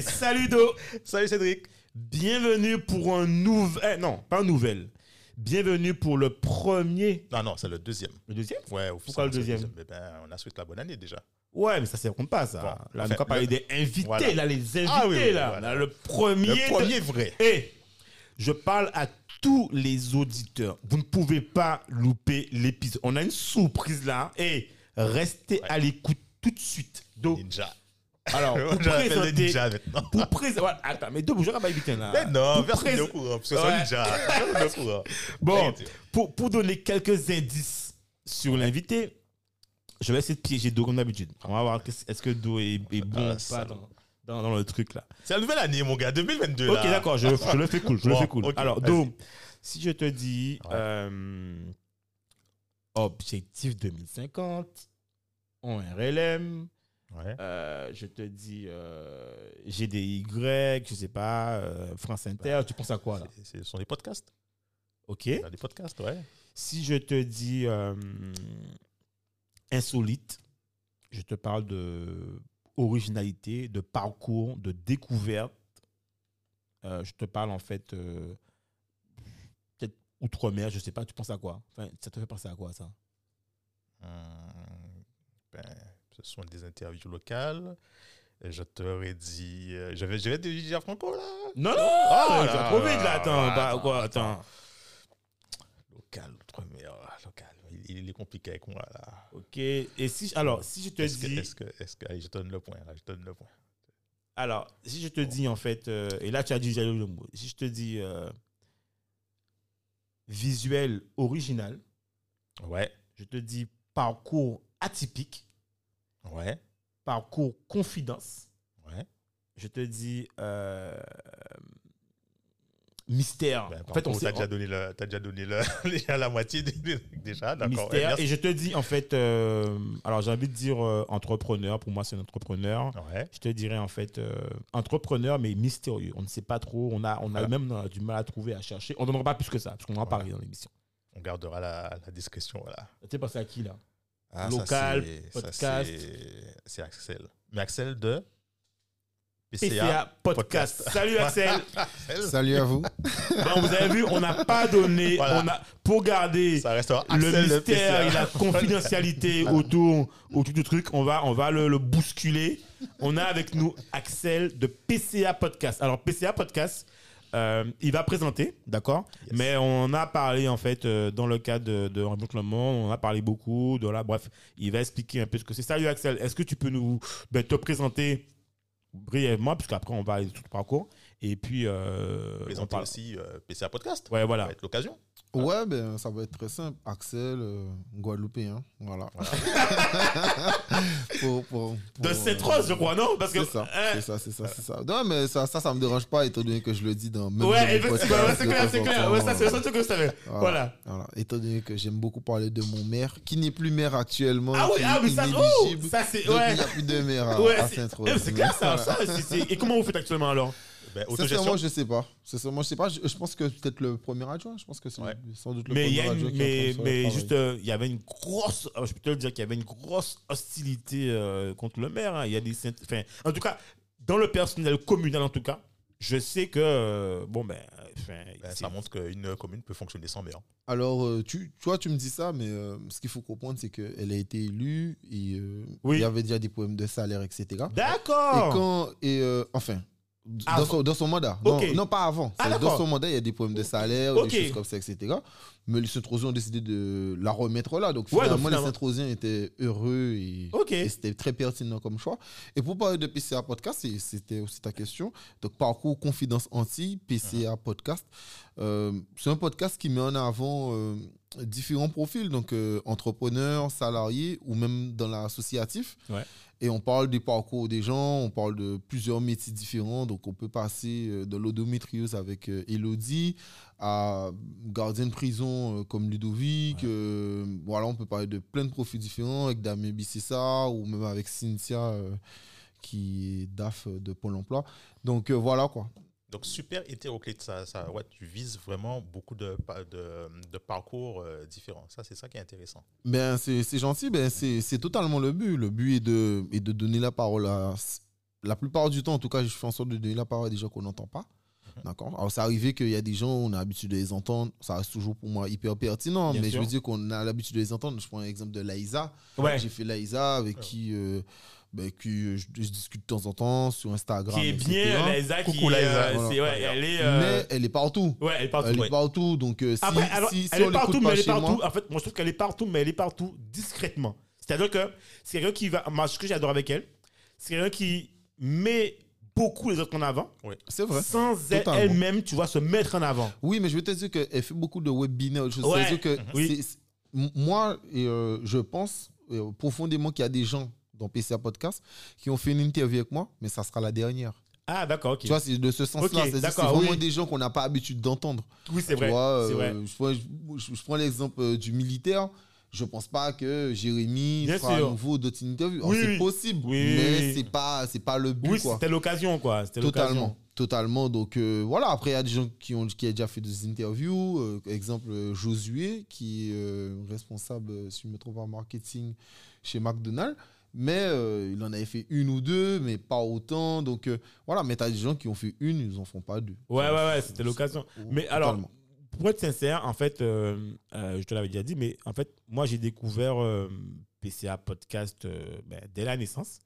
Hey, salut Do Salut Cédric. Bienvenue pour un nouvel... eh, non, pas un nouvel. Bienvenue pour le premier... Non, non, c'est le deuxième. Le deuxième? Ouais, Pourquoi le deuxième? Eh ben, On a souhaité la bonne année déjà. Ouais, mais ça ne compte pas, ça. Bon, là, on va parler le- des invités, voilà. là, les invités, Ah oui, oui, là. voilà. Là, Le premier... Le de- premier vrai. Eh, je parle à tous les auditeurs. Vous ne pouvez pas louper l'épisode. On a une surprise là. Et restez à l'écoute tout de suite. Do, Ninja. Alors, On pour présenter... ninja maintenant. Pour présenter... ouais, attends, mais Do, je vais pas éviter là. Mais non, personne n'est au courant. Parce que c'est Ouais. un ninja. Personne au courant. Bon, pour, pour donner quelques indices sur l'invité, je vais essayer de piéger Do comme d'habitude. On va voir est-ce que Do est, est bon Ah, ou pas dans, dans, dans le truc là. C'est la nouvelle année, mon gars. 2022. Ok, d'accord, je, je le fais cool. Je le fais cool. Alors. Do, si je te dis Ouais. euh, objectif 2050, en RLM, Ouais. euh, je te dis euh, GDY, je sais pas, euh, France Inter, tu penses à quoi là? Ce sont des podcasts. Ok. Des podcasts, ouais. Si je te dis euh, insolite, je te parle de originalité, de parcours, de découverte. Je te parle en fait peut-être outre-mer, je sais pas. Tu penses à quoi? Enfin, ça te fait penser à quoi ça? Hum, ben, ce sont des interviews locales. Je t'aurais dit. euh, J'avais Gérard Franco, là. Non, non, Oh tu vas là trop vite là. Attends, bah, quoi, attends. Local, outre-mer, ah, local. Il, il est compliqué avec moi, là. Ok. Et si, alors, si je te dis, est-ce que, est-ce que, allez, je te donne le point, là, je te donne le point. alors, si je te dis en fait, euh, et là tu as dit déjà le mot. Si je te dis euh, visuel original. Ouais, Je te dis parcours atypique, ouais, parcours confidence. ouais. Je te dis euh, mystère. Ben, en fait, on as déjà donné, le, t'as déjà donné le, déjà la moitié déjà, d'accord. ouais, mystère. Et je te dis en fait, euh, alors j'ai envie de dire euh, entrepreneur. Pour moi, c'est un entrepreneur. Ouais, Je te dirais en fait entrepreneur, mais mystérieux. On ne sait pas trop. On a, on a même du mal à trouver, à chercher. On ne donnera pas plus que ça, parce qu'on en a Voilà. parlé dans l'émission. on gardera la, la discrétion, voilà. Tu sais passer à qui là? Ah, Local, ça, podcast. c'est- Axel. Mais Axel de PCA. PCA Podcast. Podcast. Salut Axel. Salut à vous. Bon, vous avez vu, on n'a pas donné. Voilà. On a, pour garder ça restera le Axel mystère PCA. et la confidentialité autour, autour du truc, on va, on va le, le bousculer. On a avec nous Axel de PCA Podcast. Alors, PCA Podcast, euh, il va présenter, d'accord Yes. Mais on a parlé, en fait, euh, dans le cadre de, de Rencontre le Monde, on a parlé beaucoup. De là, bref, il va expliquer un peu ce que c'est. Salut Axel, est-ce que tu peux nous ben, te présenter brièvement, puisqu'après, on va aller tout le parcours. Et puis, euh, on présenter parle. aussi PCA Podcast. Ouais, Ça voilà. va être l'occasion. Ouais, ben ça va être très simple. Axel, euh, Guadeloupéen. Voilà. pour, pour, De cette rose, je crois, non? Parce que. C'est ça, hein, c'est ça, c'est ça, c'est ça. Non, mais ça, ça, ça me dérange pas, étant donné que je le dis dans même Ouais, effectivement, c'est clair, c'est clair. Ouais, ça, c'est le seul truc que je savais. Voilà. Voilà. Étant donné que j'aime beaucoup parler de mon maire, qui n'est plus maire actuellement. Ah oui, ah, mais ça, oh, ça c'est. Donc, Ouais. il n'y a plus de maire à, Ouais, à c'est Sainte-Rose. eh, c'est clair ça. Voilà. ça c'est- c'est- Et comment vous faites actuellement alors? Ben, Sincèrement, je sais pas. Sincèrement, je sais pas. Je, je pense que peut-être le premier adjoint. Je pense que c'est Ouais. sans doute le Mais premier a adjoint une, qui est mais, mais juste, euh, il y avait une grosse, euh, je peux te le dire qu'il y avait une grosse hostilité euh, contre le maire. hein. Il y a des, enfin, en tout cas, dans le personnel communal en tout cas, je sais que euh, bon ben, Ben, ça montre qu'une commune peut fonctionner sans maire. Alors, tu, toi, tu me dis ça, mais euh, ce qu'il faut comprendre, c'est qu'elle a été élue et euh, Oui. il y avait déjà des problèmes de salaire, etc. Et D'accord. quand, et euh, enfin. Dans son, dans son mandat. Non, non, pas avant. Ah, dans son mandat, il y a des problèmes de salaire, Ok. des choses comme ça, etc. mais les Saint-Rosiens ont décidé de la remettre là. Donc Ouais, donc finalement, les Saint-Rosiens étaient heureux et, c'était très pertinent comme choix. Et pour parler de PCA Podcast, c'était aussi ta question, donc parcours Confidence Anti, PCA Podcast, euh, c'est un podcast qui met en avant euh, différents profils, donc euh, entrepreneurs, salariés ou même dans l'associatif. Ouais. Et on parle des parcours des gens, on parle de plusieurs métiers différents. Donc, on peut passer de l'odométriose avec Elodie à gardien de prison euh, comme Ludovic. euh, voilà, on peut parler de plein de profils différents avec Damien Bissessa ou même avec Cynthia euh, qui est DAF de Pôle emploi. Donc, euh, voilà quoi. Donc, super hétéroclite. Ça, ça, ouais, tu vises vraiment beaucoup de, pa- de, de parcours euh, différents. Ça, c'est ça qui est intéressant. Ben, c'est gentil, ben, c'est c'est totalement le but. Le but est de, est de donner la parole à. La plupart du temps, en tout cas, je fais en sorte de donner la parole à des gens qu'on n'entend pas. D'accord Alors, c'est arrivé qu'il y a des gens, on a l'habitude de les entendre. Ça reste toujours pour moi hyper pertinent, Bien mais sûr. je veux dire qu'on a l'habitude de les entendre. Je prends l'exemple de Laïsa. Ouais. J'ai fait Laïsa avec Ouais. qui, euh, ben, qui euh, je, je discute de temps en temps sur Instagram. Qui est etc. bien, Laïsa. qui, Coucou, Laïsa. euh, ouais, elle est. euh, Mais elle est partout. Ouais, elle est partout. Elle ouais. est partout. Donc, euh, si, Après, alors, si, si elle est partout, mais elle est partout. moi, En fait, moi, je trouve qu'elle est partout, mais elle est partout discrètement. C'est-à-dire que c'est quelqu'un qui va. Moi, ce que j'adore avec elle, c'est quelqu'un qui met beaucoup les autres en avant, c'est vrai. sans elle-même, tu vois, se mettre en avant. Oui, mais je veux te dire qu'elle fait beaucoup de webinaires. Je Ouais. que Oui. moi, euh, je pense euh, profondément qu'il y a des gens dans PCA Podcast qui ont fait une interview avec moi, mais ça sera la dernière. Ah, d'accord, ok. Tu vois, c'est de ce sens-là. Ok, C'est-à-dire que c'est vraiment oui. des gens qu'on n'a pas l'habitude d'entendre. oui, c'est Tu vrai. vois, euh, vrai. je prends, je- je prends l'exemple du militaire. Je pense pas que Jérémy Bien fera à nouveau d'autres interviews. Alors, Oui, c'est oui. possible, Oui, mais c'est pas, c'est pas le but. Oui, c'était l'occasion, quoi. Totalement, totalement. Donc euh, voilà, après il y a des gens qui ont, qui ont déjà fait des interviews. euh, exemple, Josué, qui est euh, responsable, si je ne me trompe pas, marketing chez McDonald's. Mais il en avait fait une ou deux, mais pas autant. Donc voilà, mais tu as des gens qui ont fait une, ils n'en font pas deux. Ouais, ouais, ouais, c'était l'occasion. Mais alors, Totalement. Pour être sincère, en fait, euh, euh, je te l'avais déjà dit, mais en fait, moi, j'ai découvert euh, PCA Podcast ben, dès la naissance.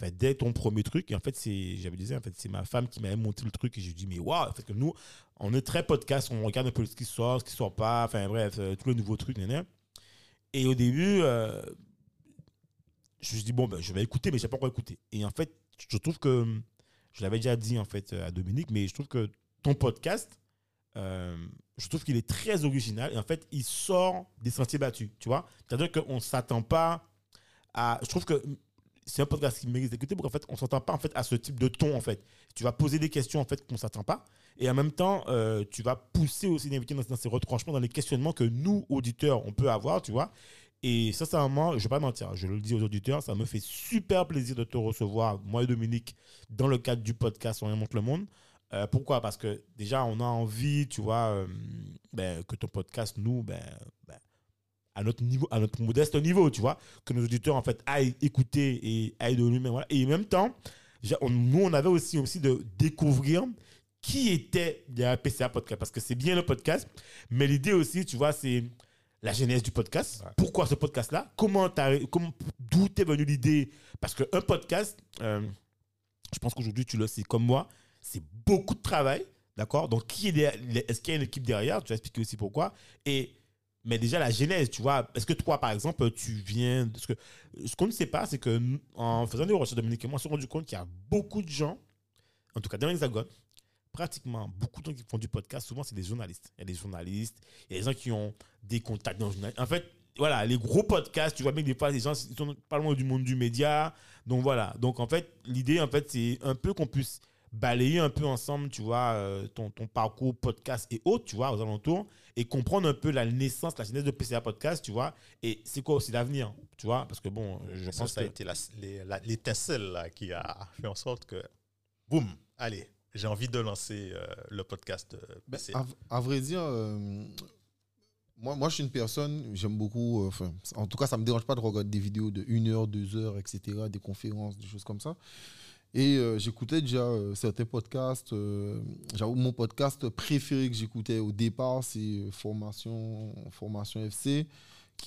Enfin, dès ton premier truc. Et en fait, c'est, j'avais en fait, c'est ma femme qui m'avait monté le truc. Et j'ai dit, mais waouh, en fait, nous, on est très podcast, on regarde un peu ce qui sort, ce qui sort pas. Enfin, bref, tous les nouveaux trucs. Et au début, je me suis dit, bon, ben, je vais écouter, mais je n'ai pas encore écouté. Et en fait, je trouve que, je l'avais déjà dit, en fait, à Dominique, mais je trouve que ton podcast, je trouve qu'il est très original et en fait, il sort des sentiers battus, tu vois. C'est-à-dire qu'on ne s'attend pas à. Je trouve que c'est un podcast qui mérite d'écouter parce qu'en fait, on ne s'attend pas en fait, à ce type de ton, en fait. Tu vas poser des questions, en fait, qu'on ne s'attend pas et en même temps, euh, tu vas pousser aussi l'invité dans, dans ses retranchements, dans les questionnements que nous, auditeurs, on peut avoir, tu vois. Et sincèrement, je ne vais pas mentir, je le dis aux auditeurs, ça me fait super plaisir de te recevoir, moi et Dominique, dans le cadre du podcast On montre le monde. Euh, pourquoi? Parce que déjà, on a envie, tu vois, euh, ben, que ton podcast, nous, ben, ben, à notre niveau, à notre modeste niveau, tu vois, que nos auditeurs, en fait, aillent écouter et aillent de lui-même. Voilà. Et en même temps, on- nous, on avait aussi, aussi de découvrir qui était derrière PCA Podcast. Parce que c'est bien le podcast, mais l'idée aussi, tu vois, c'est la genèse du podcast. Ouais. Pourquoi ce podcast-là? Comment t'as- comment, D'où t'es venue l'idée? Parce qu'un podcast, euh, je pense qu'aujourd'hui, tu le sais comme moi, c'est beaucoup de travail, d'accord? Donc, qui est est-ce qu'il y a une équipe derrière? Tu vas expliquer aussi pourquoi. Et, mais déjà, la genèse, tu vois, est-ce que toi, par exemple, tu viens... Parce que ce qu'on ne sait pas, c'est que en faisant des recherches, Dominique et moi, on s'est rendu compte qu'il y a beaucoup de gens, en tout cas dans l'Hexagone, pratiquement beaucoup de gens qui font du podcast, souvent, c'est des journalistes. Il y a des journalistes, il y a des gens qui ont des contacts dans le journalisme. En fait, voilà, les gros podcasts, tu vois bien que des fois, les gens ils sont pas loin du monde du média. Donc voilà. Donc en fait, l'idée, en fait, c'est un peu qu'on puisse balayer un peu ensemble, tu vois, euh, ton, ton parcours podcast et autres, tu vois, aux alentours, et comprendre un peu la naissance, la genèse de PCA Podcast, tu vois, et c'est quoi aussi l'avenir, tu vois, parce que bon, je Ça, pense ça a que... été l'étincelle là, qui a fait en sorte que, boum, allez, j'ai envie de lancer euh, le podcast euh, Ben, PCA. à, à vrai dire, euh, moi, moi, je suis une personne, j'aime beaucoup, euh, enfin, en tout cas, ça ne me dérange pas de regarder des vidéos de 1 heure, 2 heures, etc., des conférences, des choses comme ça. Et euh, j'écoutais déjà euh, certains podcasts. euh, J'avoue, mon podcast préféré que j'écoutais au départ, c'est Formation, Formation FC,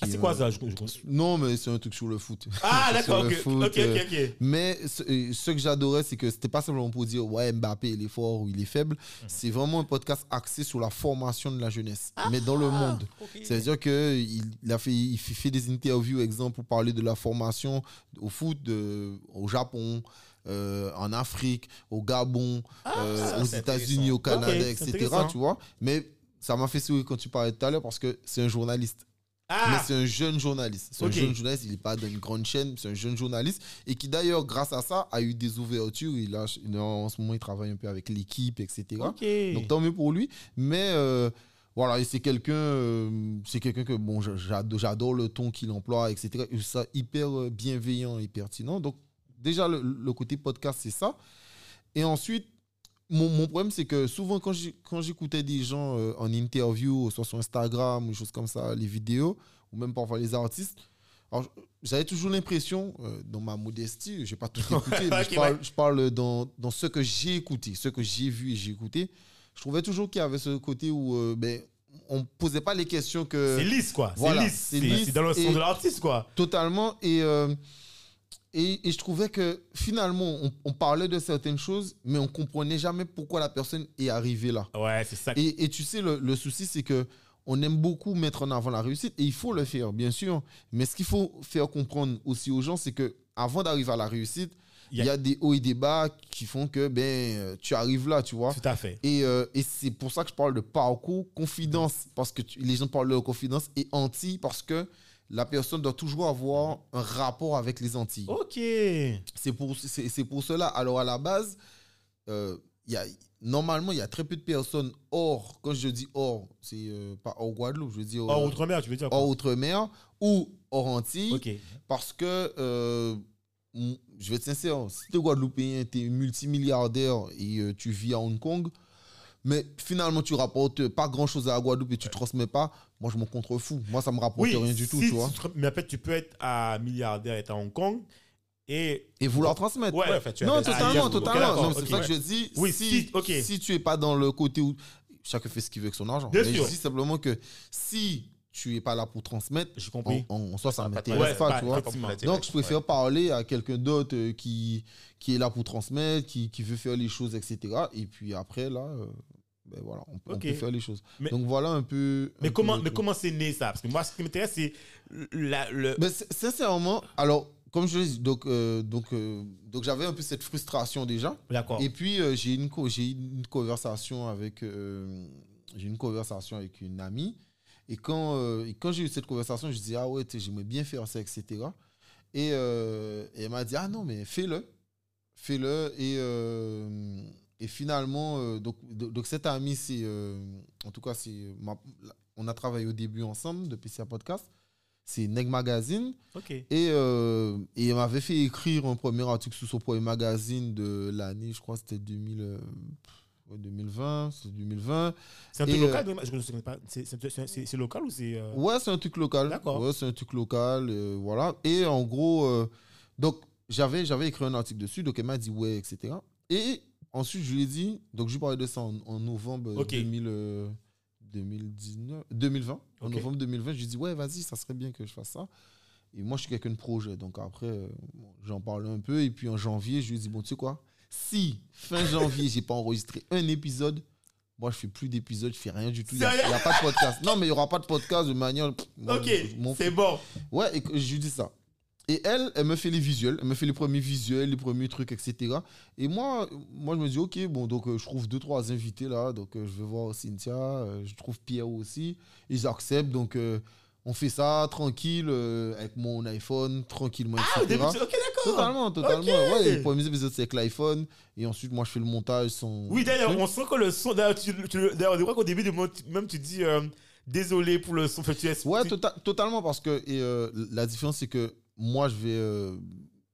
Ah, c'est quoi ça? Je, je- Non, mais c'est un truc sur le foot. Ah, d'accord, le ok, foot, ok. Mais ce, ce que j'adorais, c'est que c'était pas simplement pour dire ouais Mbappé il est fort ou il est faible. Mhm. C'est vraiment un podcast axé sur la formation de la jeunesse, mais dans Ah, le monde. Ça veut dire que il, a fait, il fait fait des interviews, exemple pour parler de la formation au foot de- au Japon. Euh, en Afrique, au Gabon, euh, ça, aux États-Unis, au. Canada, etc. Tu vois Mais ça m'a fait sourire quand tu parlais tout à l'heure parce que c'est un journaliste. Mais Ah, c'est un jeune journaliste. C'est un jeune journaliste, il n'est pas dans une grande chaîne, c'est un jeune journaliste et qui d'ailleurs, grâce à ça, a eu des ouvertures. Il a, en ce moment, il travaille un peu avec l'équipe, etc. Donc tant mieux pour lui. Mais euh, voilà, et c'est quelqu'un euh, c'est quelqu'un que bon, j'a- j'adore, le ton qu'il emploie, etc. Et ça hyper euh, bienveillant et pertinent. Donc déjà, le, le côté podcast, c'est ça. Et ensuite, mon, mon problème, c'est que souvent, quand j'écoutais des gens euh, en interview, soit sur Instagram ou choses comme ça, les vidéos, ou même parfois les artistes, j'avais toujours l'impression, euh, dans ma modestie, je n'ai pas tout écouté, mais je parle, je parle dans, dans ce que j'ai écouté, ce que j'ai vu et j'ai écouté. Je trouvais toujours qu'il y avait ce côté où euh, ben, on ne posait pas les questions que. C'est lisse, quoi. voilà, c'est lisse. c'est dans le son et- de l'artiste, quoi. Totalement. Et, euh, et, et je trouvais que finalement, on, on parlait de certaines choses, mais on comprenait jamais pourquoi la personne est arrivée là. Ouais, c'est ça. Et, et tu sais, le, le souci, c'est que on aime beaucoup mettre en avant la réussite et il faut le faire, bien sûr. Mais ce qu'il faut faire comprendre aussi aux gens, c'est que avant d'arriver à la réussite, Il y y, a- des hauts et des bas qui font que ben euh, tu arrives là, tu vois. Tout à fait. Et, euh, et c'est pour ça que je parle de parcours, confidence, parce que tu- les gens parlent de confidence, et anti, parce que la personne doit toujours avoir un rapport avec les Antilles. Ok. C'est pour, pour cela. Alors, à la base, euh, y a, normalement, il y a très peu de personnes hors, quand je dis hors, c'est euh, pas hors Guadeloupe, je dis hors, Hors outre-mer, tu veux dire quoi? hors Outre-mer ou hors Antilles, Ok. parce que, euh, je vais être sincère, si tu es Guadeloupéen, tu es multimilliardaire et euh, tu vis à Hong Kong, mais finalement tu rapportes pas grand chose à la Guadeloupe et tu transmets pas, moi je m'en contrefous. Moi ça me rapporte Oui, rien du tout, tu vois. Mais après, tu peux être à milliardaire et être à Hong Kong. Et. Et vouloir transmettre. Ouais, Ouais, en fait, tu non, totalement, totalement. Non, c'est ça que je dis, Oui, si, si, tu es pas dans le côté où chacun fait ce qu'il veut avec son argent. Bien mais sûr. je dis simplement que si tu es pas là pour transmettre, J'ai en, compris. en- en soi ça m'intéresse Ouais, pas, pas- tu vois. Donc, je préfère parler à quelqu'un d'autre euh, qui, qui est là pour transmettre, qui, qui veut faire les choses, etc. Et puis après, là, euh, ben voilà, on, peut- on Ok. peut faire les choses. Mais- Donc, voilà un peu. Mais un comment, peu mais comment c'est né ça? Parce que moi, ce qui m'intéresse, c'est la- le. Ben, sin- sincèrement, alors, comme je dis, donc, euh, donc, euh, donc j'avais un peu cette frustration déjà. D'accord. Et puis, euh, j'ai une, co- j'ai eu une conversation avec. j'ai une conversation avec une amie. Et quand, et quand j'ai eu cette conversation, je dis Ah ouais, j'aimerais bien faire ça, etc. Et, et elle m'a dit Ah non, mais fais-le. Fais-le. Et, euh, et finalement, euh, donc, donc, cette amie, c'est. euh, en tout cas, c'est. ma- on a travaillé au début ensemble depuis ce podcast. C'est Neg Magazine. Et, euh, et elle m'avait fait écrire un premier article sur son premier magazine de l'année, je crois que c'était 2000, euh, ouais, 2020. C'est 2020. C'est un truc Et, local Je ne sais pas. C'est- local ou c'est. euh, Ouais, c'est un truc local. D'accord. Ouais, c'est un truc local. euh, voilà. Et en gros, euh, donc j'avais, j'avais écrit un article dessus, donc elle m'a dit ouais, etc. Et ensuite, je lui ai dit, donc je lui parlais de ça en, en novembre Ok. 2000, euh, 2019, 2020. En novembre 2020, je lui ai dit ouais, vas-y, ça serait bien que je fasse ça. Et moi, je suis quelqu'un de projet. Donc après, euh, j'en parlais un peu. Et puis en janvier, je lui ai dit, bon, tu sais quoi? Si fin janvier, j'ai pas enregistré un épisode, moi, je fais plus d'épisodes, je fais rien du tout. Il n'y a, pas de podcast. Non, mais il n'y aura pas de podcast de manière. pff, Ok, c'est bon. Ouais, et que je lui dis ça. Et elle, elle me fait les visuels, elle me fait les premiers visuels, les premiers trucs, etc. Et moi, moi je me dis, ok, bon, donc euh, je trouve deux, trois invités là. Donc euh, je vais voir Cynthia, euh, je trouve Pierre aussi. Ils acceptent, donc on fait ça tranquille, avec mon iPhone, tranquillement, Ah, au etc. début, ok, d'accord. Totalement, totalement. Ok. Ouais, les premiers épisodes, c'est avec l'iPhone. Et ensuite, moi, je fais le montage sans. Oui, d'ailleurs, on sent que le son. D'ailleurs, tu, tu- d'ailleurs, je crois qu'au début même tu dis désolé pour le son. Fait, tu es- Ouais, tota- totalement, parce que et, la différence, c'est que moi, je vais. euh,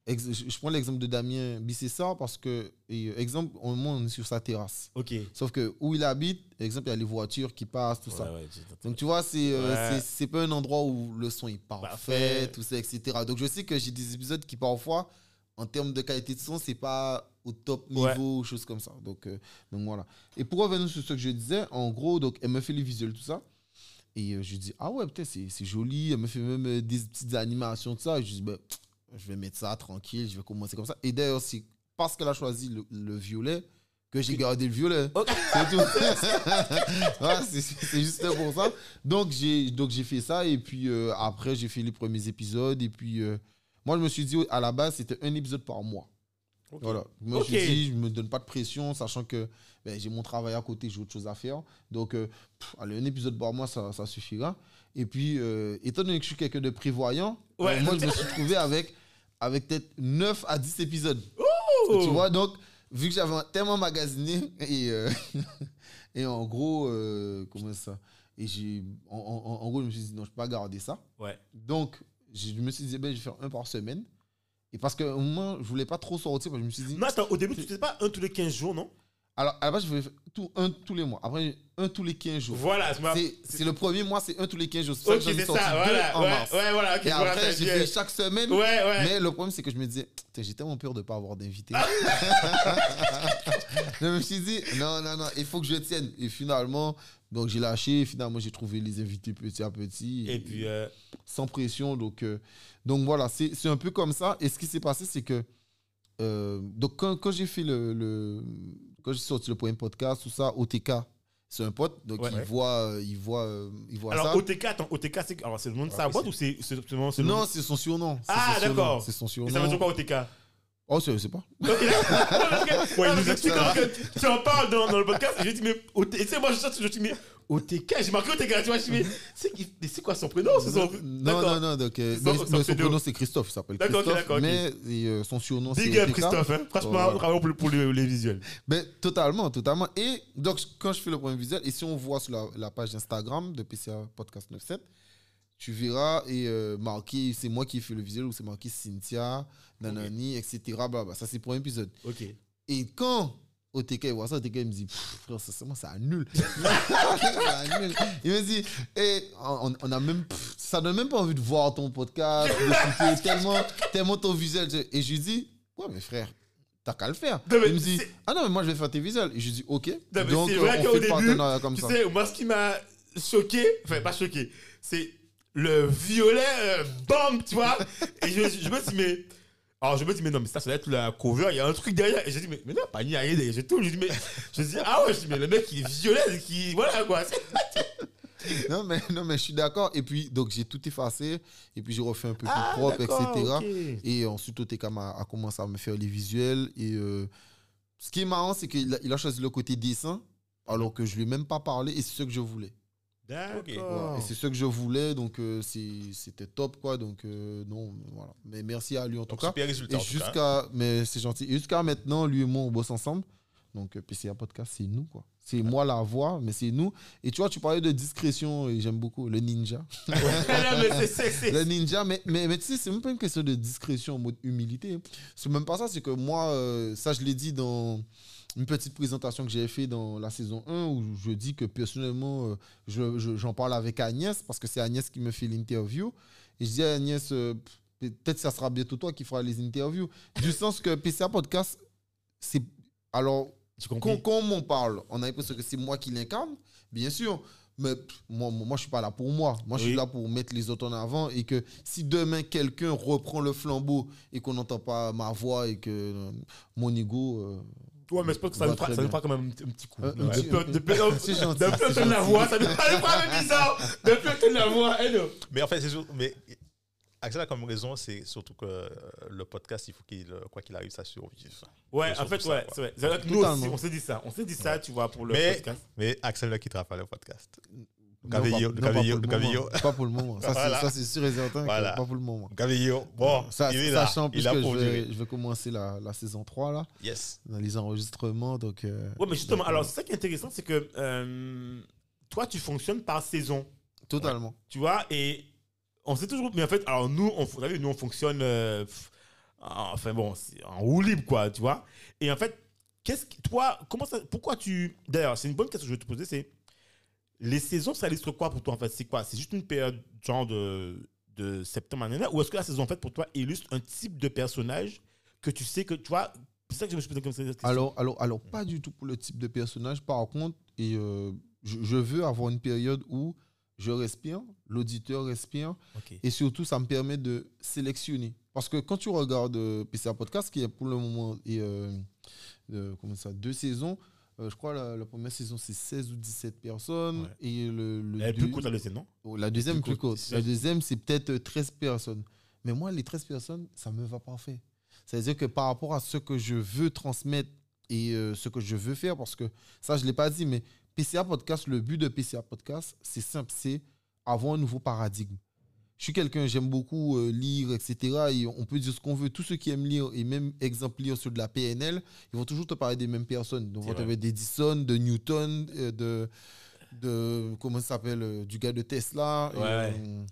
je prends l'exemple de Damien Bissessar parce que, et, euh, exemple, au moment on est sur sa terrasse. Ok. Sauf que où il habite, exemple, il y a les voitures qui passent, tout ça. Ouais, Donc, tu vois, c'est euh, Ouais. c'est- c'est pas un endroit où le son est parfait, Parfait. tout ça, etc. Donc, je sais que j'ai des épisodes qui, parfois, en termes de qualité de son, c'est pas au top niveau, Ouais. choses comme ça. Donc, euh, donc, voilà. Et pour revenir sur ce que je disais, en gros, donc, elle me fait les visuels, tout ça. Et euh, je lui dis, ah ouais, peut-être c'est c'est joli. Elle me fait même euh, des petites animations, tout ça. Et je dis, ben, je vais mettre ça tranquille, je vais commencer comme ça. Et d'ailleurs, c'est parce qu'elle a choisi le, le violet que j'ai gardé le violet. C'est tout. C'est- juste pour ça. Donc j'ai donc j'ai fait ça et puis euh, après j'ai fait les premiers épisodes et puis euh, moi je me suis dit à la base c'était un épisode par mois. Voilà. Je me suis dit je me donne pas de pression sachant que ben, j'ai mon travail à côté, j'ai autre chose à faire. Donc euh, pff, allez, un épisode par mois ça, ça suffira. Et puis euh, étant donné que je suis quelqu'un de prévoyant, Ouais. euh, moi je me suis trouvé avec avec peut-être 9 à 10 épisodes. Oh. Tu vois, donc, vu que j'avais tellement magasiné, et, euh, et en gros, comment ça? Et j'ai, en, en- en gros, je me suis dit, non, je peux pas garder ça. Ouais. Donc, je me suis dit, ben, je vais faire un par semaine. Et parce qu'au moment, je voulais pas trop sortir, parce que je me suis dit. Non, attends, au début, tu faisais pas un tous les 15 jours, non? Alors, à la base, je voulais faire tout, un tous les mois. Après, un tous les 15 jours. Voilà, C'est c'est le premier mois, c'est un tous les 15 jours. C'est ça sorti ça, deux voilà. en Ouais, mars. ouais, voilà. Et après, j'ai fait chaque semaine. Ouais, ouais. Mais le problème, c'est que je me disais, j'ai tellement peur de ne pas avoir d'invité. je me suis dit, non, non, non, il faut que je tienne. Et finalement, donc j'ai lâché. Finalement, j'ai trouvé les invités petit à petit. Et puis, euh, Sans pression. Donc, euh, donc voilà, c'est c'est un peu comme ça. Et ce qui s'est passé, c'est que. euh, donc, quand, quand j'ai fait le, le- Quand j'ai sorti le premier podcast, tout ça, OTK, c'est un pote. Donc, Ouais. il, voit, euh, il, voit, euh, il voit alors, ça. OTK, attends, OTK, c'est alors, c'est le nom de sa boîte c'est- ou c'est c'est- c'est c'est Non, c'est son surnom. C'est Ah, d'accord. C'est son Et surnom. ça veut dire quoi, OTK Oh, je sais pas. Ouais, il nous explique quand tu en parles dans, dans le podcast, et j'ai dit, mais et sais, moi, je je dit, mais OTK, j'ai marqué OTK, tu vois, je me suis dit, mais c'est mais quoi son prénom son... Non, non, non. Donc, euh, Son- mais- mais prénom, c'est Christophe. Il s'appelle Christophe. d'accord, ok. mais euh, son surnom, c'est. OTK. Christophe, hein. franchement, bravo pour, le- pour les, les visuels. Ben, totalement, totalement. Et donc, quand je fais le premier visuel, et si on voit sur la, la page Instagram de PCA Podcast 97, tu verras et euh, marqué, c'est moi qui ai fait le visuel ou c'est marqué Cynthia, Nanani, etc. Blablabla. Ça, c'est pour un épisode. Ok. Et quand OTK il voit ça, OTK il me dit, frère, ça, c'est moi, ça annule. ça annule. Il me dit, eh, on, on a même, pff, ça donne même pas envie de voir ton podcast, d'écouter tellement, tellement ton visuel. Et je lui dis, ouais, mais frère, t'as qu'à le faire. Non, il me dit, ah non, mais moi je vais faire tes visuels. Et je lui dis, ok. mais Donc, c'est vrai on fait le début, partenariat comme Tu ça. sais, moi, ce qui m'a choqué, enfin, pas choqué, c'est le violet, euh, bam, tu vois. Et je, je me suis dit, mais. Alors, je me dis, mais non, mais ça, ça doit être la cover, il y a un truc derrière. Et j'ai dit, mais, mais non, pas ni rien. J'ai tout. Je dis, mais. Je dis, ah ouais, je dis, mais le mec, il est violet, qui. Voilà, quoi. Non, mais, non, mais je suis d'accord. Et puis, donc j'ai tout effacé. Et puis, j'ai refait un peu plus Ah, propre, etc. Et ensuite, OTK m'a- a, commencé à me faire les visuels. Et euh, ce qui est marrant, c'est qu'il a, il a choisi le côté dessin, alors que je lui ai même pas parlé. Et c'est ce que je voulais. D'accord. Et c'est ce que je voulais. Donc, euh, c'était top, quoi. Donc, euh, non, voilà. Mais merci à lui, en tout Donc, cas. super résultat. Et tout cas, hein. jusqu'à. Mais c'est gentil. Et jusqu'à maintenant, lui et moi, on bosse ensemble. Donc, euh, PCA Podcast, c'est nous, quoi. C'est moi la voix, mais c'est nous. Et tu vois, tu parlais de discrétion, et j'aime beaucoup le ninja. non, mais Le ninja, mais, mais, mais tu sais, c'est même pas une question de discrétion en mode humilité. C'est même pas ça, c'est que moi, euh, ça, je l'ai dit dans une petite présentation que j'avais fait dans la saison 1 où je dis que personnellement, euh, je- je- j'en parle avec Agnès parce que c'est Agnès qui me fait l'interview. Et je dis à Agnès, euh, peut-être que ça sera bientôt toi qui fera les interviews. Du sens que PCA Podcast, c'est. Alors, quand, on m'en parle, on a l'impression que c'est moi qui l'incarne, bien sûr. Mais moi, moi, je suis pas là pour moi. Moi, je Oui. suis là pour mettre les autres en avant. Et que si demain, quelqu'un reprend le flambeau et qu'on n'entend pas ma voix et que euh, mon ego. euh, Ouais, mais je pense que ça nous fera, ça nous fera quand même un, petit coup. Un- un Ouais. petit- De peu- de peu- C'est gentil, de peu c'est de la voix, ça nous même bizarre. De peu de la voix, eh non. Mais en fait, c'est sûr. Mais Axel a comme raison, c'est surtout que euh, le podcast, il faut qu'il, euh, quoi qu'il arrive, ça survive. Ouais, en fait, ça, ouais, c'est vrai. C'est vrai que nous aussi, on s'est dit ça. On s'est dit ça, tu vois, pour le Mais- podcast. Mais Axel ne quittera pas le podcast. Non, Gaveillot, pas- pour le moment. Ça, c'est- Voilà. ça, c'est sûr et certain. Voilà. Pas pour le moment. Gaveillot, bon, Ça, il est là. sachant plus il a que je vais, durer. je vais commencer la, la saison 3 là, Yes. dans les enregistrements. Donc, euh, Ouais, mais justement, donc, alors, euh, c'est ça qui est intéressant, c'est que euh, toi, tu fonctionnes par saison, totalement. tu vois, et on sait toujours. Mais en fait, alors nous, on, vous savez, nous, on fonctionne. euh, pff, enfin bon, c'est en roue libre, quoi, tu vois. Et en fait, qu'est-ce que. Toi, comment ça. Pourquoi tu. D'ailleurs, c'est une bonne question que je vais te poser, c'est. Les saisons, ça illustre quoi pour toi, en fait? C'est quoi? C'est juste une période, genre de, de septembre à Ou est-ce que la saison, en fait, pour toi, illustre un type de personnage que tu sais que, tu vois. C'est ça que je me suis posé comme ça. Alors, alors, alors, pas du tout pour le type de personnage. Par contre, et, euh, je, je veux avoir une période où je respire, l'auditeur respire, et surtout, ça me permet de sélectionner. Parce que quand tu regardes euh, PCA Podcast, qui est pour le moment, et, euh, euh, comment ça, deux saisons, euh, je crois la, la première saison, c'est 16 ou 17 personnes, Ouais. et le, deux- plus courte à laisser, non? Oh, La deuxième Plus plus courte. La deuxième, c'est peut-être euh, 13 personnes. Mais moi, les 13 personnes, ça me va parfait. C'est-à-dire que par rapport à ce que je veux transmettre et euh, ce que je veux faire, parce que ça, je ne l'ai pas dit, mais PCA Podcast, le but de PCA Podcast, c'est simple, c'est avoir un nouveau paradigme. Je suis quelqu'un, j'aime beaucoup euh, lire, etc. Et on peut dire ce qu'on veut. Tous ceux qui aiment lire, et même exemple lire sur de la PNL, ils vont toujours te parler des mêmes personnes. Donc, on va vrai. te d'Edison, de Newton, euh, de, de. Comment ça s'appelle euh, Du gars de Tesla. et, Ouais, euh,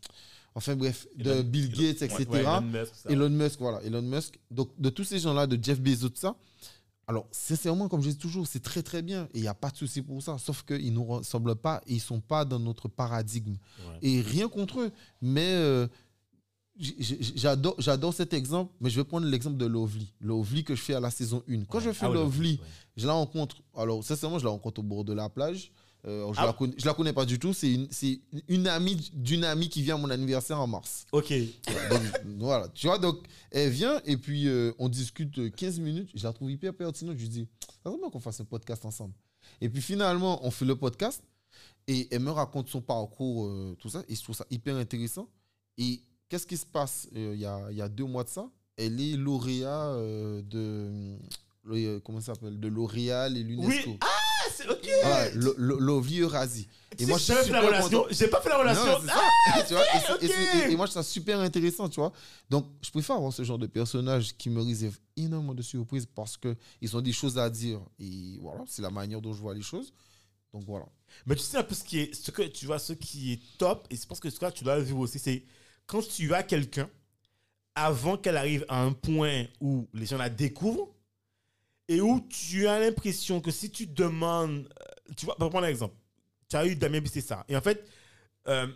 enfin, bref, de Bill Elon- Gates, etc. Ouais, Elon Musk. Elon Musk, voilà, Elon Musk. Donc, de tous ces gens-là, de Jeff Bezos, ça, alors, sincèrement, comme je dis toujours, c'est très, très bien. Et il n'y a pas de souci pour ça. Sauf qu'ils ne nous ressemblent pas et ils ne sont pas dans notre paradigme. Ouais. Et rien contre eux. Mais euh, j'adore j'adore cet exemple. Mais je vais prendre l'exemple de Lovely. Lovely que je fais à la saison 1. Quand je fais Ah Lovely, ouais. je la rencontre. Alors, sincèrement, je la rencontre au bord de la plage. Euh, je, Ah. la connais, je la connais pas du tout. C'est une, c'est une amie d'une amie qui vient à mon anniversaire en mars. Ok. Donc, voilà, tu vois, donc elle vient et puis euh, on discute euh, 15 minutes. Je la trouve hyper pertinente. Je lui dis, ça serait bien qu'on fasse un podcast ensemble. Et puis finalement, on fait le podcast et elle me raconte son parcours, euh, tout ça. Et je trouve ça hyper intéressant. Et qu'est-ce qui se passe euh, il y, a, y a deux mois de ça? Elle est lauréat euh, de. euh, comment ça s'appelle? De L'Oréal et l'UNESCO. Oui. Ah, c'est ok. Lo- Lovely Eurasie. Et moi, j'ai suis jamais fait la super relation. content. J'ai pas fait la relation. Non, c'est ça. Tu vois, et, c'est- et c'est- ok. et- et moi, je trouve ça super intéressant, tu vois. Donc, je préfère avoir ce genre de personnages qui me réservent énormément de surprises parce qu'ils ont des choses à dire. Et voilà, c'est la manière dont je vois les choses. Donc, voilà. Mais tu sais un peu ce qui est, ce que tu vois, ce qui est top, et je pense que ce que tu dois vivre aussi, c'est quand tu as quelqu'un, avant qu'elle arrive à un point où les gens la découvrent, et où tu as l'impression que si tu demandes, euh, tu vois, pour prendre un exemple, tu as eu Damien ça et en fait, euh,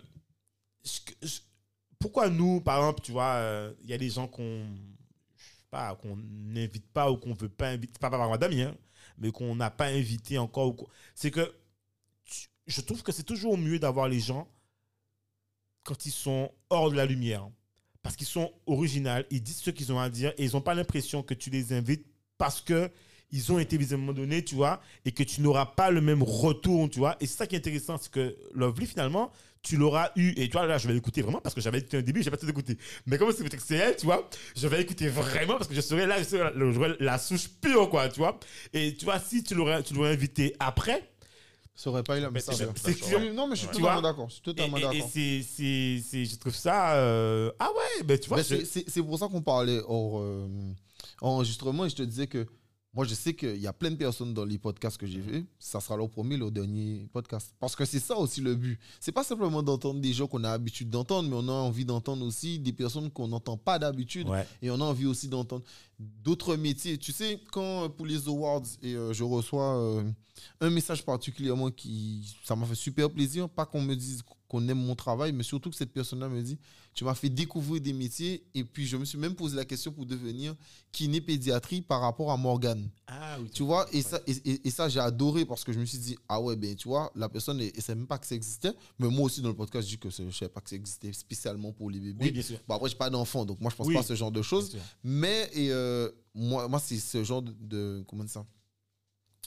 pourquoi nous, par exemple, tu vois, euh, il y a des gens qu'on, pas, n'invite pas ou qu'on veut pas inviter, pas par Damien, mais qu'on n'a pas invité encore, c'est que je trouve que c'est toujours mieux d'avoir les gens quand ils sont hors de la lumière. Parce qu'ils sont originaux, ils disent ce qu'ils ont à dire et ils n'ont pas l'impression que tu les invites parce que ils ont été visés à un moment donné, tu vois, et que tu n'auras pas le même retour, tu vois. Et c'est ça qui est intéressant, c'est que Lovely, finalement, tu l'auras eu. Et tu vois, là, je vais l'écouter vraiment parce que j'avais écouté un début, j'ai pas tout écouté. Mais comme c'est c'est elle, tu vois, je vais écouter vraiment parce que je serai là, je serai la, souche pure, quoi, tu vois. Et tu vois, si tu l'aurais tu l'aurais invité après, Ça aurait pas eu la même Mais c'est- saveur. Non, mais je suis Ouais. Totalement vois? d'accord. Je suis Et, totalement et- et d'accord. c'est, je trouve ça. euh, Ah ouais, ben tu vois. Je- c'est- c'est c'est pour ça qu'on parlait hors euh, enregistrement et je te disais que moi, je sais qu'il y a plein de personnes dans les podcasts que j'ai fait. Ça sera leur premier, leur dernier podcast. Parce que c'est ça aussi le but. C'est pas simplement d'entendre des gens qu'on a l'habitude d'entendre, mais on a envie d'entendre aussi des personnes qu'on n'entend pas d'habitude. Ouais. Et on a envie aussi d'entendre d'autres métiers. Tu sais, quand euh, pour les awards, et euh, je reçois euh, un message particulièrement qui, ça m'a fait super plaisir. Pas qu'on me dise qu'on aime mon travail, mais surtout que cette personne-là me dit, tu m'as fait découvrir des métiers. Et puis, je me suis même posé la question pour devenir kiné-pédiatrie par rapport à Morgane. Ah oui. Tu vois, et ça, et, et- et ça j'ai adoré parce que je me suis dit, ah ouais, ben tu vois, la personne, elle ne sait même pas que ça existait. Mais moi aussi, dans le podcast, je dis que je ne savais pas que ça existait spécialement pour les bébés. Oui, bien sûr. Bon, après, j'ai pas d'enfant, donc moi, je pense Oui. pas à ce genre de choses. Mais et, euh, moi, moi c'est ce genre de, de- comment ça?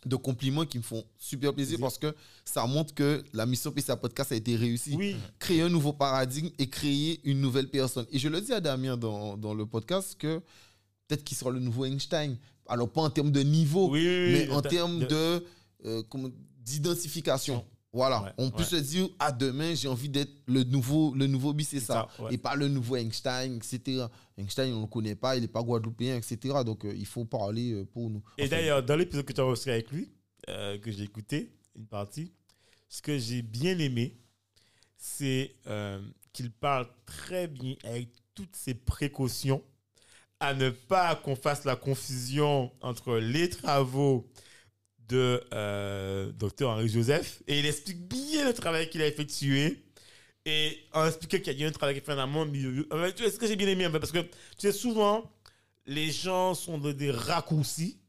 De compliments qui me font super plaisir parce que ça montre que la mission PCA Podcast a été réussie. Oui. Créer un nouveau paradigme et créer une nouvelle personne. Et je le dis à Damien dans, dans le podcast que peut-être qu'il sera le nouveau Einstein. Alors, pas en termes de niveau, Oui, mais en termes de- de, euh, d'identification. Voilà, Ouais, on peut ouais. se dire, ah, demain, j'ai envie d'être le nouveau, le nouveau c'est ça. ça, ouais. Et pas le nouveau Einstein, etc. Einstein, on ne le connaît pas, il n'est pas guadeloupéen, etc. Donc, euh, il faut parler euh, pour nous. Et Enfin, d'ailleurs, dans l'épisode que tu as enregistré avec lui, euh, que j'ai écouté, une partie, ce que j'ai bien aimé, c'est qu'il parle très bien avec toutes ses précautions à ne pas qu'on fasse la confusion entre les travaux de euh, Dr Henri Joseph et il explique bien le travail qu'il a effectué et en expliquant qu'il y a eu un travail qui est fait en amont, milieu. Euh, tu sais ce que j'ai bien aimé en fait, parce que tu sais souvent les gens sont dans des raccourcis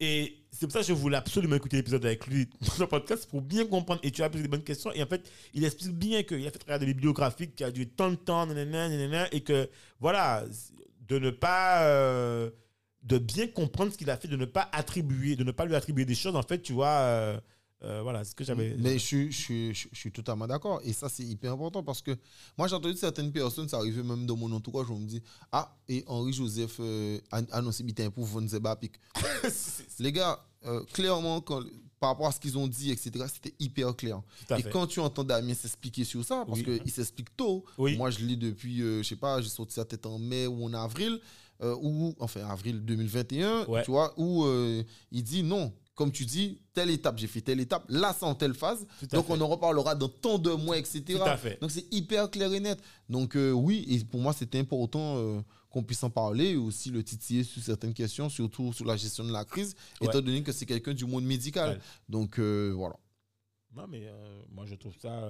Et c'est pour ça que je voulais absolument écouter l'épisode avec lui dans le podcast pour bien comprendre. Et tu as posé des bonnes questions. Et en fait, il explique bien qu'il a fait travailler des bibliographiques qui a duré tant de temps, et que, voilà, de ne pas. euh, de bien comprendre ce qu'il a fait, de ne pas attribuer, de ne pas lui attribuer des choses. En fait, tu vois. euh, euh, voilà, ce que j'avais. Mais je, suis- je, suis- je, je suis totalement d'accord. Et ça, c'est hyper important parce que moi, j'ai entendu certaines personnes, ça arrivait même dans mon entourage, on me dit Ah, et Henri Joseph euh, an- annonce bitin pour Von Zebapik. Les gars, euh, clairement, quand, par rapport à ce qu'ils ont dit, etc., c'était hyper clair. Et quand tu entends Damien s'expliquer sur ça, parce Oui. qu'il s'explique tôt, Oui. moi je lis depuis, euh, je sais pas, j'ai sorti ça peut-être en mai ou en avril, euh, ou enfin avril 2021, Ouais. tu vois, où euh, il dit non, comme tu dis, telle étape, j'ai fait telle étape, là c'est en telle phase, donc fait. on en reparlera dans tant de mois, etc. Tout à fait. Donc c'est hyper clair et net. Donc euh, oui, et pour moi c'était important qu'on puisse en parler et aussi le titiller sur certaines questions, surtout sur la gestion de la crise, Ouais. étant donné que c'est quelqu'un du monde médical. Ouais. Donc voilà. Non, mais moi, je trouve ça.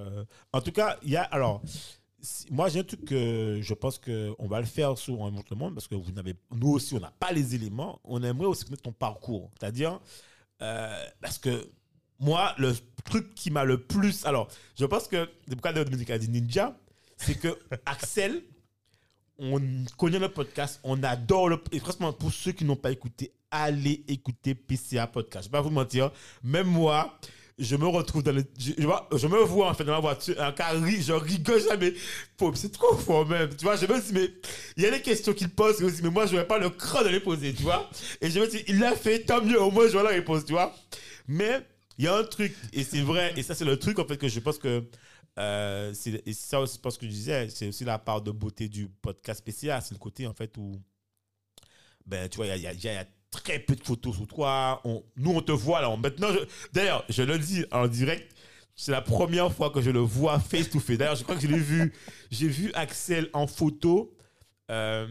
En tout cas, il y a. Alors, moi, j'ai un truc que je pense qu'on va le faire sur On montre le monde parce que vous n'avez. Nous aussi, on n'a pas les éléments. On aimerait aussi connaître ton parcours. C'est-à-dire. euh, parce que moi, le truc qui m'a le plus. Alors, je pense que. Pourquoi Dominique a dit Ninja. C'est que Axel. On connaît le podcast, on adore le. Et franchement, pour ceux qui n'ont pas écouté, allez écouter PCA Podcast. Je vais pas vous mentir, même moi, je me retrouve dans le. Je, je me vois en fait dans la voiture, un cas, ri- je rigole jamais. C'est trop fort même. Tu vois, je me dis, mais il y a des questions qu'il pose, aussi, mais moi, je n'aurais pas le cran de les poser, tu vois. Et je me dis, il l'a fait, tant mieux, au moins, je vois la réponse, tu vois. Mais il y a un truc, et c'est vrai, et ça, c'est le truc en fait que je pense que. euh, c'est- et ça aussi, parce que je disais, c'est aussi la part de beauté du podcast spécial. C'est le côté en fait où. Ben, tu vois, il y a très peu de photos sur toi. On, nous, on te voit là. Maintenant, d'ailleurs, je le dis en direct, c'est la première fois que je le vois face to face. D'ailleurs, je crois que je l'ai vu. J'ai vu Axel en photo euh,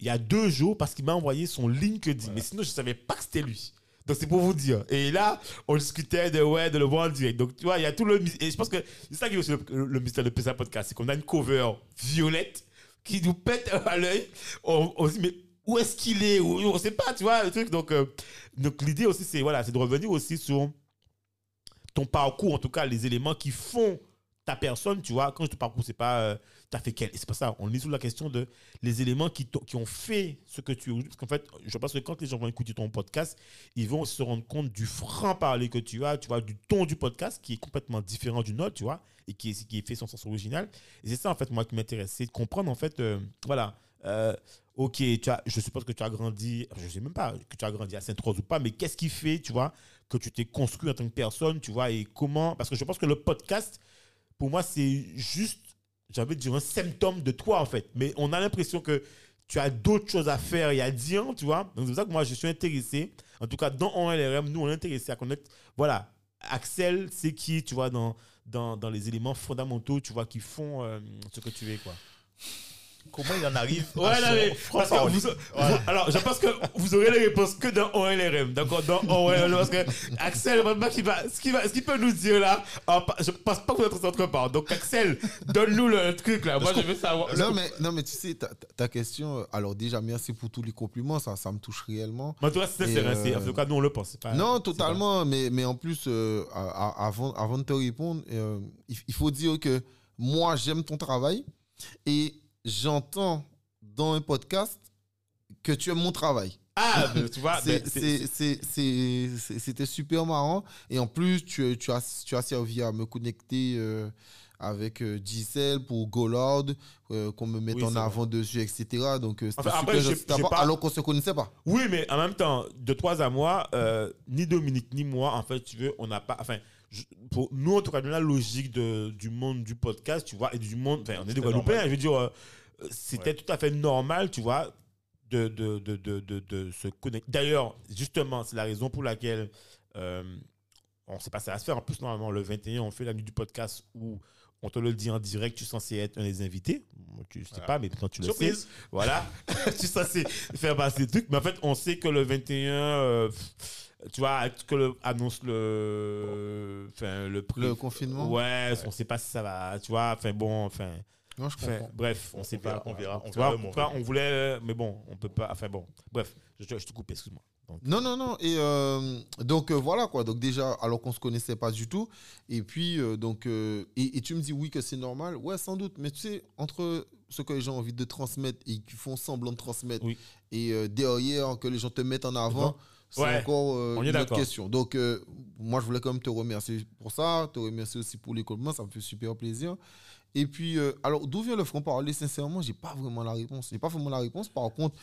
il y a deux jours parce qu'il m'a envoyé son LinkedIn. Mais sinon, je ne savais pas que c'était lui. Donc, c'est pour vous dire. Et là, on discutait de, ouais, de le voir en direct. Donc, tu vois, il y a tout le. Et je pense que c'est ça qui est aussi le, le mystère de PSA Podcast. C'est qu'on a une cover violette qui nous pète à l'œil. On, on se dit, mais où est-ce qu'il est On ne sait pas, tu vois, le truc. Donc, euh, donc l'idée aussi, c'est voilà, de revenir aussi sur ton parcours, en tout cas, les éléments qui font ta personne, tu vois. Quand je te parcours, c'est pas euh, t'as fait quel. C'est pas ça. On est sur la question de les éléments qui, qui ont fait ce que tu es. Parce qu'en fait, je pense que quand les gens vont écouter ton podcast, ils vont se rendre compte du franc-parler que tu as, tu vois, du ton du podcast qui est complètement différent du nôtre, tu vois, et qui est, qui est fait son sens original. Et c'est ça, en fait, moi, qui m'intéresse. C'est de comprendre, en fait, euh, voilà. Ok, tu as, je suppose que tu as grandi, je sais même pas que tu as grandi à Sainte-Rose ou pas, mais qu'est-ce qui fait, tu vois, que tu t'es construit en tant que personne, tu vois, et comment, parce que je pense que le podcast, pour moi, c'est juste, j'avais dire, un symptôme de toi, en fait. Mais on a l'impression que tu as d'autres choses à faire et à dire, tu vois. Donc, c'est pour ça que moi, je suis intéressé. En tout cas, dans ONLRM, nous, on est intéressé à connaître, voilà, Axel, c'est qui, tu vois, dans, dans, dans les éléments fondamentaux, tu vois, qui font euh, ce que tu es, quoi. Comment il en arrive Ouais, à non, son mais parce que franc-parler vous- vous- alors, je pense que vous aurez les réponses que dans OLRM, d'accord Dans OLRM, parce que Axel, vraiment, qui va, ce qu'il va, ce qu'il peut nous dire là, en pa- je pense pas que vous êtes entre part. Donc, Axel, donne-nous le truc là. Moi, je veux savoir. Non mais, non, mais tu sais, ta, ta- ta question, euh, alors déjà, merci pour tous les compliments, ça, ça me touche réellement. Mais en tout cas, c'est sincère, Et, hein, c'est- en euh, tout cas, nous, on le pense. c'est pas- non, c'est pas- totalement, mais, mais en plus, euh, à- à- avant, avant de te répondre, euh, il, il faut dire que moi, j'aime ton travail et j'entends dans un podcast que tu aimes mon travail. Ah, tu vois, C'était super marrant. Et en plus, tu, tu, as, tu as servi à me connecter euh, avec euh, Giselle pour Golord, euh, qu'on me mette Oui, en avant dessus, etc. Donc, Enfin, après, pas- alors qu'on ne se connaissait pas. Oui, mais en même temps, de toi à moi, ni Dominique ni moi, en fait, tu veux, on n'a pas. Enfin, pour nous, en tout cas, dans la logique de, du monde du podcast, tu vois, et du monde. Enfin, on est des Guadeloupéens, je veux dire, euh, c'était Ouais. tout à fait normal, tu vois, de, de, de, de, de, se connecter. D'ailleurs, justement, c'est la raison pour laquelle. euh, on sait pas ça va se faire. En plus, normalement, le 21, on fait la nuit du podcast où on te le dit en direct, tu es censé être un des invités. Tu ne sais Voilà. pas, mais maintenant tu le sais. Surprise. Voilà. tu es censé faire passer des trucs. Mais en fait, on sait que le 21, euh, tu vois, que le, annonce le, enfin, le prix. Le confinement. Ouais, on sait pas si ça va, tu vois. Enfin, bon, enfin. Non, je comprends. bref, on, On- sait verra- pas. on verra- on Tu verra vois, on voulait, mais bon, on peut pas. Enfin bon, bref, je, te- je te coupe, excuse-moi. Donc, Non, non, non. Et euh, donc euh, voilà quoi. Donc déjà, alors qu'on se connaissait pas du tout. Et puis euh, donc euh, et, et tu me dis oui que c'est normal. Ouais, sans doute. Mais tu sais, entre ce que les gens ont envie de transmettre et qui font semblant de transmettre Oui. et euh, derrière que les gens te mettent en avant. C'est Ouais, encore euh, une autre question. Donc euh, moi, je voulais quand même te remercier pour ça, te remercier aussi pour l'école. Moi, ça me fait super plaisir. Et puis, euh, alors, d'où vient le franc-parler? Sincèrement, j'ai pas vraiment la réponse. J'ai pas vraiment la réponse. Par contre,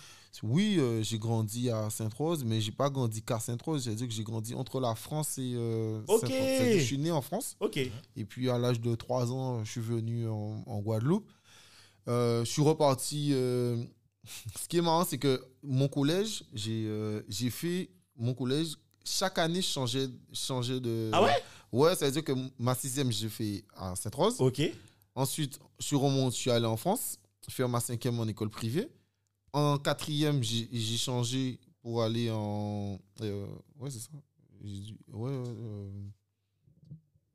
oui, euh, j'ai grandi à Sainte-Rose, mais j'ai pas grandi qu'à Sainte-Rose. C'est-à-dire que j'ai grandi entre la France et euh. Sainte-Rose. Je suis né en France. ok. Et puis, à l'âge de 3 ans, je suis venu en, en Guadeloupe. Je suis reparti. Ce qui est marrant, c'est que mon collège, j'ai j'ai fait mon collège. Chaque année, je changeais, changeais de. Ah ouais? Ouais, ça veut dire que ma sixième, j'ai fait à Sainte-Rose. Ok. Ensuite, je suis remonté, je suis allé en France, faire ma cinquième en école privée. En quatrième, j'ai changé pour aller en. euh, ouais, c'est ça. Dû- ouais, euh,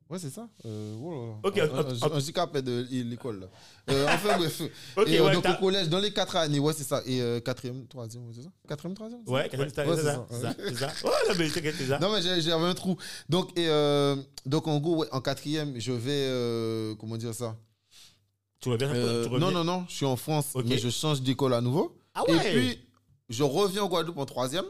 ouais, c'est ça. Euh, voilà. Ok, Un- en- un- un handicapé de l'école. Euh, enfin, bref. Et, euh, ouais, donc, au collège, dans les quatre années, ouais, c'est ça. Et euh, quatrième, troisième, ouais, c'est ça Quatrième, troisième Ouais, ça, Ouais, c'est c'est ça, ça, c'est ça, c'est ça. Ouais, non, mais t'inquiète, c'est ça. non, mais j'ai- j'avais un trou. Donc, et, donc en gros, ouais, en quatrième, je vais. comment dire ça? Tu reviens, Euh, tu reviens. non, non, non, je suis en France, mais je change d'école à nouveau. Ah Et ouais. puis, je reviens en Guadeloupe en troisième.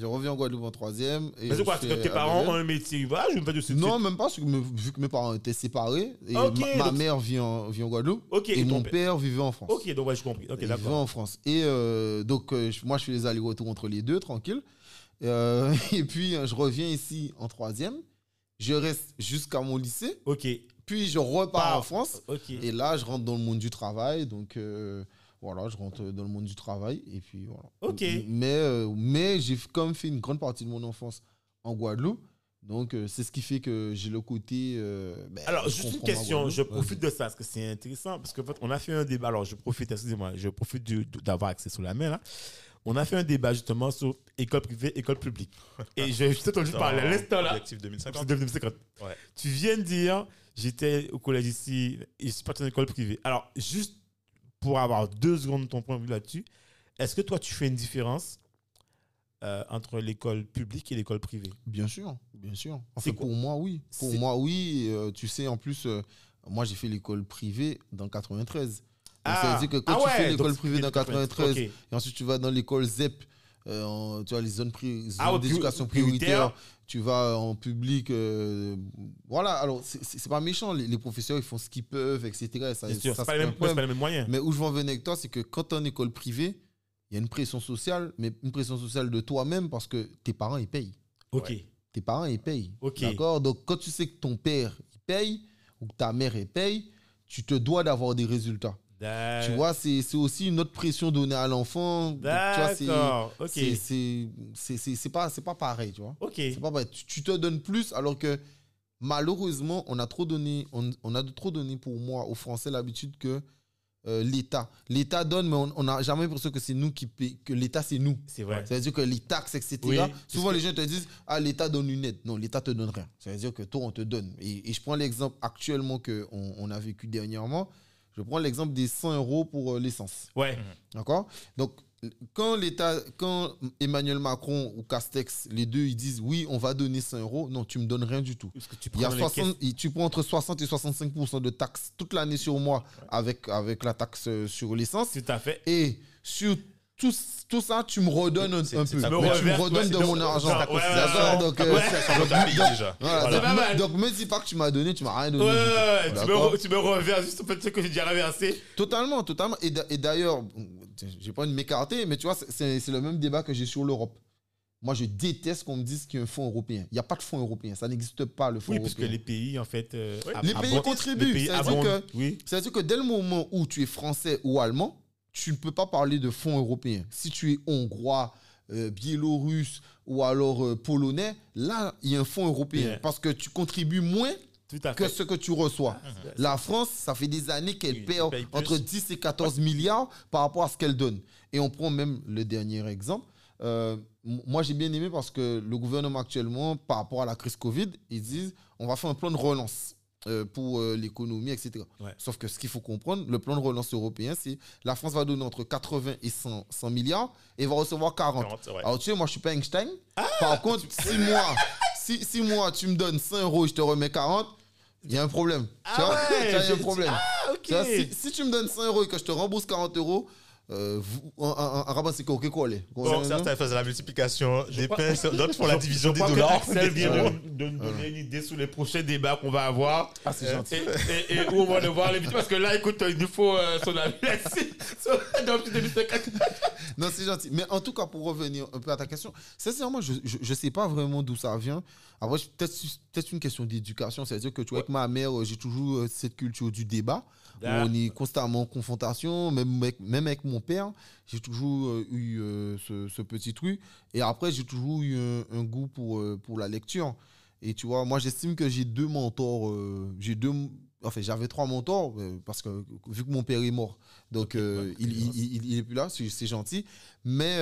Je reviens en Guadeloupe en troisième. et mais c'est quoi, c'est que tes parents ont un métier. Je me fais de Non, même pas, parce que me- vu que mes parents étaient séparés. Et ma, mère vit en, vit en Guadeloupe. Et mon père- père vivait en France. Ok, donc ouais, je Il vivait en France. Et euh, donc, euh, moi, je fais les allers-retours entre les deux, tranquille. Euh, et puis, je reviens ici en troisième. Je reste jusqu'à mon lycée. Ok. Puis, je repars en France. Et là, je rentre dans le monde du travail. Donc, voilà, je rentre dans le monde du travail. Et puis, voilà. Ok. Mais, euh, mais j'ai quand même fait une grande partie de mon enfance en Guadeloupe. Donc, euh, c'est ce qui fait que j'ai le côté. euh, ben, Alors, juste une question, je profite de ça parce que c'est intéressant parce qu'en fait, on a fait un débat. Alors, je profite, excusez-moi, je profite d'avoir accès sur la main là. On a fait un débat justement sur école privée, école publique. Et je je t'ai entendu parler à l'instant là. Objectif C'est 2050. devenu 50. Ouais. Tu viens de dire, j'étais au collège ici, et je suis parti en école privée. Alors, juste pour avoir deux secondes de ton point de vue là-dessus, est-ce que toi, tu fais une différence euh, entre l'école publique et l'école privée? Bien sûr, bien sûr. Enfin, pour moi, oui. Pour moi, oui. euh, tu sais, en plus, euh, moi, j'ai fait l'école privée dans 93. Donc, ça veut dire que quand ah tu fais l'école privée dans 93, Ok. et ensuite tu vas dans l'école ZEP, tu vois, les zones, Ah d'éducation priori- prioritaire, tu vas en public. euh, voilà, alors, c'est- c'est c'est pas méchant. Les, les professeurs, ils font ce qu'ils peuvent, etc. Bien sûr, c'est pas, c'est les mêmes- problème. c'est pas les mêmes moyens. Mais où je veux en venir avec toi, c'est que quand tu es en école privée, il y a une pression sociale, mais une pression sociale de toi-même parce que tes parents, ils payent Ok. tes parents, ils payent. Ok. D'accord? Donc, quand tu sais que ton père, il paye, ou que ta mère, elle paye, tu te dois d'avoir des résultats. Tu vois, c'est c'est aussi une autre pression donnée à l'enfant. Donc, tu vois, c'est- D'accord. Ok. c'est- c'est- c'est c'est- c'est pas, c'est pas pareil, tu vois. Ok. C'est pas pareil. Tu, tu te donnes plus alors que malheureusement, on a trop donné, on, on a trop donné pour moi aux Français l'habitude que euh, l'État. L'État donne, mais on n'a jamais l'impression que c'est nous qui payons, que l'État c'est nous. C'est vrai. C'est-à-dire que les taxes, etc. Oui, souvent, les gens te disent Ah, l'État donne une aide. Non, l'État te donne rien. C'est-à-dire que toi, on te donne. Et, et je prends l'exemple actuellement qu'on on a vécu dernièrement. Je prends l'exemple des 100 euros pour euh, l'essence. Ouais. D'accord? Donc, quand l'État, quand Emmanuel Macron ou Castex, les deux, ils disent Oui, on va donner 100 euros. Non, tu me donnes rien du tout. Parce que tu Il y a prends les 60, et tu prends entre 60 et 65% de taxes toute l'année sur moi avec, avec la taxe euh, sur l'essence. Tout à fait. Et sur tout, tout ça, tu me redonnes un, peu. Mais tu me redonnes de mon argent. Donc, euh, t'a payé donc- Voilà. C'est pas que tu m'as donné, tu m'as rien donné. Ouais, tu, me tu me reverses juste au fait ce que j'ai déjà reversé. Totalement, totalement. Et d'a- et d'ailleurs, j'ai pas de m'écarter, mais tu vois, c'est- le même débat que j'ai sur l'Europe. Moi, je déteste qu'on me dise qu'il y a un fonds européen. Il n'y a pas de fonds européen. Ça n'existe pas, le fonds Oui, puisque européen. les pays, en fait. euh, Oui. Les pays contribuent, que- Oui. C'est-à-dire que dès le moment où tu es français ou allemand, tu ne peux pas parler de fonds européens. Si tu es hongrois, euh, biélorusse ou alors euh, polonais, là, il y a un fonds européen parce que tu contribues moins que ce que tu reçois. La France, ça fait des années qu'elle Oui, perd entre 10 et 14 milliards par rapport à ce qu'elle donne. Et on prend même le dernier exemple. Euh, moi, j'ai bien aimé parce que le gouvernement actuellement, par rapport à la crise Covid, ils disent on va faire un plan de relance. Euh, pour euh, l'économie, etc. Ouais. Sauf que ce qu'il faut comprendre, le plan de relance européen, c'est la France va donner entre 80 et 100, 100 milliards et va recevoir 40. 40, ouais. Alors, tu sais, moi, je suis pas Einstein. Par contre, si moi, si, si moi, tu me donnes 100 euros et je te remets 40, il y a un problème. Ah tu vois, ouais, il y a un problème. Ah, ok. Tu vois, si, si tu me donnes 100 euros et que je te rembourse 40 euros, euh, vous- en- en en arabe, c'est quoi quoi les Donc, certains faisaient la multiplication des pains, d'autres font la division des dollars. Axel vient Ouais. de, nous donner une idée sur les prochains débats qu'on va avoir. Ah, c'est Euh, gentil. Et, et- et où on va devoir l'inviter parce que là, écoute, il nous faut euh, son avis Non, c'est gentil. Mais en tout cas, pour revenir un peu à ta question, sincèrement, je ne sais pas vraiment d'où ça vient. Après, peut-être peut une question d'éducation. C'est-à-dire que tu vois, avec ma mère, euh, j'ai toujours cette culture du débat. On est constamment en confrontation. Même avec, même avec mon père, j'ai toujours euh, eu euh, ce, ce petit truc. Et après, j'ai toujours eu un, un goût pour, euh, pour la lecture. Et tu vois, moi, j'estime que j'ai deux mentors. euh, j'ai deux. Enfin, j'avais trois mentors parce que vu que mon père est mort, donc il, il, il, il est plus là, c'est gentil. Mais,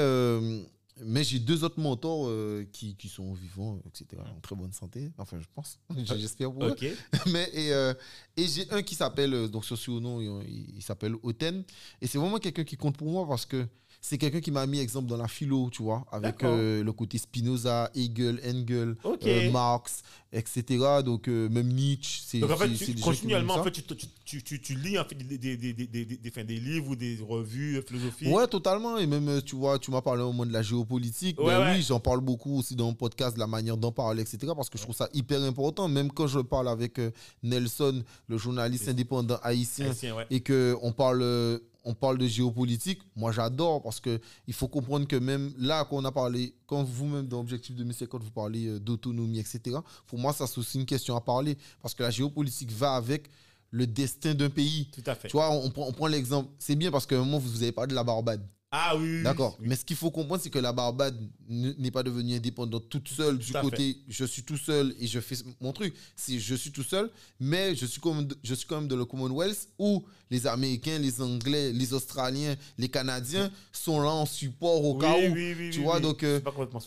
mais j'ai deux autres mentors euh, qui, qui sont vivants, etc., en très bonne santé. Enfin, je pense. J'espère pour eux. Mais, et euh, et j'ai un qui s'appelle, euh, donc sur son nom, il, il s'appelle Oten. Et c'est vraiment quelqu'un qui compte pour moi parce que c'est quelqu'un qui m'a mis exemple dans la philo, tu vois, avec euh, le côté Spinoza, Hegel, Engel, euh, Marx, etc. Donc euh, même Nietzsche. c'est- Donc en fait, tu- continuellement, en fait, tu, tu, tu, lis en fait, des, des, des, des, des, livres ou des revues philosophiques. Ouais, totalement. Et même, tu vois, tu m'as parlé au moins de la géopolitique. Ouais, Ben ouais. Oui, j'en parle beaucoup aussi dans mon podcast, la manière d'en parler, etc. Parce que je trouve ça hyper important. Même quand je parle avec Nelson, le journaliste indépendant haïtien, Haïtien, ouais. et que on parle on parle de géopolitique, moi j'adore parce que il faut comprendre que même là qu'on a parlé, quand vous-même dans Objectif 2050 vous parlez euh, d'autonomie, etc. Pour moi ça c'est aussi une question à parler parce que la géopolitique va avec le destin d'un pays. Tout à fait. Tu vois, on, prend, on prend l'exemple, c'est bien parce qu'à un moment vous, vous avez parlé de la Barbade. Ah oui. D'accord. oui. Mais ce qu'il faut comprendre, c'est que la Barbade n'est pas devenue indépendante toute seule du côté je suis tout seul et je fais mon truc. C'est je suis tout seul, mais je suis, comme, je suis quand même dans le Commonwealth où les Américains, les Anglais, les Australiens, les Canadiens sont là en support au Oui, cas où. oui, tu vois, donc, euh.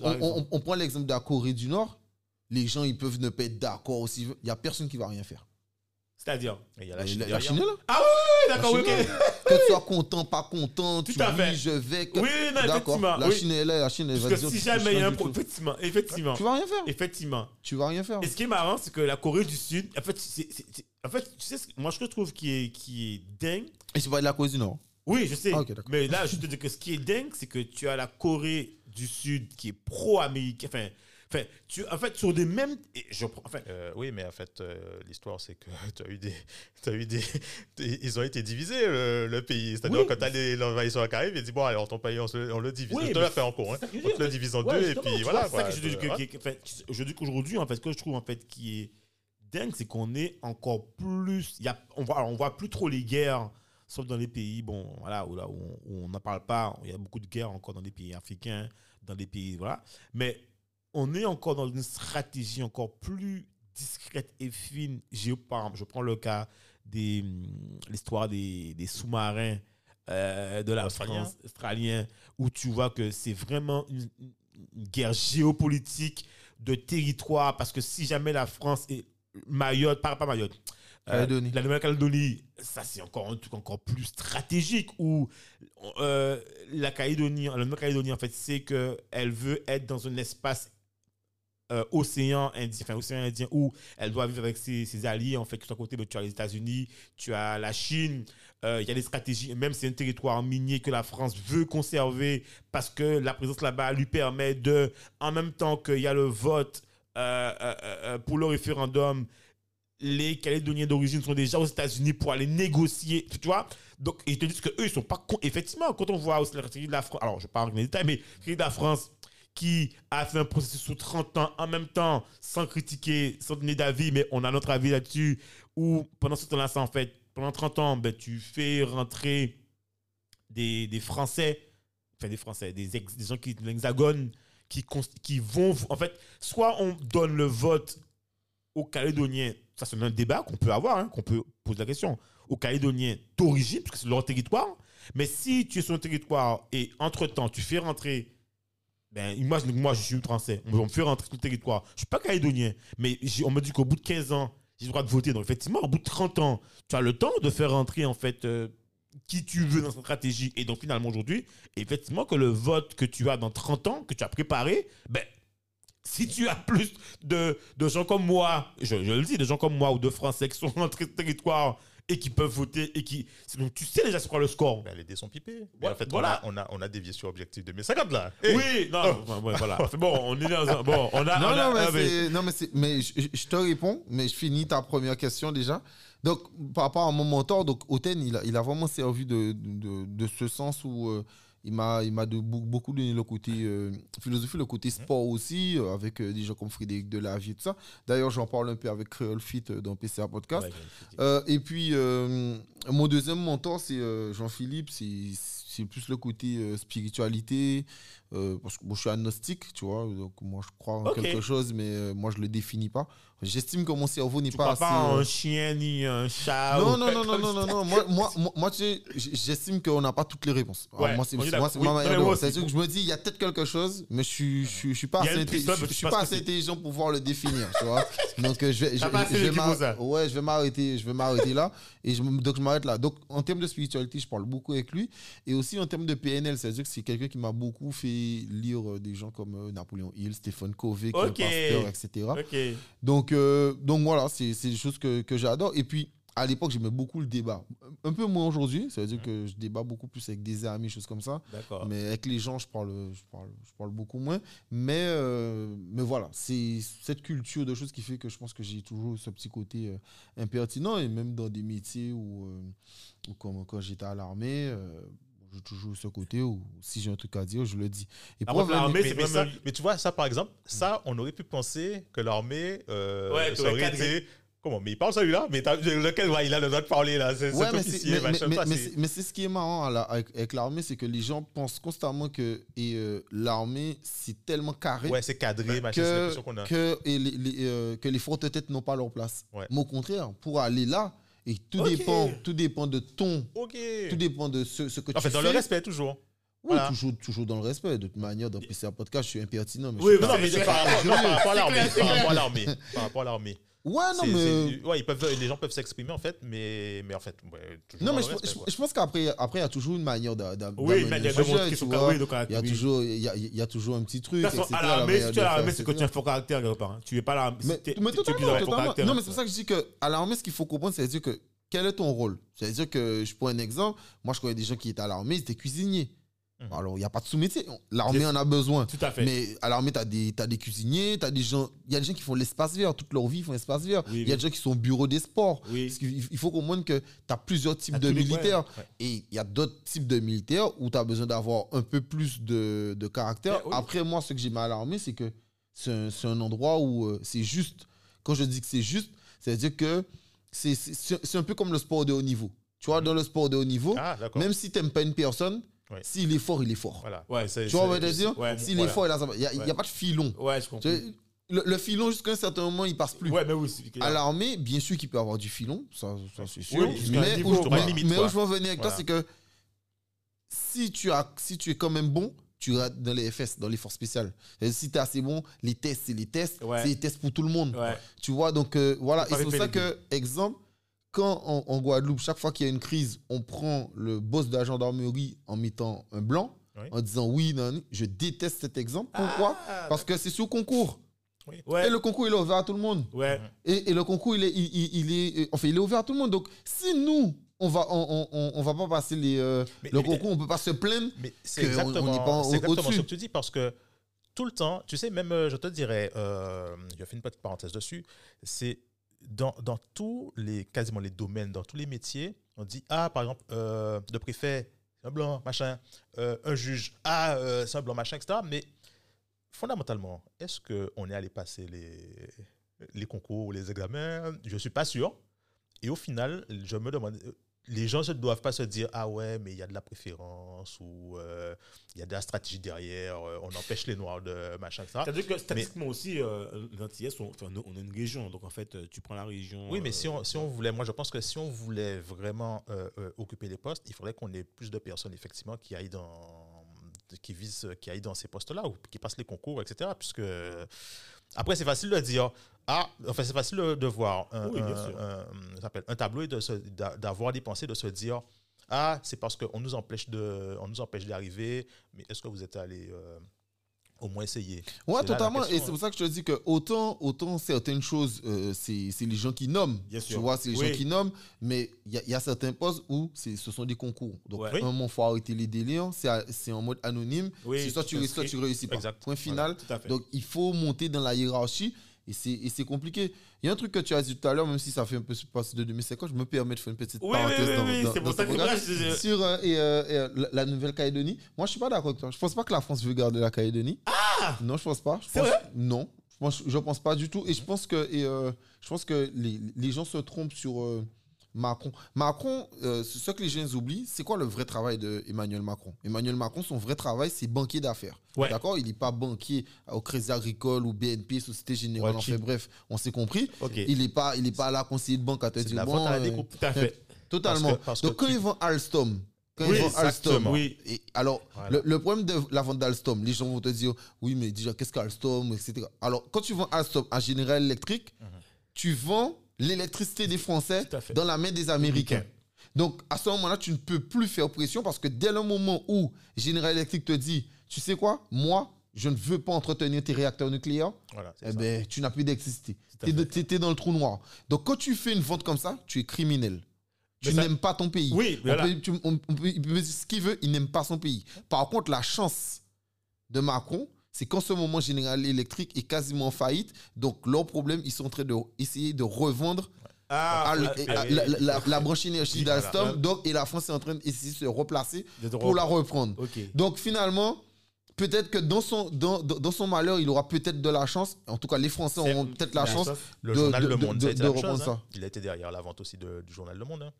On, Ah, on prend l'exemple de la Corée du Nord. Les gens, ils peuvent ne pas être d'accord aussi. Il n'y a personne qui va rien faire. C'est-à-dire. Il y a Euh, la Chine la, la derrière. Chine est là. Oui, d'accord, La oui, ok. est là. Que tu sois content, pas content, Tout tu à fait. oui, je vais. que- Oui, non, D'accord. effectivement. La oui. Chine est là, la Chine que dire, si jamais il y a un problème. tout. Effectivement, effectivement. Tu vas rien faire. Effectivement. Tu vas rien faire. Et ce qui est marrant, c'est que la Corée du Sud, en fait, c'est, c'est- c'est- en fait tu sais, ce que- moi, ce que je trouve qui est, qui est dingue, Et tu parles de la Corée du Nord. oui, je sais, Ah, mais là, je te dis que ce qui est dingue, c'est que tu as la Corée du Sud qui est pro-américain, enfin, enfin, tu, en fait, sur des mêmes, je, prends- enfin, Euh, oui, mais en fait, euh, l'histoire, c'est que tu as eu des. As eu des, des- ils ont été divisés, le, le pays. C'est-à-dire, Oui. quand tu as l'envahisseur qui arrive, il dit Bon, alors, ton pays, on, se on le divise. Oui, on te l'a fait en cours. Hein. je On te le en fait. divise en Ouais, deux, et puis voilà. c'est ça quoi. que je que- que- enfin, je dis qu'aujourd'hui, en fait, ce que je trouve, en fait, qui est dingue, c'est qu'on est encore plus, y a, on voit, on voit plus trop les guerres, sauf dans les pays, bon, voilà, où, là, où on n'en parle pas, il y a beaucoup de guerres encore dans les pays africains, dans les pays, voilà, mais on est encore dans une stratégie encore plus discrète et fine. Exemple, je prends le cas des hum, l'histoire des, des sous-marins euh, de la. France australien, où tu vois que c'est vraiment une, guerre géopolitique de territoire, parce que si jamais la France et Mayotte, pas, pas Mayotte, euh, la Nouvelle-Calédonie, ça c'est encore un truc encore plus stratégique, où euh, la Calédonie, la Nouvelle-Calédonie en fait, c'est qu'elle veut être dans un espace euh, océan Indien, océan Indien où elle doit vivre avec ses, alliés en fait que de son côté tu as les États-Unis tu as la Chine euh, il y a des stratégies même c'est un territoire minier que la France veut conserver parce que la présence là-bas lui permet de en même temps qu'il y a le vote euh, pour le référendum les Calédoniens d'origine sont déjà aux États-Unis pour aller négocier, tu vois? Donc, ils te disent qu'eux, ils sont pas con. Effectivement, quand on voit aussi la stratégie de la France, alors je parle les détails, mais la de la France qui a fait un processus sous 30 ans en même temps, sans critiquer, sans donner d'avis, mais on a notre avis là-dessus, où pendant ce temps-là, en fait, pendant 30 ans, ben, tu fais rentrer des, des Français, enfin des Français, des, des gens qui de l'Hexagone, qui, qui vont, en fait, soit on donne le vote aux Calédoniens, ça c'est un débat qu'on peut avoir, hein, qu'on peut poser la question, aux Calédoniens d'origine, parce que c'est leur territoire, mais si tu es sur un territoire et entre-temps tu fais rentrer, ben, imagine que moi je suis français, on me fait rentrer sur le territoire, je suis pas calédonien, mais on me dit qu'au bout de 15 ans, j'ai le droit de voter. Donc, effectivement, au bout de 30 ans, tu as le temps de faire rentrer, en fait, euh, qui tu veux dans cette stratégie. Et donc, finalement, aujourd'hui, effectivement, que le vote que tu as dans 30 ans, que tu as préparé, ben, si tu as plus de, de gens comme moi, je, je le dis, de gens comme moi ou de Français qui sont rentrés sur le territoire et qui peuvent voter et qui. Donc, tu sais déjà c'est quoi le score. Ben, les dés sont pipés. Mais Ouais, en fait, voilà. on, a, on, a, on a dévié sur objectif 2050 là. Hey. Oui, non, ouais, voilà. Bon, on est dans un. Bon, on a. Non, on a- non, mais, ah, non, mais, mais je, je te réponds, mais je finis ta première question déjà. Donc, par rapport à mon mentor, donc Oten, il a, il a vraiment servi de, de, de ce sens où euh, il m'a il m'a beaucoup donné le côté euh, philosophie, le côté sport aussi, euh, avec euh, des gens comme Frédéric Delavie et tout ça. D'ailleurs, j'en parle un peu avec Créole Fit dans PCA Podcast. Ouais, et puis, mon deuxième mentor, c'est Jean-Philippe. C'est c'est plus le côté spiritualité. Euh, parce que moi, je suis agnostique, tu vois. Donc, moi, je crois en quelque chose, mais euh, moi, je le définis pas. J'estime que mon cerveau n'est pas crois assez. pas euh, un chien ni un chat non, ou non, non, non, non, non, non. Moi, moi, moi, j'estime qu'on n'a pas toutes les réponses. Alors, Ouais, moi, c'est Oui, ma manière de. C'est-à-dire que je me dis, il y a peut-être quelque chose, mais je suis, je suis, je suis pas assez, je- je suis pas assez intelligent pour pouvoir le définir, tu vois. Donc, euh, je vais, je, vais m'arrêter, je vais m'arrêter là. Et je, donc, je m'arrête là. Donc, en termes de spiritualité, je parle beaucoup avec lui. Et aussi en termes de PNL, c'est-à-dire que c'est quelqu'un qui m'a beaucoup fait lire euh, des gens comme euh, Napoléon Hill, Stephen Covey, pasteur, etc. Donc, euh, donc voilà, c'est des choses que, que j'adore. Et puis, à l'époque, j'aimais beaucoup le débat. Un peu moins aujourd'hui, ça veut dire que je débat beaucoup plus avec des amis, choses comme ça. Mais avec les gens, je parle, je parle, je parle beaucoup moins. Mais, euh, mais voilà, c'est cette culture de choses qui fait que je pense que j'ai toujours ce petit côté euh, impertinent. Et même dans des métiers où, euh, où comme quand j'étais à l'armée, j'ai toujours ce côté où si j'ai un truc à dire, je le dis. Et pour l'armée, Mais, c'est mais ça- mais tu vois, ça par exemple, ça, on aurait pu penser que l'armée euh, Ouais, ça t'aurais aurait cadré. été. Comment? Mais il parle celui-là Mais t'as- lequel ouais, il a le droit de parler là C'est Ouais, mais c'est- officier, mais- machin, mais- ça, mais c'est- c'est- mais c'est ce qui est marrant à la- avec, avec l'armée, c'est que les gens pensent constamment que et, euh, l'armée, c'est tellement carré Ouais, c'est cadré, machin, c'est que, l'impression qu'on a. que, et les, les, euh, que les fortes têtes n'ont pas leur place. Ouais. Mais au contraire, pour aller là, et tout, dépend, tout dépend de ton, tout dépend de ce, ce que En tu fait, fais. dans le respect toujours. Oui, Voilà. toujours, toujours dans le respect. De toute manière, dans PCA Podcast, je suis impertinent. Mais je Oui, suis mais pas- Non, mais par rapport, à l'armée. Par rapport à l'armée. Ouais, non, mais. ouais, ils peuvent, les gens peuvent s'exprimer en fait, mais, mais en fait, ouais, toujours Non, mais je, respect, je- je pense qu'après, après, il y a toujours une manière d'a- d'a- Oui, d'amener mais il y a le des sujet, gens qui tu sont vois. oui, donc, Il y a toujours, il y a, il y a toujours un petit truc. De façon, etc., à la l'armée, manière si de tu es à l'armée, c'est que tu as un fort caractère quelque part. Tu es pas là. Mais, mais totalement, totalement. caractère. Non, mais c'est pour ça que je dis que à l'armée, ce qu'il faut comprendre, c'est dire que quel est ton rôle? C'est-à-dire que, je prends un exemple, moi je connais des gens qui étaient à l'armée, ils étaient cuisiniers. Mhm. Alors, il n'y a pas de sous-métier. L'armée en a besoin. Tout à fait. Mais à l'armée, tu as des, t'as des cuisiniers, tu as des gens. Il y a des gens qui font l'espace vert, toute leur vie, ils font l'espace vert. Oui, Il y a oui. des gens qui sont au bureau des sports. Oui. Parce qu'il- Il faut comprendre que tu as plusieurs types de militaires. ouais. Et il y a d'autres types de militaires où tu as besoin d'avoir un peu plus de, de caractère. Ouais, oui. Après, moi, ce que j'aime à l'armée, c'est que c'est un, un endroit où euh, c'est juste. Quand je dis que c'est juste, c'est-à-dire que c'est- un peu comme le sport de haut niveau. Tu vois, dans le sport de haut niveau, Ah, même si tu n'aimes pas une personne, Ouais. s'il est fort, il est fort. Voilà. Ouais, c'est- Tu vois, on va te dire, s'il Voilà. est fort, il a sa- n'y a, a pas de filon. Ouais, je comprends. Tu sais, Le, le filon, jusqu'à un certain moment, il passe plus. Ouais, mais oui. c'est clair. À l'armée, bien sûr qu'il peut avoir du filon, ça, ça c'est sûr. Oui, mais niveau, où, je- t'auras une mais- limite, mais quoi. où je veux en venir avec toi, c'est que si tu, as, si tu es quand même bon, tu iras dans les FS, dans les forces spéciales. Et si tu es assez bon, les tests, c'est les tests. C'est les tests pour tout le monde. Tu vois, donc euh, voilà. Et c'est pour ça que, exemple, quand en, en Guadeloupe, chaque fois qu'il y a une crise, on prend le boss de la gendarmerie en mettant un blanc, Oui. en disant oui, non, non. je déteste cet exemple. Pourquoi? Ah, Parce que c'est sous concours. Ouais. Et le concours, il est ouvert à tout le monde. Ouais. Et, et le concours, il est, il, il- il est, enfin, il est ouvert à tout le monde. Donc, si nous, on va, on, on, on va pas passer les, euh, Mais- le mais- concours, on peut pas se plaindre. Mais c'est exactement, pas c'est exactement ce que tu dis parce que tout le temps, tu sais, même euh, je te dirais, euh, je fais une petite parenthèse dessus, c'est dans, dans tous les, quasiment les domaines, dans tous les métiers, on dit, ah, par exemple, euh, le préfet, c'est un blanc, machin, euh, un juge, ah, euh, c'est un blanc, machin, etc. Mais fondamentalement, est-ce qu'on est allé passer les, les concours ou les examens? Je ne suis pas sûr. Et au final, je me demande, les gens ne doivent pas se dire Ah ouais, mais il y a de la préférence ou euh, il y a de la stratégie derrière, euh, on empêche les noirs de machin, etc. C'est-à-dire que statistiquement aussi, euh, les Antillais sont. enfin, nous, on est une région, donc en fait, euh, tu prends la région. Oui, mais si on, si on voulait, moi je pense que si on voulait vraiment occuper les postes, il faudrait qu'on ait plus de personnes effectivement qui aillent dans qui visent, qui aillent dans ces postes-là ou qui passent les concours, etc. Puisque Après, c'est facile de dire. Ah, enfin, c'est facile de, voir un, Oui, bien un- tableau et de d'avoir des pensées, de se dire Ah, c'est parce qu'on nous empêche de, on nous empêche d'arriver, mais est-ce que vous êtes allé euh, au moins essayer? Ouais, totalement. et c'est hein. pour ça que je te dis que autant, autant certaines choses, euh, c'est les gens qui nomment. Bien Tu sûr. vois, c'est les Oui. gens qui nomment. Mais il y, a- il y a certains postes où ce sont des concours. Donc, Ouais. à un moment, il faut arrêter les délires. C'est à- c'est en mode anonyme. Oui, c'est soit tu réussis, soit tu réussis pas. Exact. Point final. À. Donc, il faut monter dans la hiérarchie. Et c'est c'est compliqué. Il y a un truc que tu as dit tout à l'heure, même si ça fait un peu passer de 2050, je me permets de faire une petite Oui, parenthèse oui, oui, dans- c'est dans pour ça que je- Sur euh, et, euh, et, euh, la, la Nouvelle-Calédonie, moi je suis pas d'accord avec toi. Je pense pas que la France veut garder la Calédonie. Ah Non, je pense pas. Je C'est pense- vrai? Non, je je pense pas du tout. Et je pense que, et, euh, je pense que les, les gens se trompent sur Macron. Macron, euh, ce que les gens oublient, c'est quoi le vrai travail d'Emmanuel Macron? Emmanuel Macron, son vrai travail, c'est banquier d'affaires. Ouais. D'accord? Il n'est pas banquier au Crédit Agricole ou BNP, Société Générale. Ouais, bref, on s'est compris. Ok. Il n'est pas, il est pas là conseiller de banque à te dire bon, à euh. Tout à fait. Totalement. Parce que- parce Donc quand tu- ils vont Alstom, quand Oui, ils vont Alstom. Oui. et alors Voilà. le, le problème de la vente d'Alstom, les gens vont te dire oui mais déjà qu'est-ce qu'Alstom, etc. Alors quand tu vends Alstom à General Electric, tu vends l'électricité des Français dans la main des Américains. Donc à ce moment-là, tu ne peux plus faire pression parce que dès le moment où General Electric te dit, tu sais quoi, moi je ne veux pas entretenir tes réacteurs nucléaires, Voilà, eh ben, tu n'as plus à Tu es, dans le trou noir. Donc, quand tu fais une vente comme ça, tu es criminel. Tu n'aimes pas ton pays. Oui, On voilà. peut- tu- on- on peut- dire ce qu'il veut, il n'aime pas son pays. Par contre, la chance de Macron, c'est qu'en ce moment, General Electric est quasiment en faillite. Donc, leur problème, ils sont en train d'essayer de revendre Ah, à- ah, et- la, la- la- la branche énergie Voilà. d'Alstom. Donc, et la France est en train d'essayer de se replacer pour la reprendre. Donc finalement, peut-être que dans son, dans, dans- son malheur, il aura peut-être de la chance. En tout cas, les Français auront peut-être la chance. Le de- journal de- Le de- Monde, de- reprendre chose, ça. hein. Il a été derrière la vente aussi de- du journal Le Monde. hein.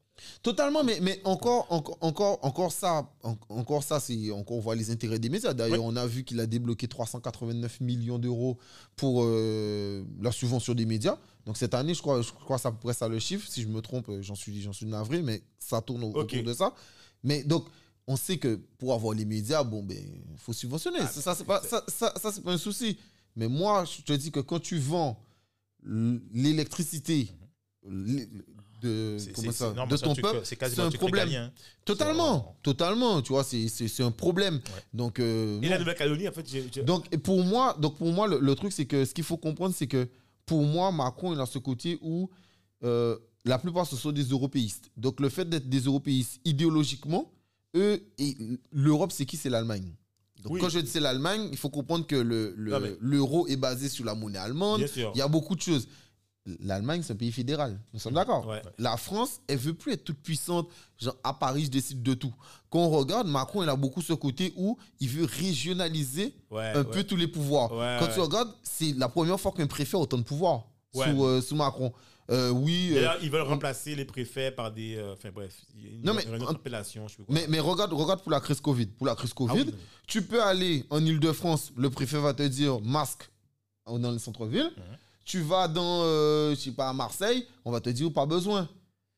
Totalement, mais, mais encore, encore, encore, encore ça, en- encore ça, c'est encore on voit les intérêts des médias. D'ailleurs, on a vu qu'il a débloqué 389 millions d'euros pour euh, la subvention des médias. Donc cette année, je crois, je crois que ça pourrait ça le chiffre. Si je me trompe, euh, j'en suis, j'en suis navré, mais ça tourne autour de ça. Mais donc, on sait que pour avoir les médias, bon, ben, faut subventionner. Ah, ça, ça, c'est pas, ça, ça, ça, c'est pas un souci. Mais moi, je te dis que quand tu vends l'électricité l- de, comment ça, non, de ton peuple, euh, C'est un truc problème. hein. Totalement, totalement. Tu vois, c'est- un problème. Donc, euh, Et non. la Nouvelle-Calédonie, en fait, donc pour moi, donc pour moi, le, le truc c'est que ce qu'il faut comprendre, c'est que pour moi, Macron il a ce côté où euh, la plupart ce sont des européistes. Donc le fait d'être des européistes idéologiquement, eux et l'Europe, c'est qui? C'est l'Allemagne. Donc Oui. quand je dis c'est l'Allemagne, il faut comprendre que le- le- l'euro est basé sur la monnaie allemande. Il y a beaucoup de choses. L'Allemagne, c'est un pays fédéral. Nous sommes d'accord. Ouais. La France, elle veut plus être toute puissante. Genre, à Paris, je décide de tout. Quand on regarde, Macron, il a beaucoup ce côté où il veut régionaliser Ouais, un ouais. peu tous les pouvoirs. Quand tu regardes, c'est la première fois qu'un préfet a autant de pouvoir sous, euh, sous Macron. Euh, oui, euh, D'ailleurs, ils veulent remplacer les préfets par des. euh, Enfin bref, il y a une, Non, mais une autre appellation, je sais plus quoi. mais, mais regarde, regarde pour la crise Covid. Pour la crise Ah Covid, oui. tu peux aller en Ile-de-France, le préfet va te dire masque dans le centre-ville. Mhm. Tu vas dans, je sais pas, à Marseille, on va te dire pas besoin.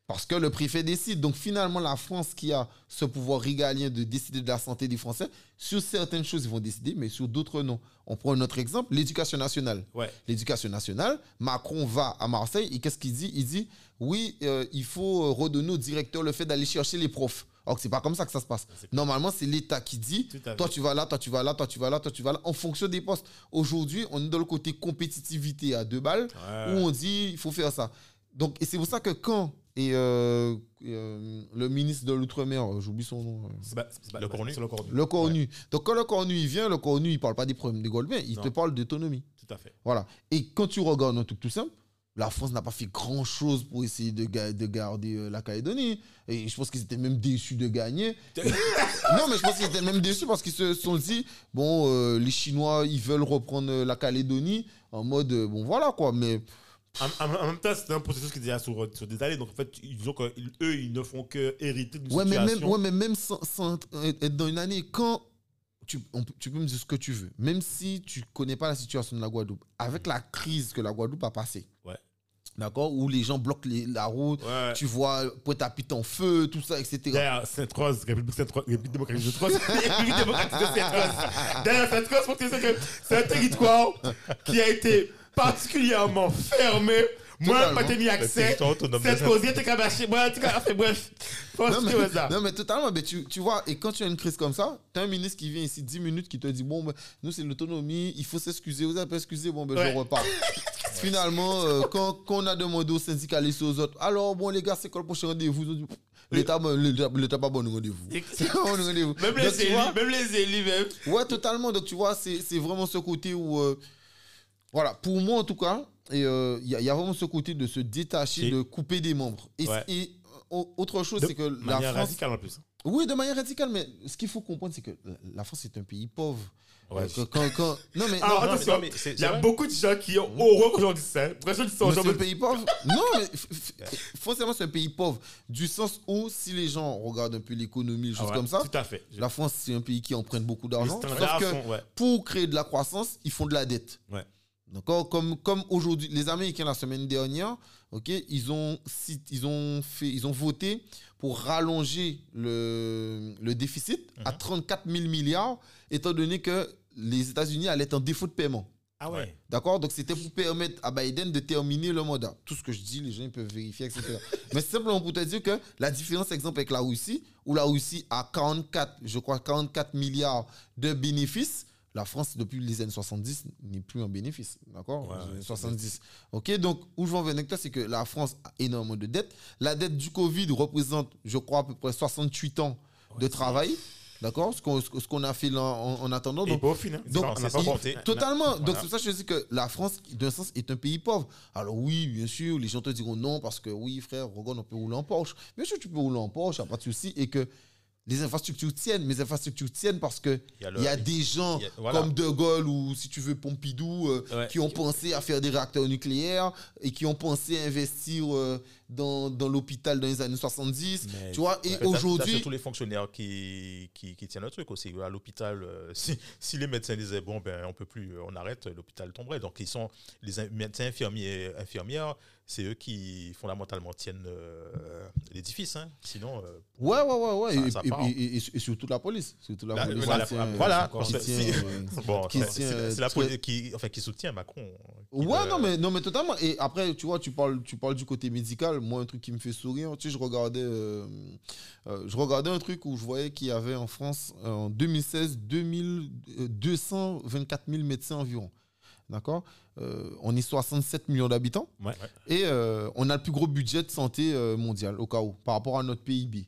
Parce que le préfet décide. Donc finalement, la France qui a ce pouvoir régalien de décider de la santé des Français, sur certaines choses, ils vont décider, mais sur d'autres, non. On prend un autre exemple, l'éducation nationale. Ouais. L'éducation nationale, Macron va à Marseille et qu'est-ce qu'il dit? Il dit, oui, euh, il faut euh, redonner au directeur le fait d'aller chercher les profs. Alors que c'est pas comme ça que ça se passe. Normalement, c'est l'État qui dit, toi tu vas là, toi tu vas là, toi tu vas là, toi tu vas là, en fonction des postes. Aujourd'hui, on est dans le côté compétitivité à deux balles, Ouais. où on dit, il faut faire ça. Donc, et c'est pour ça que quand et, euh, euh, le ministre de l'Outre-mer, euh, j'oublie son nom, Le cornu. Le cornu. le cornu. Donc quand le cornu il vient, le cornu il parle pas des problèmes des Goldman, il Non. te parle d'autonomie. Tout à fait. Voilà. Et quand tu regardes un truc tout simple, la France n'a pas fait grand chose pour essayer de, ga- de garder euh, la Calédonie. Et je pense qu'ils étaient même déçus de gagner. non, mais je pense qu'ils étaient même déçus parce qu'ils se sont dit bon, euh, les Chinois, ils veulent reprendre la Calédonie en mode euh, bon, voilà quoi. Mais En, même temps, c'est un processus qui est déjà sur, sur des années. Donc, en fait, ils ont eux, ils ne font que hériter d'une ouais, mais même, situation. ouais, mais même sans, sans être dans une année, quand tu, on peut- tu peux me dire ce que tu veux, même si tu connais pas la situation de la Guadeloupe, avec la crise que la Guadeloupe a passée, Ouais. d'accord, où les gens bloquent les- la route, Ouais. tu vois Pointe-à-Pitre en feu, tout ça, etc. D'ailleurs, Sainte-Rose, République, Sainte-Rose, République démocratique de Sainte-Rose, République démocratique de Sainte-Rose. D'ailleurs, Sainte-Rose, c'est un territoire qui a été particulièrement fermé. Moi, Totalement. pas tenu accès. Cette cause, t'es cabaché. Moi, tu as fait bref. Non mais, non, mais totalement, mais tu, tu vois, et quand tu as une crise comme ça, tu as un ministre qui vient ici 10 minutes qui te dit Bon, ben, nous, c'est l'autonomie, il faut s'excuser, vous avez pas excusé, bon, ben, Ouais. je repars. Finalement, euh, quand, quand on a demandé aux syndicalistes et aux autres Alors, bon, les gars, c'est quoi le prochain rendez-vous? L'État l'État pas bon rendez-vous. Rendez-vous. Même les élus, même les élus, même. Ouais, totalement. Donc, tu vois, c'est c'est vraiment ce côté où. euh, voilà, pour moi en tout cas, il euh, y, a- y a vraiment ce côté de se détacher, de couper des membres. Et, Ouais. et, euh, autre chose, De c'est que la manière France. radicale en plus. Oui, de manière radicale, mais ce qu'il faut comprendre, c'est que la- France est un pays pauvre. Ouais. Euh, quand, quand- quand- Non, mais. Alors, non, non, attention, il y a beaucoup de gens qui ont horreur quand dis ça. Après, je dis ça c'est un pays pauvre. Non, mais forcément, c'est un pays pauvre. Du sens où, si les gens regardent un peu l'économie, Ah choses ouais, comme ça, Tout à fait. la France, c'est un pays qui emprunte beaucoup d'argent. Sauf que sont- ouais. pour créer de la croissance, ils font de la dette. Ouais. D'accord Comme, comme aujourd'hui, les Américains, la semaine dernière, ok, ils, ont, ils, ont fait, ils ont voté pour rallonger le, le déficit à Mhm. 34 000 milliards, étant donné que les États-Unis allaient être en défaut de paiement. Ah ouais. D'accord? Donc, c'était pour permettre à Biden de terminer le mandat. Tout ce que je dis, les gens ils peuvent vérifier, etc. Mais c'est simplement pour te dire que la différence, exemple, avec la Russie, où la Russie a 44, je crois, 44 milliards de bénéfices, la France, depuis les années 70, n'est plus en bénéfice. D'accord Ouais, Les années ouais, 70. OK Donc, où je veux en venir avec toi, c'est que la France a énormément de dettes. La dette du Covid représente, je crois, à peu près 68 ans de travail. D'accord Ce qu'on ce qu'on a fait là en, en attendant. Et Donc, pas au final. donc, on pas compté. Totalement. Donc, Voilà. c'est pour ça que je dis que la France, d'un sens, est un pays pauvre. Alors, oui, bien sûr, les gens te diront non, parce que oui, frère, regarde, on peut rouler en Porsche. Bien sûr, tu peux rouler en Porsche, il n'y a pas de souci. Et que les infrastructures tiennent. Mais les infrastructures tiennent parce que Il y a le- il y a des gens il y a- voilà. comme De Gaulle ou, si tu veux, Pompidou, euh, Ouais. qui ont pensé à faire des réacteurs nucléaires et qui ont pensé à investir euh, dans, dans l'hôpital dans les années 70. Mais- tu vois, et aujourd'hui. surtout les fonctionnaires qui, qui, qui tiennent le truc aussi. À l'hôpital, euh, si, si les médecins disaient bon, ben, on peut plus, on arrête, l'hôpital tomberait. Donc, ils sont, les in- médecins infirmiers, infirmières, c'est eux qui fondamentalement tiennent euh, l'édifice. hein. Sinon, euh, Ouais, ouais, ouais, ouais. Ça- et, ça et- et- surtout la police. Surtout la Là, police. voilà, tient- qui tient, euh, bon, c'est la police qui, enfin, qui soutient Macron. qui Ouais, non mais, non, mais totalement. Et après, tu vois, tu parles, tu parles du côté médical. Moi, un truc qui me fait sourire, tu sais, je regardais, euh, euh, je regardais un truc où je voyais qu'il y avait en France, euh, en 2016, 2000, euh, 224 000 médecins environ. D'accord Euh, On est 67 millions d'habitants. Ouais. Et euh, on a le plus gros budget de santé euh, mondial, au cas où, par rapport à notre PIB.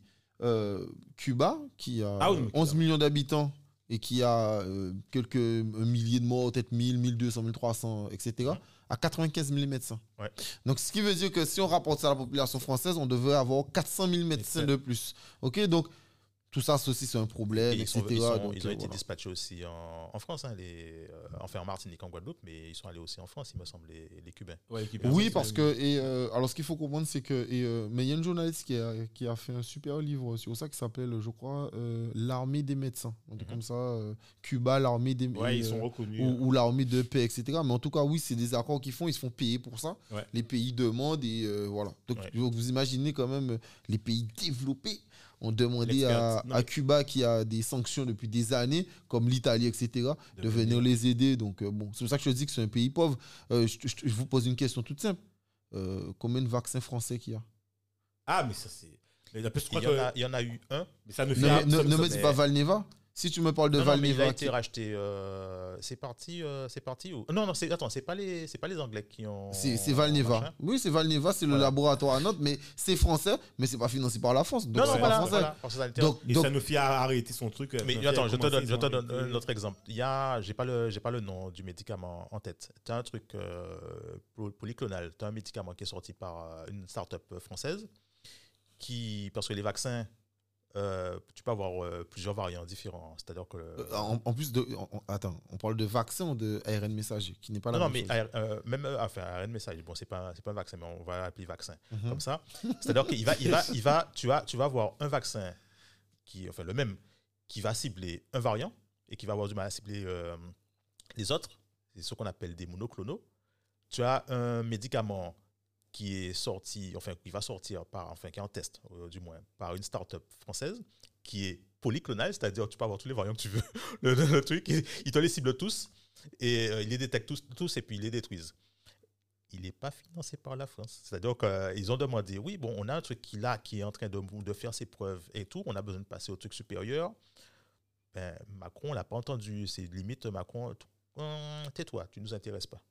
Cuba, qui a Ah oui, mais 11 Cuba. millions d'habitants et qui a quelques milliers de morts, peut-être 1000, 1200, 1300, etc., a 95 000 médecins. Ouais. Donc, ce qui veut dire que si on rapporte ça à la population française, on devrait avoir 400 000 médecins de plus. OK Donc, tout ça, aussi, c'est un problème, Et ils, etc. sont- ils sont- Donc, ils ont euh, été voilà. dispatchés aussi en, en France, hein, les, euh, enfin en Martinique, en Guadeloupe, mais ils sont allés aussi en France, il me semble, les, les Cubains. Ouais, Oui, parce que. Et, euh, alors, ce qu'il faut comprendre, c'est que. Et, euh, mais il y a une journaliste qui a, qui a fait un super livre sur ça qui s'appelle, je crois, euh, L'armée des médecins. Truc Mhm. comme ça. euh, Cuba, l'armée des. Ouais, et, ils sont reconnus. ou, ou l'armée de paix, etc. Mais en tout cas, oui, c'est des accords qu'ils font, ils se font payer pour ça. Ouais. Les pays demandent et euh, voilà. Donc, Ouais. donc, vous imaginez quand même les pays développés ont demandé L'expert- à, Cuba, qui a des sanctions depuis des années, comme l'Italie, etc., de, De venir les aider. Donc, euh, bon, c'est pour ça que je dis que c'est un pays pauvre. Euh, je, je- je vous pose une question toute simple. Euh, combien de vaccins français qu'il y a? Ah, mais ça, c'est. Il crois y, en que. a, il y en a eu un. Mais ça ne fait ne- me dis pas Valneva. Si tu me parles de Non, non, mais il a Valneva, été qui- racheté. euh, c'est parti, euh, c'est parti où Non, non, c'est attends, c'est pas les, c'est pas les Anglais qui ont. c'est c'est Valneva. Oui, c'est Valneva, c'est le laboratoire à note, mais c'est français, mais c'est pas financé par la France. Donc Non, c'est non, pas voilà, français. voilà, Donc, Et donc- Sanofi a arrêté son truc. euh, Mais Sanofi attends, a je te donne, je te donne un autre exemple. Il y a, j'ai pas le, j'ai pas le nom du médicament en tête. Tu as un truc euh, poly- polyclonal. Tu as un médicament qui est sorti par une start-up française qui, parce que les vaccins, euh, tu peux avoir euh, plusieurs variants différents. C'est-à-dire que Euh, en, en plus de. en- en- attends, on parle de vaccin ou de ARN messager, qui n'est pas la non, non, même mais chose? euh, même enfin, ARN message, bon, c'est pas, pas un vaccin, mais on va l'appeler vaccin. Mhm. comme ça. C'est-à-dire qu'il va, il va, il va, tu vas, tu vas avoir un vaccin qui, enfin le même, qui va cibler un variant et qui va avoir du mal à cibler les autres. C'est ce qu'on appelle des monoclonaux. Tu as un médicament qui est sorti, enfin qui va sortir par, enfin qui est en test euh, du moins par une start-up française qui est polyclonal, c'est-à-dire que tu peux avoir tous les variants que tu veux. Le, truc, il, il te les cible tous et euh, il les détecte tous, tous et puis il les détruisent. il n'est pas financé par la France. C'est-à-dire qu'ils ont demandé, oui, bon, on a un truc qui, là, qui est en train de, faire ses preuves et tout, on a besoin de passer au truc supérieur. Ben, Macron, on l'a pas entendu. C'est limite, Macron, hum, tais-toi, tu nous intéresses pas.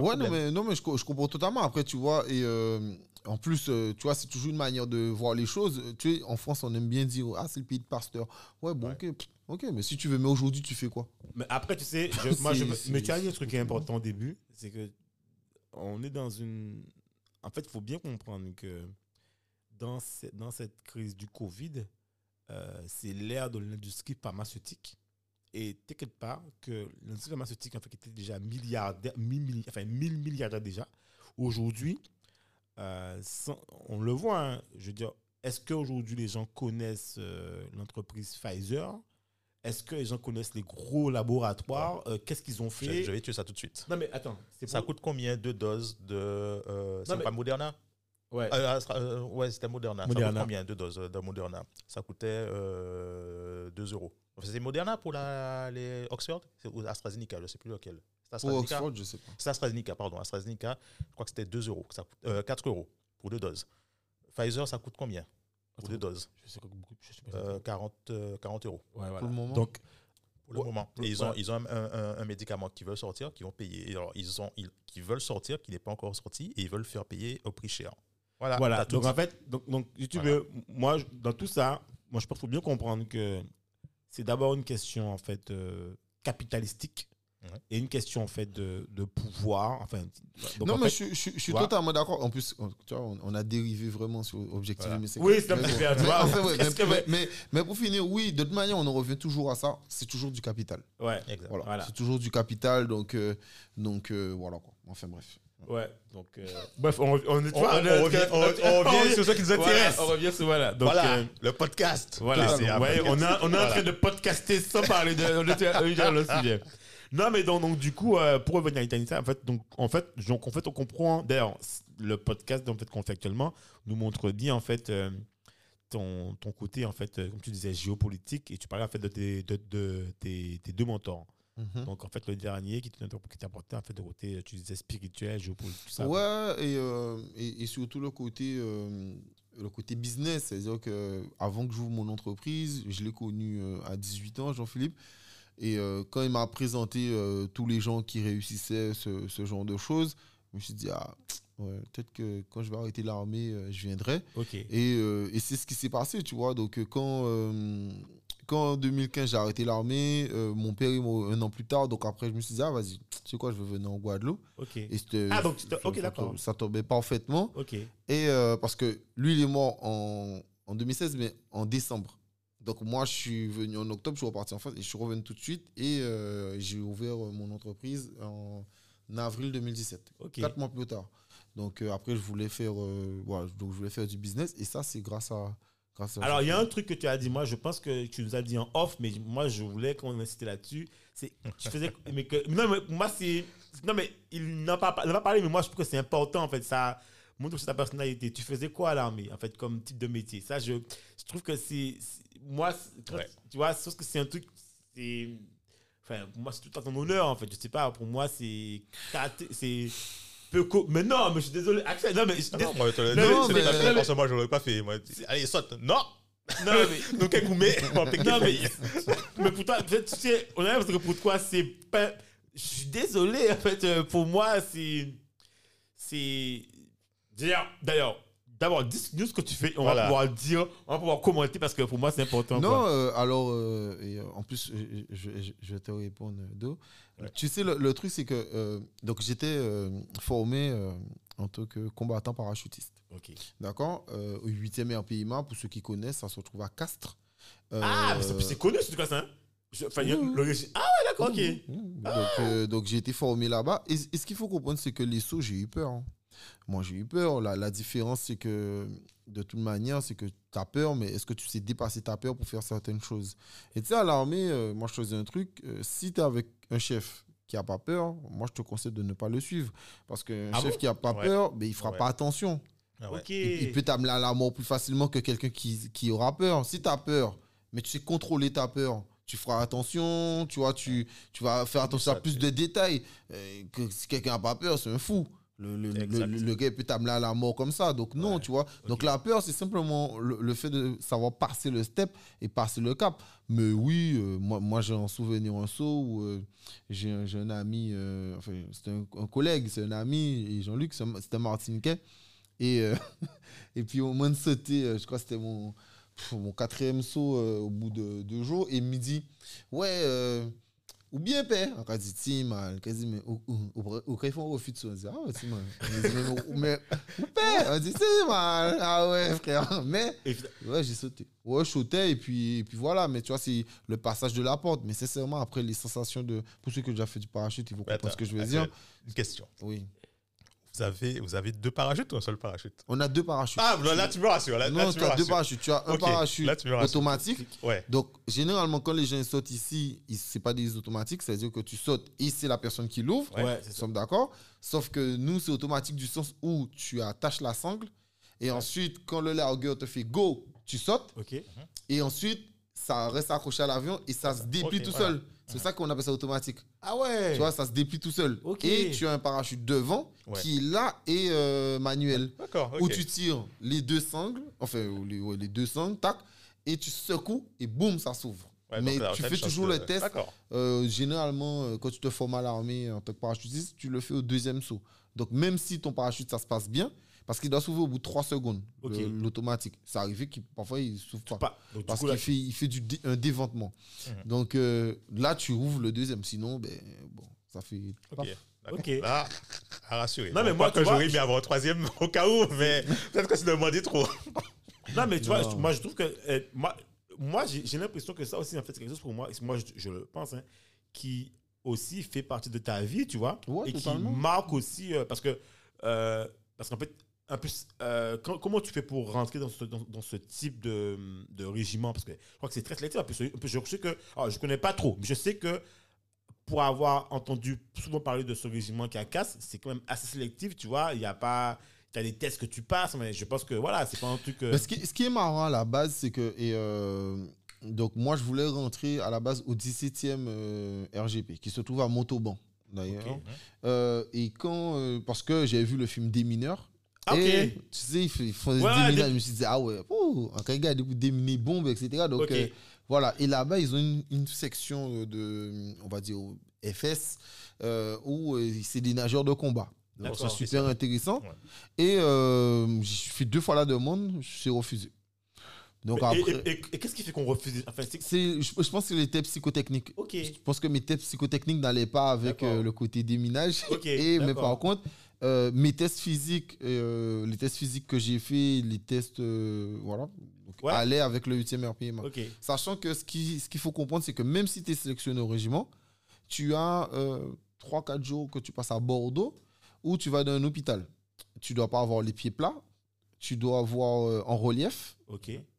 Ouais, non, mais, non, mais je, co- je comprends totalement. Après, tu vois, et euh, en plus, euh, tu vois, c'est toujours une manière de voir les choses. Tu sais, en France, on aime bien dire, ah, c'est le pays de pasteur. Ouais, bon, ok, pff, ok, mais si tu veux, mais aujourd'hui, tu fais quoi? Mais après, tu sais, je- moi, je, mais tu as dit un truc qui est important au début, c'est que on est dans une. En fait, il faut bien comprendre que dans, ce- dans cette crise du Covid, euh, c'est l'ère de l'industrie pharmaceutique. Et t'inquiète pas que l'industrie pharmaceutique, en fait, qui était déjà milliardaire, mille enfin 1000 milliardaires déjà, aujourd'hui, euh, on le voit, hein, je veux dire, est-ce qu'aujourd'hui les gens connaissent euh, l'entreprise Pfizer? Est-ce que les gens connaissent les gros laboratoires? Euh, Qu'est-ce qu'ils ont Je, fait? je vais tuer ça tout de suite. Non mais attends, Ça pour- coûte combien de doses de. C'est mais- pas Moderna? Ouais. Ouais, c'était Moderna. Ça Moderna. coûte combien de doses de Moderna? Ça coûtait euh, 2 euros. C'est Moderna pour la, les Oxford? C'est- ou AstraZeneca, je ne sais plus lequel. C'est Pour AstraZeneca Oxford, je sais pas. C'est AstraZeneca, pardon. AstraZeneca, je crois que c'était 2 euros. que Ça coûte, euh, 4 euros pour deux doses. Pfizer, ça coûte combien pour deux doses? je sais pas beaucoup- je sais pas. Euh, 40, euh, 40 euros Ouais, voilà. Pour le moment. Donc pour le Ouais, moment. pour- Et ils ont, ils ont un, un- un médicament qui veulent sortir, qui vont payer. Et alors, ils ont, ils, qui veulent sortir, qui n'est pas encore sorti, et ils veulent faire payer au prix cher. Voilà. Voilà, donc dit. en fait, donc, donc, si tu Voilà. veux, moi, dans tout ça, moi, je pense qu'il faut bien comprendre que c'est d'abord une question, en fait, euh, capitalistique Ouais. et une question, en fait, de, de pouvoir. Enfin, donc, non, en mais fait- je, je- je suis totalement d'accord. En plus, on, tu vois, on, on a dérivé vraiment sur Objectif. Voilà. mais c'est Oui, c'est un mais Mais mais, pour finir, oui, de toute manière, on en revient toujours à ça. C'est toujours du capital. Ouais, Exact. Voilà. C'est toujours du capital. Donc, euh, donc euh, voilà quoi. Enfin, bref. Ouais. Donc, euh, bref, on, on, On, on revient, sur ce qui nous Voilà, intéresse. on revient sur voilà. Donc, voilà, euh, le podcast. Voilà, donc, ouais, on, a, on est en Voilà. train de podcaster sans parler de, de, de- de- le sujet. Non, mais donc, donc, du coup, euh, pour revenir à l'Italien, en fait, donc, en fait, donc, en fait, on comprend. D'ailleurs, le podcast en fait, qu'on fait actuellement nous montre bien en fait euh, ton, ton côté en fait, euh, comme tu disais, géopolitique. Et tu parlais en fait de tes, de, de tes, tes deux mentors. Mhm. Donc en fait, le dernier qui t'a qui t'a apporté en fait le côté, tu disais spirituel, géopolitique, tout ça. Ouais, et, euh, et, et surtout le côté, euh, le côté business. C'est-à-dire que avant que j'ouvre mon entreprise, je l'ai connu euh, à 18 ans, Jean-Philippe. Et euh, quand il m'a présenté tous les gens qui réussissaient ce, ce genre de choses, je me suis dit, ah, ouais, peut-être que quand je vais arrêter l'armée, je viendrai. Et, et c'est ce qui s'est passé, tu vois. Donc, quand, quand en 2015, j'ai arrêté l'armée, euh, mon père est mort un an plus tard. Donc, après, je me suis dit, ah, vas-y, tu sais quoi, je veux venir en Guadeloupe. Ok. Et c'était- Ah, donc c'était- ça- d'accord. Ça tombait parfaitement. Ok. Et euh, parce que lui, il est mort en, en 2016, mais en décembre. Donc, moi, je suis venu en octobre, je suis reparti en France et je suis revenu tout de suite. Et euh, j'ai ouvert mon entreprise en avril 2017, Ok. quatre mois plus tard. Donc, après, je voulais faire, voilà, donc, je voulais faire du business. Et ça, c'est grâce à. Alors, il y a un truc que tu as dit, moi, je pense que tu nous as dit en off, mais moi, je voulais qu'on insiste là-dessus. C'est, tu faisais, mais que, non, mais moi, c'est, non, mais il n'a pas, il pas parlé, mais moi, je trouve que c'est important, en fait, ça montre aussi ta personnalité. Tu faisais quoi à l'armée, en fait, comme type de métier? Ça, je, je trouve que c'est, moi, Ouais. tu vois, sauf que c'est un truc, c'est, enfin, pour moi, c'est tout à ton honneur, en fait. Je sais pas, pour moi, c'est mais non, mais je suis désolé, Axel, non, mais je suis Ah non, désolé. moi, je Non, dis, mais- parce que moi, je l'aurais pas fait. Moi, allez, saute. Non Non, mais, Donc, va Non, mais, mais pour toi, en fait, tu sais, on a parce que pour toi, c'est pas. Je suis désolé, en fait, euh, pour moi, c'est. C'est. D'ailleurs, d'ailleurs, d'abord, dis-nous ce que tu fais, on Voilà. va pouvoir le dire, on va pouvoir commenter parce que pour moi, c'est important. Non, quoi. euh, alors, euh, et, en plus, je, je- je vais te répondre, Do. Ouais. Tu sais, le, le truc, c'est que euh, donc j'étais euh, formé euh, en tant que combattant parachutiste. D'accord? Au 8e RPIMA, pour ceux qui connaissent, ça se retrouve à Castres. Ah, c'est- c'est connu, ce truc-là, ça. hein? Enfin, le. Ah, ouais, d'accord, ok. Mmh, Donc, donc j'ai été formé là-bas. Et, et ce qu'il faut comprendre, c'est que les sauts, j'ai eu peur. hein. Moi, j'ai eu peur. La, la différence, c'est que de toute manière, c'est que tu as peur, mais est-ce que tu sais dépasser ta peur pour faire certaines choses? Et tu sais, à l'armée, euh, moi, je faisais un truc. euh, si tu es avec un chef qui n'a pas peur, moi, je te conseille de ne pas le suivre. Parce qu'un Ah chef bon? qui n'a pas Ouais. peur, ben, il fera Ouais. pas attention. Ah ouais. Il, il peut t'amener à la mort plus facilement que quelqu'un qui, qui aura peur. Si tu as peur, mais tu sais contrôler ta peur, tu feras attention, tu vois, tu, tu vas faire attention à ça, plus de détails. Euh, que si quelqu'un n'a pas peur, c'est un fou. Le, le, le, le- gars peut t'amener à la mort comme ça. Donc, non, Ouais, tu vois. Donc, la peur, c'est simplement le, fait de savoir passer le step et passer le cap. Mais oui, euh, moi, moi j'ai un souvenir un saut où euh, j'ai un, ami, euh, enfin, c'était un, un collègue, c'est un ami, et Jean-Luc, c'était un Martiniquais. Et, et puis, au moment de sauter, je crois que c'était mon, pff, mon quatrième saut au bout de deux jours, et il me dit Ouais, ou bien père. On a dit Si, mal. Quasi, mais au, au, au, au, quand ils font refus de saut, on dit Ah, ouais, si, mal. Mais, ou père. On dit Si, mal. Ah ouais, frère. Mais. Ouais, j'ai sauté. Ouais, je sautais et puis, et puis voilà. Mais tu vois, c'est le passage de la porte. Mais sincèrement, après, les sensations de. Pour ceux qui ont déjà fait du parachute, ils vont comprendre ce que je veux dire. Une question. Oui. Vous avez, vous avez deux parachutes ou un seul parachute? On a deux parachutes. Ah, là, là, tu me rassures. Là, là, non, tu tu me as deux parachutes. Tu as un parachute là, automatique. Ouais. Donc, généralement, quand les gens sautent ici, ils- c'est pas des automatiques. C'est-à-dire que tu sautes et c'est la personne qui l'ouvre. Ouais, Nous sommes d'accord. Sauf que nous, c'est automatique du sens où tu attaches la sangle. Et ensuite, quand le largueur te fait go, tu sautes. Ok. Et ensuite, ça reste accroché à l'avion et ça se déplie tout voilà. seul. C'est ça qu'on appelle ça automatique. Ah ouais. Tu vois, ça se déplie tout seul. Et tu as un parachute devant Ouais. qui est là et euh, manuel. D'accord. Où tu tires les deux sangles, enfin les, ouais, les deux sangles, tac, et tu secoues et boum, ça s'ouvre. Ouais, Mais là, tu fais toujours de- le test. Euh, généralement, euh, quand tu te formes à l'armée en tant que parachutiste, tu le fais au deuxième saut. Donc même si ton parachute, ça se passe bien, parce qu'il doit s'ouvrir au bout de 3 secondes, le- l'automatique. Ça arrive qu'il parfois il s'ouvre pas. Pas. Donc, Parce qu'il fait, il fait du dé- un déventement. Mhm. Donc euh, là, tu ouvres le deuxième. Sinon, ben, bon, ça fait. Ok. paf. d'accord. Ok. Là, à rassurer. Non, mais moi, que j'aurais mis avant un troisième au cas où, mais peut-être que c'est demandé trop. Non, mais tu vois, Non. moi, je trouve que. euh, moi, moi j'ai j'ai l'impression que ça aussi, en fait, c'est quelque chose pour moi, moi je, je le pense, hein, qui aussi fait partie de ta vie, tu vois. Ouais, et totalement. qui marque aussi. euh, parce que. euh, parce qu'en fait, un peu, euh, quand- comment tu fais pour rentrer dans ce, dans, dans ce type de, de régiment? Parce que je crois que c'est très sélectif. Je sais que. alors, je connais pas trop, mais je sais que pour avoir entendu souvent parler de ce régiment qui a casse, c'est quand même assez sélectif, tu vois. Il n'y a pas. Tu as des tests que tu passes, mais je pense que voilà, c'est pas un truc. euh, Mais ce, qui, ce qui est marrant à la base, c'est que. Et, euh, donc, moi, je voulais rentrer à la base au 17e euh, RGP, qui se trouve à Montauban, d'ailleurs. Euh, et quand. euh, parce que j'avais vu le film Des mineurs. Ah, ok. Et tu sais, ils font, ils font des Ouais, démineurs. des- Je me suis dit, ah ouais, oh, gars des déminer bombes, etc. Donc, Ok. euh, voilà. Et là-bas, ils ont une, une section euh, de, on va dire, FS, euh, où euh, c'est des nageurs de combat. Donc, c'est super intéressant. Ouais. Et euh, j'ai fait deux fois la demande, je suis refusé. Donc Et- après, et, et- et qu'est-ce qui fait qu'on refuse? Enfin, je, je pense que les tests psychotechniques. Ok. Je pense que mes tests psychotechniques n'allaient pas avec euh, le côté déminage. Ok, Et, mais par contre, euh, mes tests physiques, euh, les tests physiques que j'ai fait, les tests, euh, voilà, donc, Ouais. allaient avec le 8e RPM. Sachant que ce qu'il ce qu'il faut comprendre, c'est que même si tu es sélectionné au régiment, tu as 3-4 jours que tu passes à Bordeaux où tu vas dans un hôpital. Tu dois pas avoir les pieds plats, tu dois avoir en relief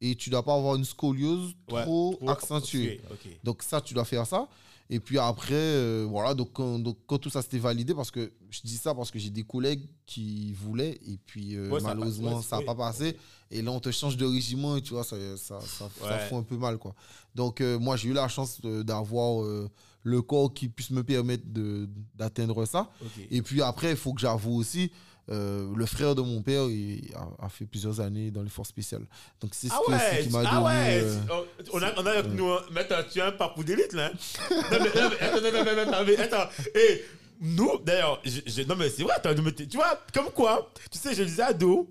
et tu dois pas avoir une scoliose Ouais, trop, trop accentuée. Donc ça, tu dois faire ça. Et puis après, euh, voilà, donc quand, donc quand tout ça s'était validé, parce que je dis ça parce que j'ai des collègues qui voulaient, et puis euh, Ouais, ça a pas- malheureusement, ouais, ça n'a pas passé. Et là, on te change de régiment, et tu vois, ça, ça, ça, ça fout un peu mal, quoi. Donc euh, moi, j'ai eu la chance d'avoir le corps qui puisse me permettre d'atteindre ça. Et puis après, il faut que j'avoue aussi, euh, le frère de mon père il a, a fait plusieurs années dans les forces spéciales. Donc c'est ce Ah que- ce ouais, qui m'a ah donné... ouais, euh, oh, on a, on a avec nous, mais tu as un parcours d'élite là. non, mais, non, mais, attends, non, non, non, non, mais attends, et nous, d'ailleurs, non mais c'est vrai, attends, tu vois, comme quoi, tu sais, je disais à Do,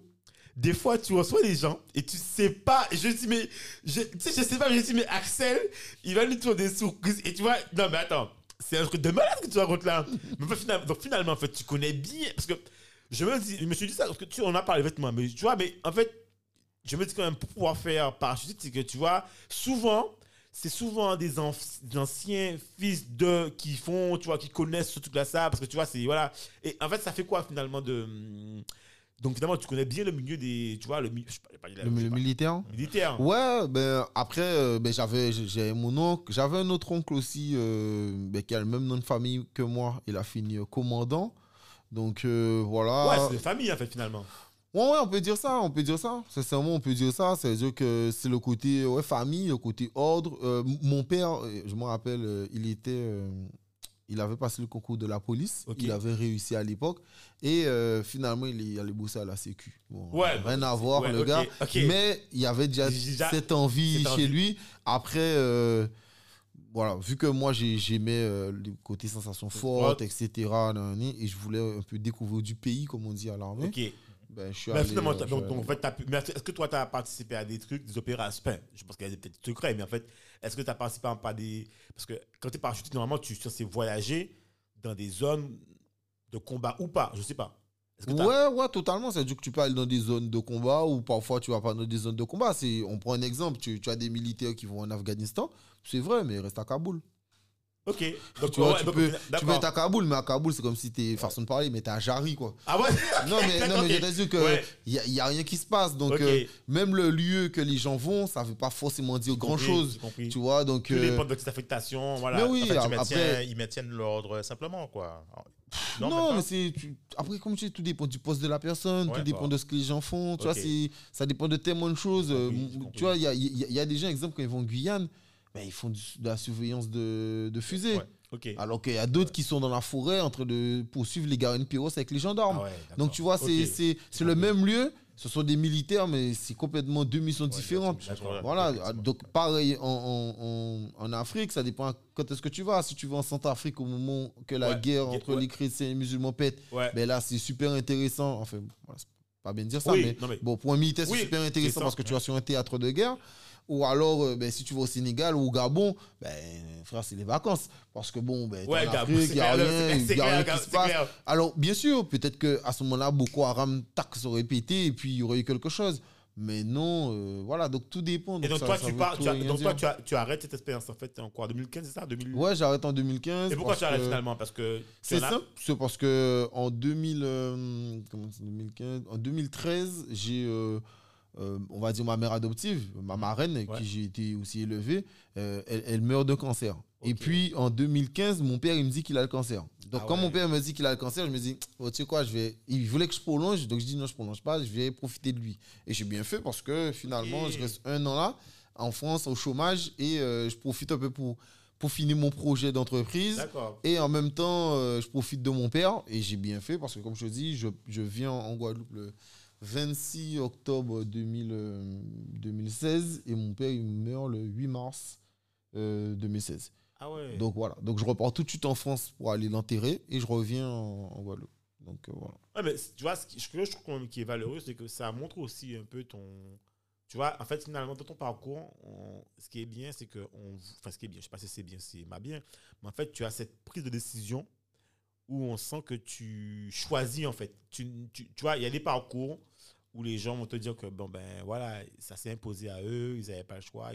des fois tu reçois des gens et tu sais pas, et je dis, mais, je, tu sais, je sais pas, mais je dis, mais Axel, il va nous tourner des surprises, et tu vois, non mais attends, c'est un truc de malade que tu racontes là. Mais finalement, donc finalement, en fait, tu connais bien, parce que je me, dis, je me suis dit ça, parce que tu, on a parlé vêtements, mais tu vois, mais en fait, je me dis quand même, pour pouvoir faire parachutiste, c'est que tu vois, souvent, c'est souvent des, anciens fils de qui font, tu vois, qui connaissent ce truc-là, ça, parce que tu vois, c'est, voilà. Et en fait, ça fait quoi finalement de. hum, Donc finalement, tu connais bien le milieu des. Tu vois, le milieu. Je sais pas, j'ai le, militaire militaire. Ouais, ben après, euh, ben, j'avais j'avais mon oncle, j'avais un autre oncle aussi euh, ben, qui a le même nom de famille que moi. Il a fini euh, commandant. Donc euh, voilà. Ouais, c'est de famille en fait, finalement. Ouais, ouais, on peut dire ça, on peut dire ça. Sincèrement, on peut dire ça. C'est-à-dire que c'est le côté ouais, famille, le côté ordre. Euh, mon père, euh, je me rappelle, euh, il était. il avait passé le concours de la police. Il avait réussi à l'époque. Et finalement, il est allé bosser à la Sécu. Bon, Ouais, rien à voir, ouais, le gars. Mais il y avait déjà Déjà, cette envie cette chez envie. lui. Après, voilà, vu que moi, j'ai- j'aimais euh, le côté sensations fortes, etc. Et je voulais un peu découvrir du pays, comme on dit à l'armée. Ok. Ben, je suis Mais allé, finalement, euh, je donc, en fait, est-ce que toi, tu as participé à des trucs, des opérations? Enfin, Je pense qu'il y a peut-être des secrets, mais en fait, est-ce que tu as participé à pas des. Parce que quand tu es parachutiste, normalement, tu es censé voyager dans des zones de combat ou pas, je sais pas. Ouais, ouais, totalement. C'est-à-dire que tu peux aller dans des zones de combat ou parfois tu vas pas dans des zones de combat. On prend un exemple. Tu, tu as des militaires qui vont en Afghanistan. C'est vrai, mais reste à Kaboul. Ok. Donc, Tu, vois, ouais, tu, donc, peux, tu d'accord. peux être à Kaboul, mais à Kaboul, c'est comme si tu façon de parler, mais tu à Jari, quoi. Ah ouais? Non, mais, non, mais te dis Ouais. qu'il n'y a, y a rien qui se passe. Donc, euh, même le lieu que les gens vont, ça ne veut pas forcément dire grand-chose. Tu vois, donc. Euh, dépend de cette affectation. Voilà. mais oui, En fait, tu ap- maintiens- après. ils maintiennent l'ordre simplement, quoi. Non, mais c'est. Après, comme tu dis, tout dépend du poste de la personne, Ouais, tout dépend bah. de ce que les gens font. Tu Ok. vois, ça dépend de tellement de choses. Euh, tu vois, il y a, y a- y a des gens, exemple, quand ils vont en Guyane, ben, ils font du- de la surveillance de, de fusées. Ouais. Alors qu'il y a d'autres qui sont dans la forêt en train de poursuivre les garines pyros avec les gendarmes. Ah ouais. Donc, tu vois, c'est Ok. c'est- c'est le même lieu. Ce sont des militaires, mais c'est complètement deux missions différentes. Voilà, donc pareil en, en- en- Afrique, ça dépend quand est-ce que tu vas. Si tu vas en Centrafrique au moment que la guerre gue- entre les chrétiens et les musulmans pète, ben là c'est super intéressant. Enfin, voilà, pas bien de dire ça, Oui, mais, bon, pour un militaire c'est Oui, super intéressant parce que tu vas sur un théâtre de guerre. Ou alors, euh, ben, si tu vas au Sénégal ou au Gabon, ben, frère, c'est les vacances. Parce que bon, ben, Ouais, il n'y a rien, y a rien qui se passe. clair. Alors, bien sûr, peut-être qu'à ce moment-là, Boko Haram, tac, ça aurait pété et puis il y aurait eu quelque chose. Mais non, euh, voilà, donc tout dépend. Et donc, ça- toi, ça tu pars, tu as- donc toi, tu, as- tu arrêtes cette expérience en fait en quoi 2015, c'est ça 2000... Ouais, j'arrête en 2015. Et pourquoi tu arrêtes que- finalement? Parce que C'est simple, c'est parce que en 2000, euh, comment 2015, en 2013, j'ai, euh, euh, on va dire ma mère adoptive, ma marraine, avec Ouais. qui j'ai été aussi élevé, euh, elle, elle meurt de cancer. Et puis en 2015, mon père il me dit qu'il a le cancer. Donc Ah quand ouais. mon père me dit qu'il a le cancer, je me dis, oh, tu sais quoi, je vais, il voulait que je prolonge, donc je dis non, je prolonge pas, je vais profiter de lui. Et j'ai bien fait parce que finalement, je reste un an là, en France, au chômage, et euh, je profite un peu pour, pour finir mon projet d'entreprise. Et en même temps, euh, je profite de mon père et j'ai bien fait parce que, comme je te dis, je, je viens en Guadeloupe le 26 octobre 2000, euh, 2016 et mon père il meurt le 8 mars euh, 2016. Ah ouais. Donc voilà, donc je repars tout de suite en France pour aller l'enterrer et je reviens en, en Guadeloupe. Donc euh, voilà. Ouais, mais tu vois, ce, que je trouve quand même qui est valeureux, c'est que ça montre aussi un peu ton. Tu vois, en fait, finalement, dans ton parcours, on- ce qui est bien, c'est que. On, enfin, ce qui est bien, je sais pas si c'est bien, c'est ma bien, mais en fait, tu as cette prise de décision où on sent que tu choisis, en fait. Tu, tu, vois, il y a des parcours où les gens vont te dire que, bon, ben voilà, ça s'est imposé à eux, ils n'avaient pas le choix.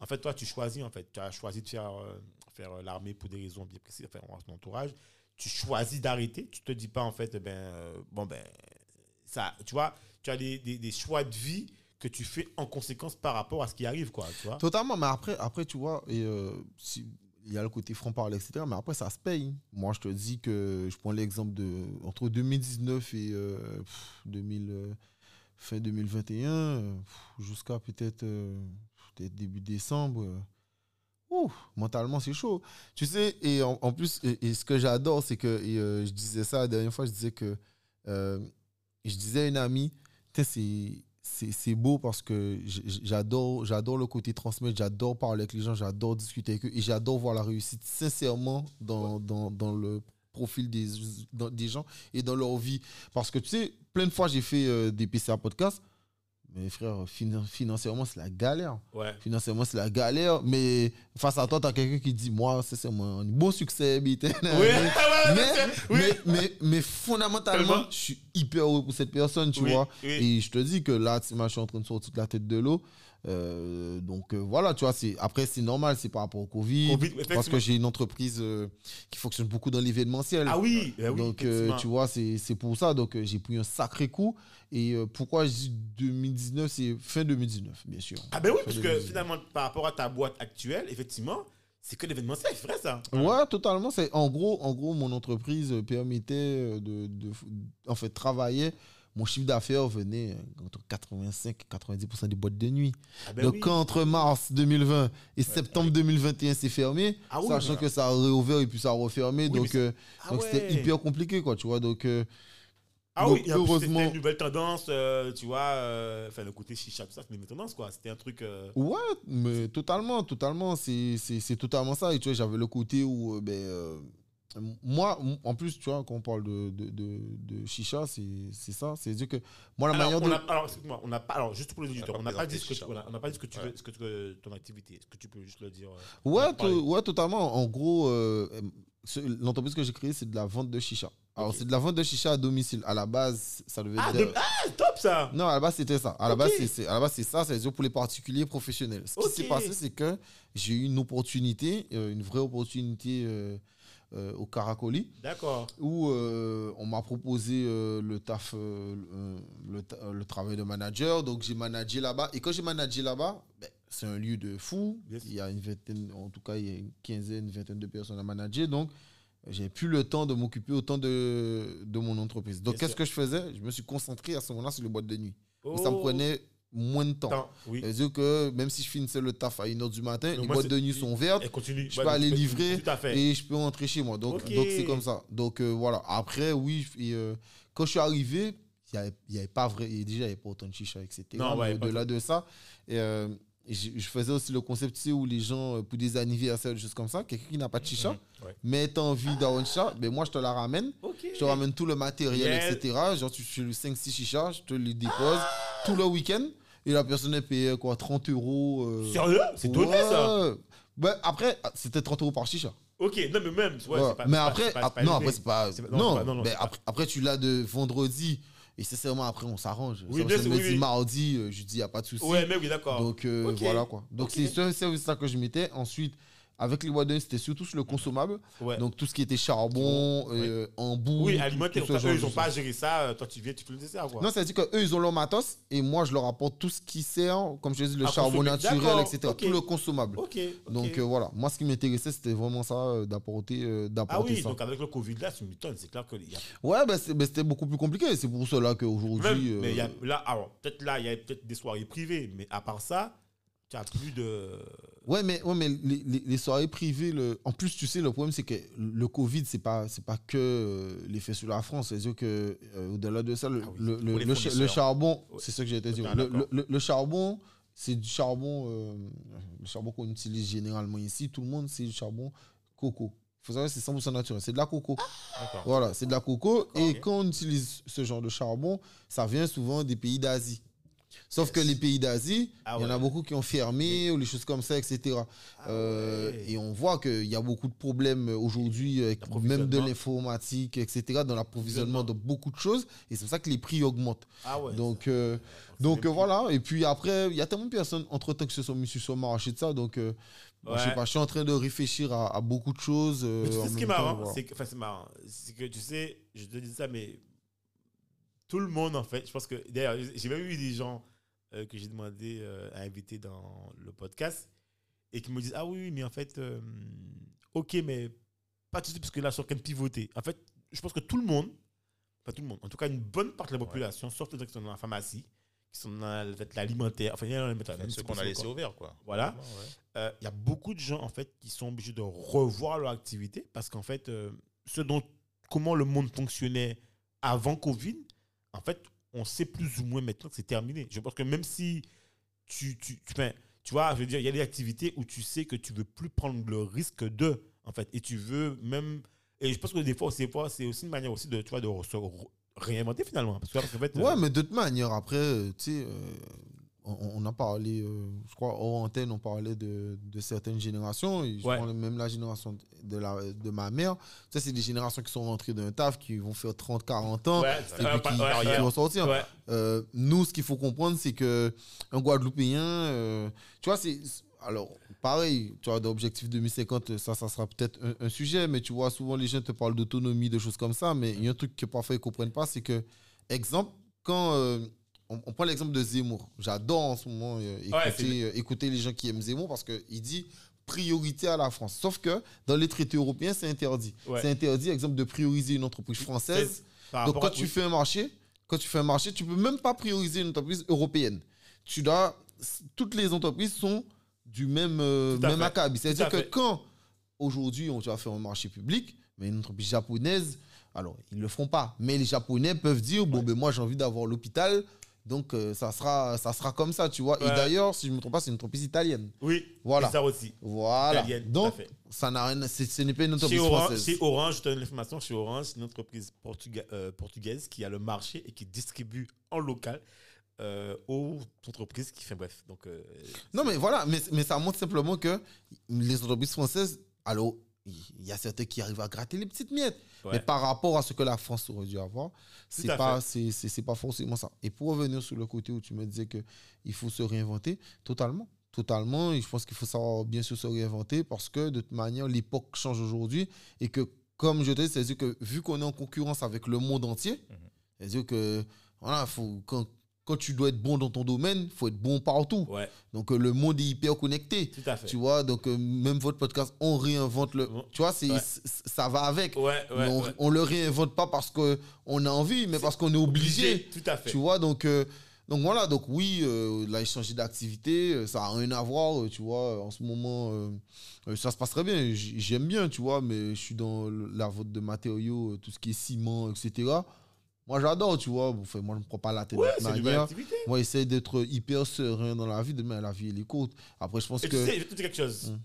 En fait, toi, tu choisis, en fait. Tu as choisi de faire, euh, euh, l'armée pour des raisons bien précises, enfin, en ton entourage. Tu choisis d'arrêter. Tu te dis pas, en fait, ben, euh, bon, ben, ça, tu vois, tu as des, choix de vie que tu fais en conséquence par rapport à ce qui arrive, quoi, tu vois. Totalement, mais après, après tu vois, si- il y a le côté franc-parler, etc. Mais après, ça se paye. Moi, je te dis que je prends l'exemple de entre 2019 et euh, pff, 2000, euh, fin 2021, euh, jusqu'à peut-être euh, début décembre. euh, ouh, mentalement, c'est chaud. Tu sais, et en, plus, et, ce que j'adore, c'est que, et, euh, je disais ça la dernière fois, je disais que, euh, je disais à une amie, c'est c'est beau parce que j'adore j'adore le côté transmettre, j'adore parler avec les gens, j'adore discuter avec eux et j'adore voir la réussite sincèrement dans, dans, dans le profil des, dans- des gens et dans leur vie. Parce que tu sais, plein de fois j'ai fait euh, des PCA podcasts, mais frère, finan- financièrement c'est la galère. Ouais. Financièrement c'est la galère, mais face à toi, tu as quelqu'un qui dit Moi, c'est un bon succès. Oui, mais, oui. mais, mais, mais fondamentalement, je suis hyper heureux pour cette personne, tu Oui, vois. Et je te dis que là, tu je suis en train de sortir de la tête de l'eau. Euh, donc euh, voilà, tu vois, c'est après c'est normal, c'est par rapport au Covid, Covid, parce que j'ai une entreprise euh, qui fonctionne beaucoup dans l'événementiel. Ah oui, eh oui, donc tu vois, c'est pour ça. Donc j'ai pris un sacré coup. Et pourquoi je dis 2019, c'est fin 2019, bien sûr. Ah ben oui, Fin parce que 2019. finalement, par rapport à ta boîte actuelle, effectivement, c'est que l'événementiel, c'est vrai ça. Ouais, totalement. C'est en gros, en gros, mon entreprise permettait de, de, en fait, travailler mon chiffre d'affaires venait entre 85 et 90% des boîtes de nuit. Ah ben Donc, oui. quand entre mars 2020 et septembre 2021, c'est fermé, Ah oui, sachant voilà. que ça a réouvert et puis ça a refermé. Oui, donc, mais euh, Ah donc c'était ouais. hyper compliqué, quoi, tu vois. Donc, euh, Ah Donc, oui, heureusement- c'était une nouvelle tendance, euh, tu vois, euh, enfin le côté chicha, tout ça, c'était une nouvelle tendance, quoi. C'était un truc. Ouais, mais totalement, totalement. C'est totalement ça. Et tu vois, j'avais le côté où, ben, moi, en plus, tu vois, quand on parle de, de, de, de chicha, c'est c'est ça. C'est-à-dire que moi, la Alors, manière on de. a, alors, excuse-moi, on n'a pas, alors, juste pour les auditeurs, pas on n'a pas dit ce que, on a- on pas dit ce que tu Ouais. veux, ce que tu- ton activité. Est-ce que tu peux juste le dire euh, Ouais, ouais, totalement. En gros, euh, l'entreprise que j'ai créée, c'est de la vente de chicha. Alors, c'est de la vente de chicha à domicile. À la base, ça devait Ah, être. de- ah, top ça Non, à la base, c'était ça. À la base, c'est- à la base, c'est ça. C'est pour les particuliers professionnels. Ce qui s'est passé, c'est que j'ai eu une opportunité, euh, une vraie opportunité euh, euh, au Caracoli. D'accord. où euh, on m'a proposé euh, le taf, le, travail de manager. Donc j'ai managé là-bas. Et quand j'ai managé là-bas, ben, c'est un lieu de fou. Yes. Il y a une vingtaine, en tout cas, il y a une quinzaine, une vingtaine de personnes à manager. Donc j'ai plus le temps de m'occuper autant de, de mon entreprise. Donc qu'est-ce que je faisais? Je me suis concentré à ce moment-là sur les boîtes de nuit. Oh, Ça me prenait moins de temps. temps, Oui. C'est-à-dire que même si je finissais le taf à 1h du matin, Mais les boîtes de nuit sont vertes je peux aller livrer et je peux rentrer chez moi. Donc, c'est comme ça. Donc euh, voilà. Après, oui, et, euh, quand je suis arrivé, il n'y avait, pas vrai. Et déjà, il n'y avait pas autant de chicha, etc. Ouais, au-delà de ça, et, euh, je, je faisais aussi le concept tu sais, où les gens, euh, pour des anniversaires, des choses comme ça, quelqu'un qui n'a pas de chicha, Mhm, ouais. mais tu as envie d'avoir une chicha, ben moi, je te la ramène. Je te ramène tout le matériel, etc. Genre, tu fais le 5-6 chichas, je te les dépose tout le week-end. Et la personne, elle payait quoi 30 euros. euh, Sérieux? C'est donné ça? Ouais. Ben, après, c'était 30 euros par chicha. Ok, non, mais même. Ouais, Ouais. c'est pas- mais après, c'est pas- ap- non, après, c'est pas. Non, après, après, tu l'as de vendredi. Et sincèrement, après, on s'arrange. Oui, Ça, ça sûr, me oui. mardi, euh, je dis, il n'y a pas de souci. Ouais, mais oui, d'accord. Donc, euh, voilà quoi. Donc, c'est c'est là que je mettais. Ensuite, avec les nuit, c'était surtout sur le consommable. Ouais. Donc, tout ce qui était charbon, euh, embout. oui, alimentaire. tout Eux, ils n'ont pas à gérer ça. euh, Toi, tu viens, tu fais le dessert, quoi. Non, c'est-à-dire qu'eux, ils ont leur matos et moi, je leur apporte tout ce qui sert, comme je dis, le À charbon naturel, etc. ok. Tout le consommable. Ok. ok. Donc, euh, voilà. Moi, ce qui m'intéressait, c'était vraiment ça, euh, d'apporter euh, ah oui, ça. donc avec le Covid, là, tu m'étonnes. C'est clair y a. Ouais, ben, c'était beaucoup plus compliqué. C'est pour cela qu'aujourd'hui. mais il y a euh, là, alors, peut-être là, il y a peut-être des soirées privées, mais à part ça, tu n'as plus de. Ouais, mais, ouais, mais les, les- les soirées privées, le... en plus, tu sais, le problème, c'est que le Covid, c'est pas, c'est pas que euh, l'effet sur la France. C'est-à-dire que, euh, au-delà de ça, le, Ah oui, le, le, les le cha- le fournisseurs. charbon, Ouais. c'est ça que j'ai été dire. Ah, Le, d'accord. le- le charbon, c'est du charbon, euh, le charbon qu'on utilise généralement ici. Tout le monde, c'est du charbon coco. Il faut savoir que c'est 100% naturel. C'est de la coco. D'accord. Voilà, c'est de la coco. Et quand on utilise ce genre de charbon, ça vient souvent des pays d'Asie. Sauf que les pays d'Asie, il Ah y en a beaucoup qui ont fermé ou les choses comme ça, etc. Ah Euh, ouais. et on voit qu'il y a beaucoup de problèmes aujourd'hui, même de l'informatique, etc., dans l'approvisionnement de beaucoup de choses. Et c'est pour ça que les prix augmentent. Ah ouais. Donc, euh, donc euh, voilà. Et puis après, il y a tellement de personnes, entre-temps, qui se sont mis sur le marché de ça. Donc, euh, je sais pas, je suis en train de réfléchir à, à beaucoup de choses. Mais tu sais ce qui est même temps, marrant, voilà. c'est que, enfin, c'est marrant, c'est que tu sais, je te dis ça, mais tout le monde en fait, je pense que d'ailleurs, j'ai même eu des gens euh, que j'ai demandé euh, à inviter dans le podcast et qui me disent ah oui, mais en fait, euh, ok, mais pas tout de suite parce que là, je suis en train de pivoter. En fait, je pense que tout le monde, pas tout le monde, en tout cas une bonne partie de la population, surtout ceux qui sont dans la pharmacie, qui sont dans l'alimentaire, enfin, il y a même Ceux qu'on a laissé ouverts, quoi. Voilà. Ouais, ouais. Il y a beaucoup de gens en fait qui sont obligés de revoir leur activité parce qu'en fait, ce dont comment le monde fonctionnait avant Covid, en fait, on sait plus ou moins maintenant que c'est terminé. Je pense que même si tu, tu, tu, vois, je veux dire, il y a des activités où tu sais que tu veux plus prendre le risque de, en fait, et tu veux même, et je pense que des fois, c'est aussi une manière aussi de, tu vois, de se réinventer finalement, parce que fait, Ouais, euh, mais de toute manière, après, euh, tu sais, euh, on, on a parlé, euh, je crois, hors antenne, on parlait de, de certaines générations. Et je Ouais. prends même la génération de, la, de ma mère. Ça, c'est des générations qui sont rentrées d'un taf, qui vont faire 30, 40 ans. ouais, Et puis pas- qui, ouais, vont sortir. Euh, nous, ce qu'il faut comprendre, c'est que un Guadeloupéen, euh, tu vois, c'est. Alors, pareil, tu vois, d'objectif 2050, ça, ça sera peut-être un, un sujet, mais tu vois, souvent les gens te parlent d'autonomie, de choses comme ça, mais il y a un truc que parfois ils ne comprennent pas, c'est que, exemple, quand euh, on, on prend l'exemple de Zemmour, j'adore en ce moment euh, écouter, euh, écouter les gens qui aiment Zemmour parce qu'il dit priorité à la France. Sauf que dans les traités européens, c'est interdit. Ouais. C'est interdit, exemple, de prioriser une entreprise française donc quand à- tu fais un marché, quand tu fais un marché, tu peux même pas prioriser une entreprise européenne. Tu dois, toutes les entreprises sont du même, euh, même acabit. C'est-à-dire que fait. quand aujourd'hui on va faire un marché public, mais une entreprise japonaise, alors ils le feront pas. Mais les Japonais peuvent dire bon ben moi j'ai envie d'avoir l'hôpital, donc euh, ça sera ça sera comme ça, tu vois. Ouais. Et d'ailleurs, si je me trompe pas, c'est une entreprise italienne. Oui, Voilà. ça aussi. Voilà. Italienne, donc fait. ça n'a rien, ce n'est pas une Chez entreprise Orange, française. chez Orange, je te donne l'information, chez Orange, c'est une entreprise portuga- euh, portugaise qui a le marché et qui distribue en local euh, aux entreprises qui font bref. Donc, euh, Non, mais voilà, mais, mais ça montre simplement que les entreprises françaises, alors, il y a certains qui arrivent à gratter les petites miettes. ouais. Mais par rapport à ce que la France aurait dû avoir, c'est pas, c'est, c'est, c'est pas forcément ça. Et pour revenir sur le côté où tu me disais qu'il faut se réinventer, totalement. Totalement. Et je pense qu'il faut savoir bien sûr se réinventer parce que de toute manière, l'époque change aujourd'hui et que, comme je te dis, c'est-à-dire que vu qu'on est en concurrence avec le monde entier, c'est-à-dire que, voilà, faut, quand, quand tu dois être bon dans ton domaine, il faut être bon partout. ouais, Donc euh, le monde est hyper connecté. tout à fait. Tu vois, donc euh, même votre podcast, on réinvente le. Tu vois, c'est, Ouais. c- ça va avec. Ouais, ouais, mais on, on le réinvente pas parce qu'on a envie, mais parce qu'on est obligé. Tout à fait. Tu vois, donc, euh, donc voilà, donc oui, là, d'activité, ça n'a rien à voir, tu vois. En ce moment, ça se passe très bien. J'aime bien, tu vois, mais je suis dans la vente de matériaux, tout ce qui est ciment, etc. Moi, j'adore, tu vois. Enfin, moi, je ne prends pas la tête Ouais, de manière. Moi, j'essaie d'être hyper serein dans la vie. Demain, la vie, elle est courte. Après, je pense Et que. tu sais, je vais te dire quelque chose. Mm.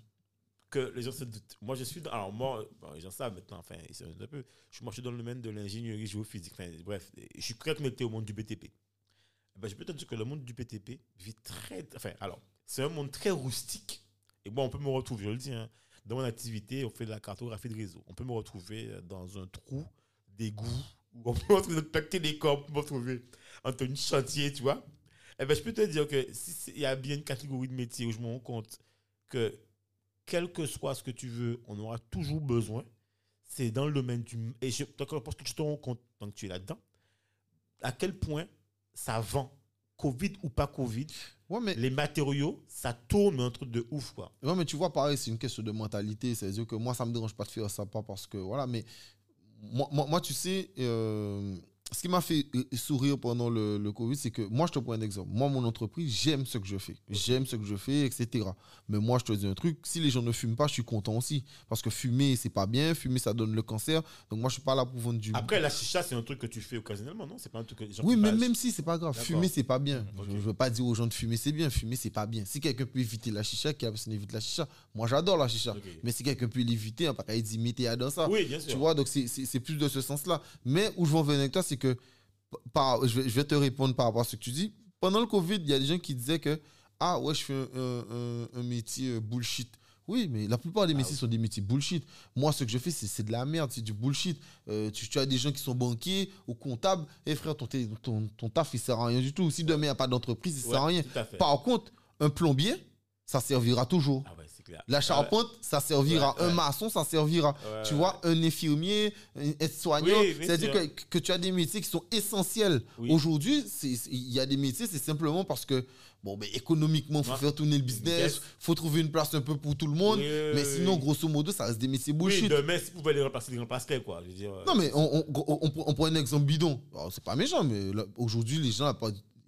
Que les gens se doutent. Moi, je suis dans. Alors, moi, bon, les gens savent maintenant, enfin, ils savent un peu. Je suis marché dans le domaine de l'ingénierie géophysique. Enfin, bref, je suis très connecté au monde du BTP. Eh Ben, je peux te dire que le monde du BTP vit très. Enfin, alors, c'est un monde très rustique. Et moi, on peut me retrouver, je le dis, hein, dans mon activité, on fait de la cartographie de réseau. On peut me retrouver euh, dans un trou d'égout, où on retrouver dans le télécom, me retrouver entre une chantier, tu vois. Eh ben, je peux te dire que si c'est- il y a bien une catégorie de métiers où je me rends compte que quel que soit ce que tu veux, on aura toujours besoin. C'est dans le domaine du. Et je donc, parce que tu te rends compte, tant que tu es là-dedans, à quel point ça vend. Covid ou pas Covid, Ouais, mais les matériaux, ça tourne un truc de ouf, quoi. Ouais, mais tu vois, pareil, c'est une question de mentalité. C'est-à-dire que moi, ça me dérange pas de faire ça, pas parce que. Voilà, mais moi, moi, moi, tu sais, euh, ce qui m'a fait euh, sourire pendant le, le Covid, c'est que moi, je te prends un exemple. Moi, mon entreprise, j'aime ce que je fais. J'aime ce que je fais, etc. Mais moi, je te dis un truc, si les gens ne fument pas, je suis content aussi. Parce que fumer, c'est pas bien. Fumer, ça donne le cancer. Donc, moi, je suis pas là pour vendre du. Après, la chicha, c'est un truc que tu fais occasionnellement, non? C'est pas un truc que les gens Oui, mais même si c'est pas grave, fumer c'est pas bien. Je, je veux pas dire aux gens de fumer c'est bien, fumer c'est pas bien. Si quelqu'un peut éviter la chicha, qui évite la chicha? Moi j'adore la chicha, mais si quelqu'un peut l'éviter, on va pas dire mettez à dans ça. Oui, bien sûr. Tu vois, donc c'est- plus de ce sens-là. Mais où je veux en venir avec toi, c'est que par, je, vais, je vais te répondre par rapport à ce que tu dis. Pendant le Covid, il y a des gens qui disaient que ah ouais, je fais un, un- métier euh, bullshit. Oui, mais la plupart des Ah métiers oui. sont des métiers bullshit. Moi, ce que je fais, c'est de la merde, c'est du bullshit. Euh, tu, tu as des gens qui sont banquiers ou comptables. Et frère, ton, té- ton, ton taf, il sert à rien du tout. Si demain, il n'y a pas d'entreprise, il Ouais, sert à rien. À. Par contre, un plombier, ça servira toujours. Ah ouais, c'est clair. La charpente, ça servira. Ouais, ouais. Un maçon, ça servira. Tu vois, un infirmier, un aide-soignant. Oui, C'est-à-dire que, que tu as des métiers qui sont essentiels. Oui. Aujourd'hui, il y a des métiers, c'est simplement parce que, bon, ben, économiquement, il faut faire tourner le business, il faut trouver une place un peu pour tout le monde. Oui, oui, mais oui, sinon, oui. grosso modo, ça reste des métiers Oui, bullshit. demain, si vous pouvez les remplacer, les remplacerait, quoi. Je veux dire, euh, Non, mais on, on, on- on- on prend un exemple bidon. C'est pas méchant, mais aujourd'hui, les gens,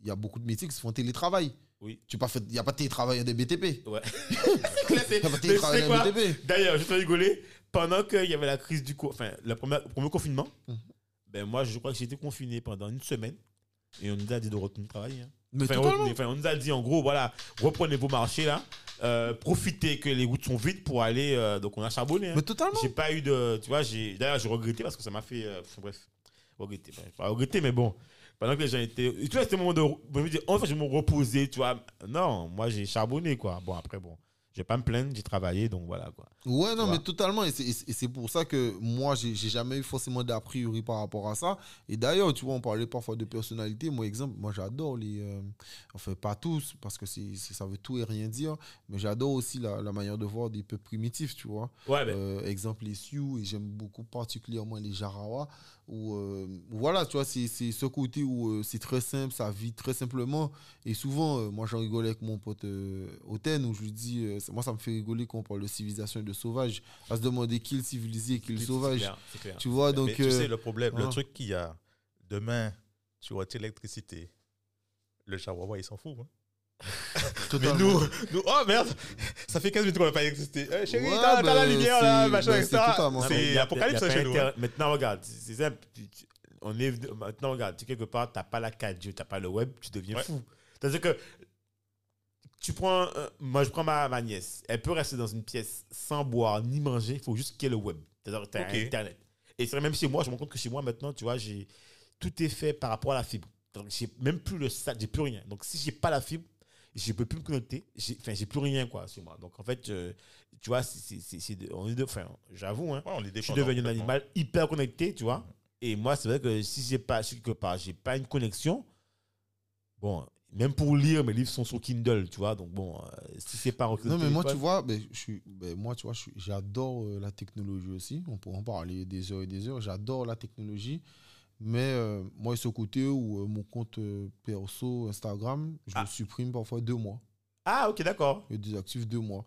il y a beaucoup de métiers qui se font télétravail. Oui. Tu pas fait- Il n'y a pas de télétravail des BTP. Ouais. C'est clair, c'est- Il n'y a pas de télétravail les BTP. D'ailleurs, je te rigoler, pendant qu'il y avait la crise du co- enfin, le premier, le premier confinement, Mhm. ben moi, je crois que j'ai été confiné pendant une semaine et on nous a dit de retourner travailler. hein. Mais Enfin, enfin, on nous a dit en gros, voilà, reprenez vos marchés là, euh, profitez que les routes sont vides pour aller. euh, donc on a charbonné. hein. Mais totalement. J'ai pas eu de. Tu vois, j'ai. D'ailleurs, j'ai regretté parce que ça m'a fait. euh, bref, regretter. Enfin, pas regretter, mais bon. Pendant que les gens étaient. Tu vois, c'était le moment de. Je me dis, enfin, je vais me reposer, tu vois. Non, moi, j'ai charbonné, quoi. Bon, après, bon. Je vais pas me plaindre, j'ai travaillé, donc voilà, quoi. Ouais, non, mais totalement. Et c'est- pour ça que moi, j'ai jamais eu forcément d'a priori par rapport à ça. Et d'ailleurs, tu vois, on parlait parfois de personnalité. Moi, exemple, moi, j'adore les. euh, enfin, pas tous, parce que c'est- ça veut tout et rien dire. Mais j'adore aussi la, la manière de voir des peuples primitifs, tu vois. Ouais, ben. Euh, exemple, les Sioux, et j'aime beaucoup particulièrement les Jarawa. Où, euh, voilà, tu vois, c'est ce côté où euh, c'est très simple, ça vit très simplement. Et souvent, euh, moi, j'en rigolais avec mon pote Oten, où je lui dis, moi, ça me fait rigoler quand on parle de civilisation et de sauvage, à se demander qui est le civilisé et qui est le sauvage. clair, c'est clair. Tu vois, donc. Mais tu sais, le problème, voilà. le truc qu'il y a demain, tu retires l'électricité. Le chihuahua, il s'en fout. hein. Mais nous, nous, oh merde, ça fait 15 minutes qu'on n'a pas d'électricité. Eh, chérie, Ouais, t'as t'as la lumière là, c'est- machin, ben, etc. c'est y a- apocalypse y a pas chez nous. inter- Maintenant, regarde, c'est simple. Tu- tu- On est, maintenant, regarde, tu quelque part, tu n'as pas la 4G, tu n'as pas le web, tu deviens Ouais. fou. C'est-à-dire que tu prends. euh, moi, je prends ma, ma nièce. Elle peut rester dans une pièce sans boire ni manger. Il faut juste qu'il y ait le web. C'est-à-dire que tu as Ok. Internet. Et c'est même chez moi, je me rends compte que chez moi, maintenant, tu vois, j'ai tout est fait par rapport à la fibre. Donc, j'ai même plus le sat, j'ai plus rien. Donc, si j'ai pas la fibre, je peux plus me connecter. Enfin, j'ai plus rien, quoi, chez moi. Donc, en fait, euh, tu vois, c'est- on est de. Enfin, j'avoue, hein Ouais, on est je suis devenu un animal hyper connecté, tu vois. Et moi, c'est vrai que si j'ai pas, si quelque part, j'ai pas une connexion, bon, même pour lire, mes livres sont sur Kindle, tu vois. Donc bon, euh, si c'est pas Non, mais moi, tu vois, ben, je suis, ben, moi, tu vois, je suis- j'adore euh, la technologie aussi. On pourrait en parler des heures et des heures. J'adore la technologie. Mais euh, moi, ce côté où euh, mon compte euh, perso Instagram, je Ah. le supprime parfois deux mois. Ah, ok, d'accord. Je désactive deux mois.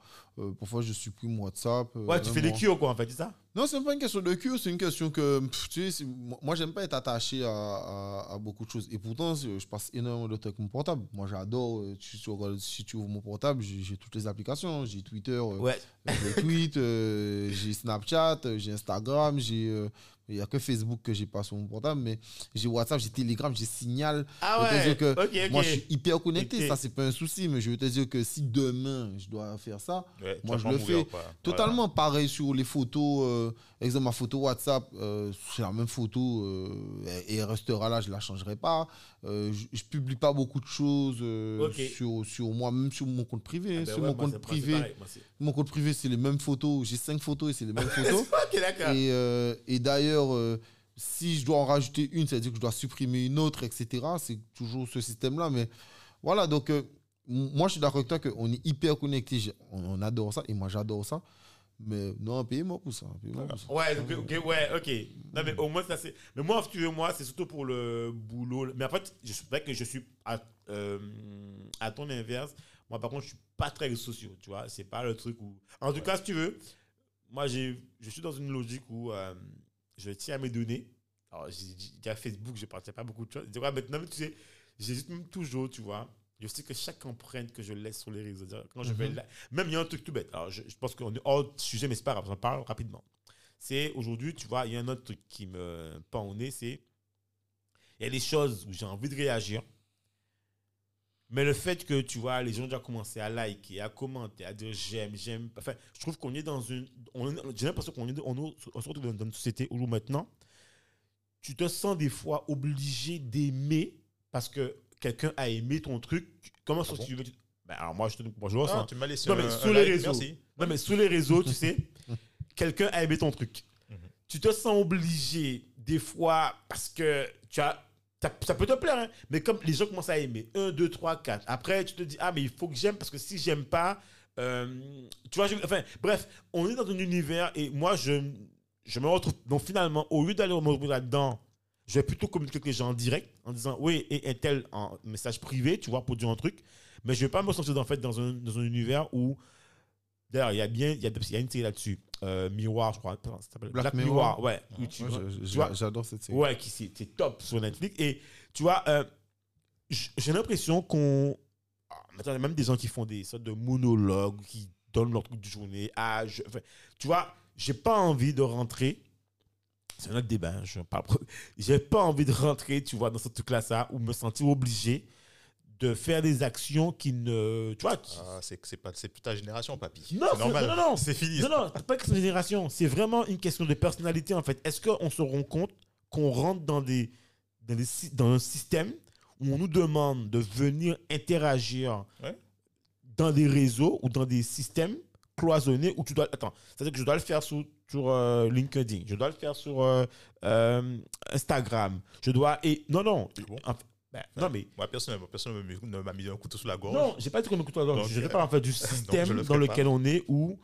Parfois, je supprime WhatsApp. Ouais, tu fais des cures, quoi, en fait, c'est ça? Non, c'est pas une question de cure, c'est une question que, pff, tu sais, moi, j'aime pas être attaché à, à- à beaucoup de choses. Et pourtant, je passe énormément de temps avec mon portable. Moi, j'adore, tu- si tu ouvres mon portable, j'ai toutes les applications. J'ai Twitter, Ouais. j'ai tweet, euh, j'ai Snapchat, j'ai Instagram, j'ai. Il n'y a que Facebook que j'ai pas sur mon portable, mais j'ai WhatsApp, j'ai Telegram, j'ai Signal. Ah Je veux te ouais. dire que. Moi, je suis hyper connecté, Ok. ça, c'est pas un souci, mais je veux te dire que si demain, je dois faire ça, Ouais, Moi, je le fais. Totalement pareil sur les photos. euh, exemple, ma photo WhatsApp, euh, c'est la même photo euh, et elle restera là, je la changerai pas. Euh, je, je publie pas beaucoup de choses euh, sur, sur moi, même sur mon compte privé. Ah ben sur ouais, mon compte privé, pareil, mon compte privé, c'est les mêmes photos. J'ai cinq photos et c'est les mêmes photos. et euh, et d'ailleurs, si je dois en rajouter une, c'est-à-dire que je dois supprimer une autre, etc. C'est toujours ce système-là. Mais voilà, donc moi, je suis d'accord avec toi qu'on est hyper connecté. On adore ça et moi, j'adore ça. Mais non, payez-moi pour ça. payez-moi pour ça. Ouais, ok, ok, ouais, ok. Non, mais au moins, ça c'est. Mais moi, si tu veux, moi, c'est surtout pour le boulot. Mais en fait, je c'est vrai que je suis à, euh, à ton inverse. Moi, par contre, je suis pas très sociaux, tu vois. C'est pas le truc où. En tout cas, si tu veux, moi, j'ai, je suis dans une logique où euh, je tiens à mes données. Alors, j'ai j'ai- à Facebook, je ne partage pas beaucoup de choses. Tu vois, maintenant, tu sais, j'hésite même toujours, tu vois. Je sais que chaque empreinte que je laisse sur les réseaux, quand je vais Mhm. là, même il y a un truc tout bête. Alors, je, je pense qu'on est hors sujet, mais c'est pas grave, j'en parle rapidement. C'est aujourd'hui, tu vois, il y a un autre truc qui me pend au nez, c'est il y a des choses où j'ai envie de réagir, mais le fait que, tu vois, les gens ont déjà commencé à liker, à commenter, à dire j'aime, j'aime. Enfin, je trouve qu'on est dans une. J'ai l'impression qu'on est, on, on se retrouve dans une société où maintenant, tu te sens des fois obligé d'aimer parce que quelqu'un a aimé ton truc. Comment ça, Ah bon? tu veux ben, Alors, moi, je te je le Ah, tu m'as laissé Non, mais un- sur un les like, réseaux. Merci. Non, mais sur les réseaux, tu sais, quelqu'un a aimé ton truc. Mhm. Tu te sens obligé, des fois, parce que tu as. Ça, ça peut te plaire, hein, mais comme les gens commencent à aimer, 1, 2, 3, 4. Après, tu te dis, ah, mais il faut que j'aime, parce que si j'aime pas. euh, tu vois, je- enfin, bref, on est dans un univers et moi, je, je me retrouve. Donc, finalement, au lieu d'aller me retrouver là-dedans, je vais plutôt communiquer avec les gens en direct en disant, oui, et un tel en message privé, tu vois, pour dire un truc. Mais je ne vais pas me sentir en fait dans un, dans un univers où. D'ailleurs, il y a bien. Il y a, y a une série là-dessus. euh, Miroir, je crois. ça s'appelle Black Mirror. ouais. tu Ouais, J'adore cette série. Ouais, qui c'est top sur Netflix. Et tu vois, euh, j'ai l'impression qu'on. Ah, maintenant, il y a même des gens qui font des sortes de monologues, qui donnent leur truc de journée. Ah, je- enfin, tu vois, j'ai pas envie de rentrer. C'est un autre débat, hein, je parle. J'ai pas envie de rentrer, tu vois, dans ce truc-là, ça, ou me sentir obligé de faire des actions qui ne. Tu vois, qui- Ah, c'est c'est pas c'est plus ta génération, papy. Non, c'est normal. non, non. C'est fini. non, non, c'est pas une question de génération. C'est vraiment une question de personnalité, en fait. Est-ce qu'on se rend compte qu'on rentre dans, des, dans, des sy- dans un système où on nous demande de venir interagir Ouais. dans des réseaux ou dans des systèmes cloisonnés où tu dois. Attends, c'est-à-dire que je dois le faire sur, sur euh, LinkedIn, je dois le faire sur euh, euh, Instagram, je dois. Et non, non. Bon en fait, ben, non, mais. Moi, personnellement, personne ne me- ne m'a mis un couteau sous la gorge. Non, j'ai pas dit qu'on écoute toi. Donc, Je euh, parle en fait du système le dans lequel pas. on est où,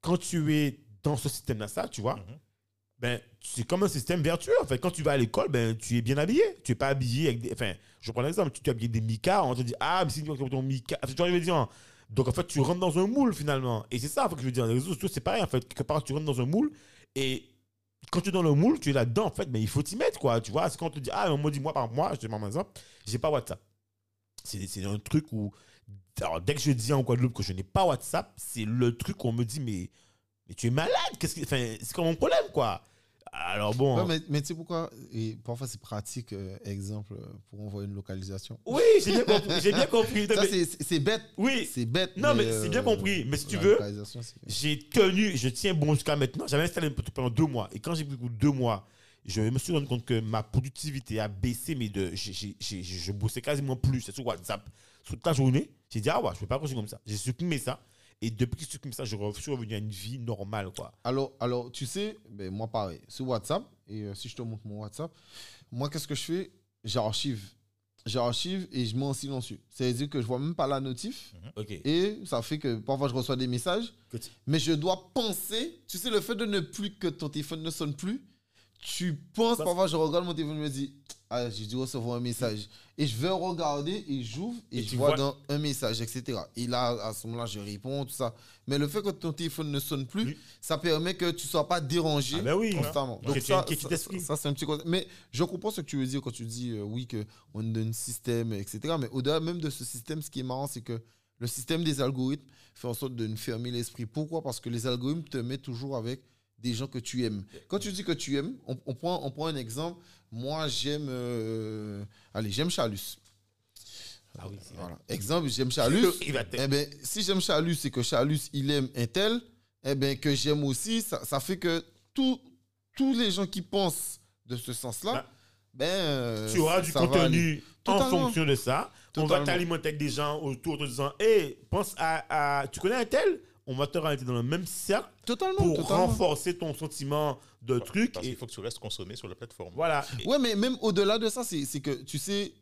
quand tu es dans ce système-là, ça, tu vois, Mhm. ben, c'est comme un système vertueux. En fait, quand tu vas à l'école, ben, tu es bien habillé. Tu es pas habillé avec des. Enfin, je prends l'exemple, tu es habillé des Mika, on te dit, ah, mais si tu ton Mika. Enfin, tu je veux dire. Donc, en fait, tu rentres dans un moule finalement. Et c'est ça en fait, que je veux dire. Les réseaux sociaux, c'est pareil. En fait, quelque part, tu rentres dans un moule et quand tu es dans le moule, tu es là-dedans, en fait, mais il faut t'y mettre, quoi. Tu vois, c'est quand on te dit, ah, moi, par moi, je te demande un exemple, j'ai pas WhatsApp. C'est un truc où, alors, dès que je dis en Guadeloupe que je n'ai pas WhatsApp, c'est le truc où on me dit, mais, mais tu es malade, qu'est-ce c'est comme mon problème, quoi. Alors bon. Ouais, mais, mais tu sais pourquoi? Et Parfois, c'est pratique, euh, exemple, pour envoyer une localisation. Oui, j'ai bien compris. J'ai bien compris. Ça, Mais- c'est- bête. oui, C'est bête. Non, mais c'est bien euh, compris. Mais si tu veux, j'ai tenu, je tiens bon jusqu'à maintenant. J'avais installé pendant deux mois. Et quand j'ai pris deux mois, je me suis rendu compte que ma productivité a baissé, mais de, je bossais quasiment plus. C'est sur WhatsApp. Toute la journée, j'ai dit, ah ouais, je ne peux pas continuer comme ça. J'ai supprimé ça. Et depuis que j'ai supprimé ça, je suis revenu à une vie normale, quoi. Alors, alors, tu sais, ben, moi pareil, sur WhatsApp, et euh, si je te montre mon WhatsApp, moi, qu'est-ce que je fais? J'archive. J'archive et je mets en silencieux. C'est-à-dire que je vois même pas la notif. Ok. Et ça fait que parfois je reçois des messages, mais je dois penser. Tu sais, le fait de ne plus que ton téléphone ne sonne plus, tu penses. Parfois, je regarde mon téléphone et je me dis, ah, j'ai dû recevoir un message. Et je vais regarder et j'ouvre et, Et je tu vois vois- dans un message, etc. Et là, à ce moment-là, je réponds, tout ça. Mais le fait que ton téléphone ne sonne plus, Oui. ça permet que tu ne sois pas dérangé Ah ben oui. constamment. Donc ça, ça, ça, c'est un petit côté. Mais je comprends ce que tu veux dire quand tu dis euh, oui qu'on donne un système, etc. Mais au-delà même de ce système, ce qui est marrant, c'est que le système des algorithmes fait en sorte de nous fermer l'esprit. Pourquoi? Parce que les algorithmes te mettent toujours avec des gens que tu aimes. Quand tu dis que tu aimes, on, on prend, on prend un exemple. Moi, j'aime... euh, allez, j'aime Chalus. Ah oui, c'est Voilà. Exemple, j'aime Chalus. Eh ben, si j'aime Chalus et que Chalus, il aime un tel, eh ben, que j'aime aussi, ça, ça fait que tous tous les gens qui pensent de ce sens-là, Bah, ben, euh, tu auras du contenu en fonction de ça. On va t'alimenter avec des gens autour te disant Hé, pense à, à- Tu connais un tel? On va te rajouter dans le même cercle Totalement, pour totalement. renforcer ton sentiment de truc. Parce Et qu'il faut que tu restes consommé sur la plateforme. voilà. Et- Ouais, mais même au-delà de ça, c'est que, tu sais,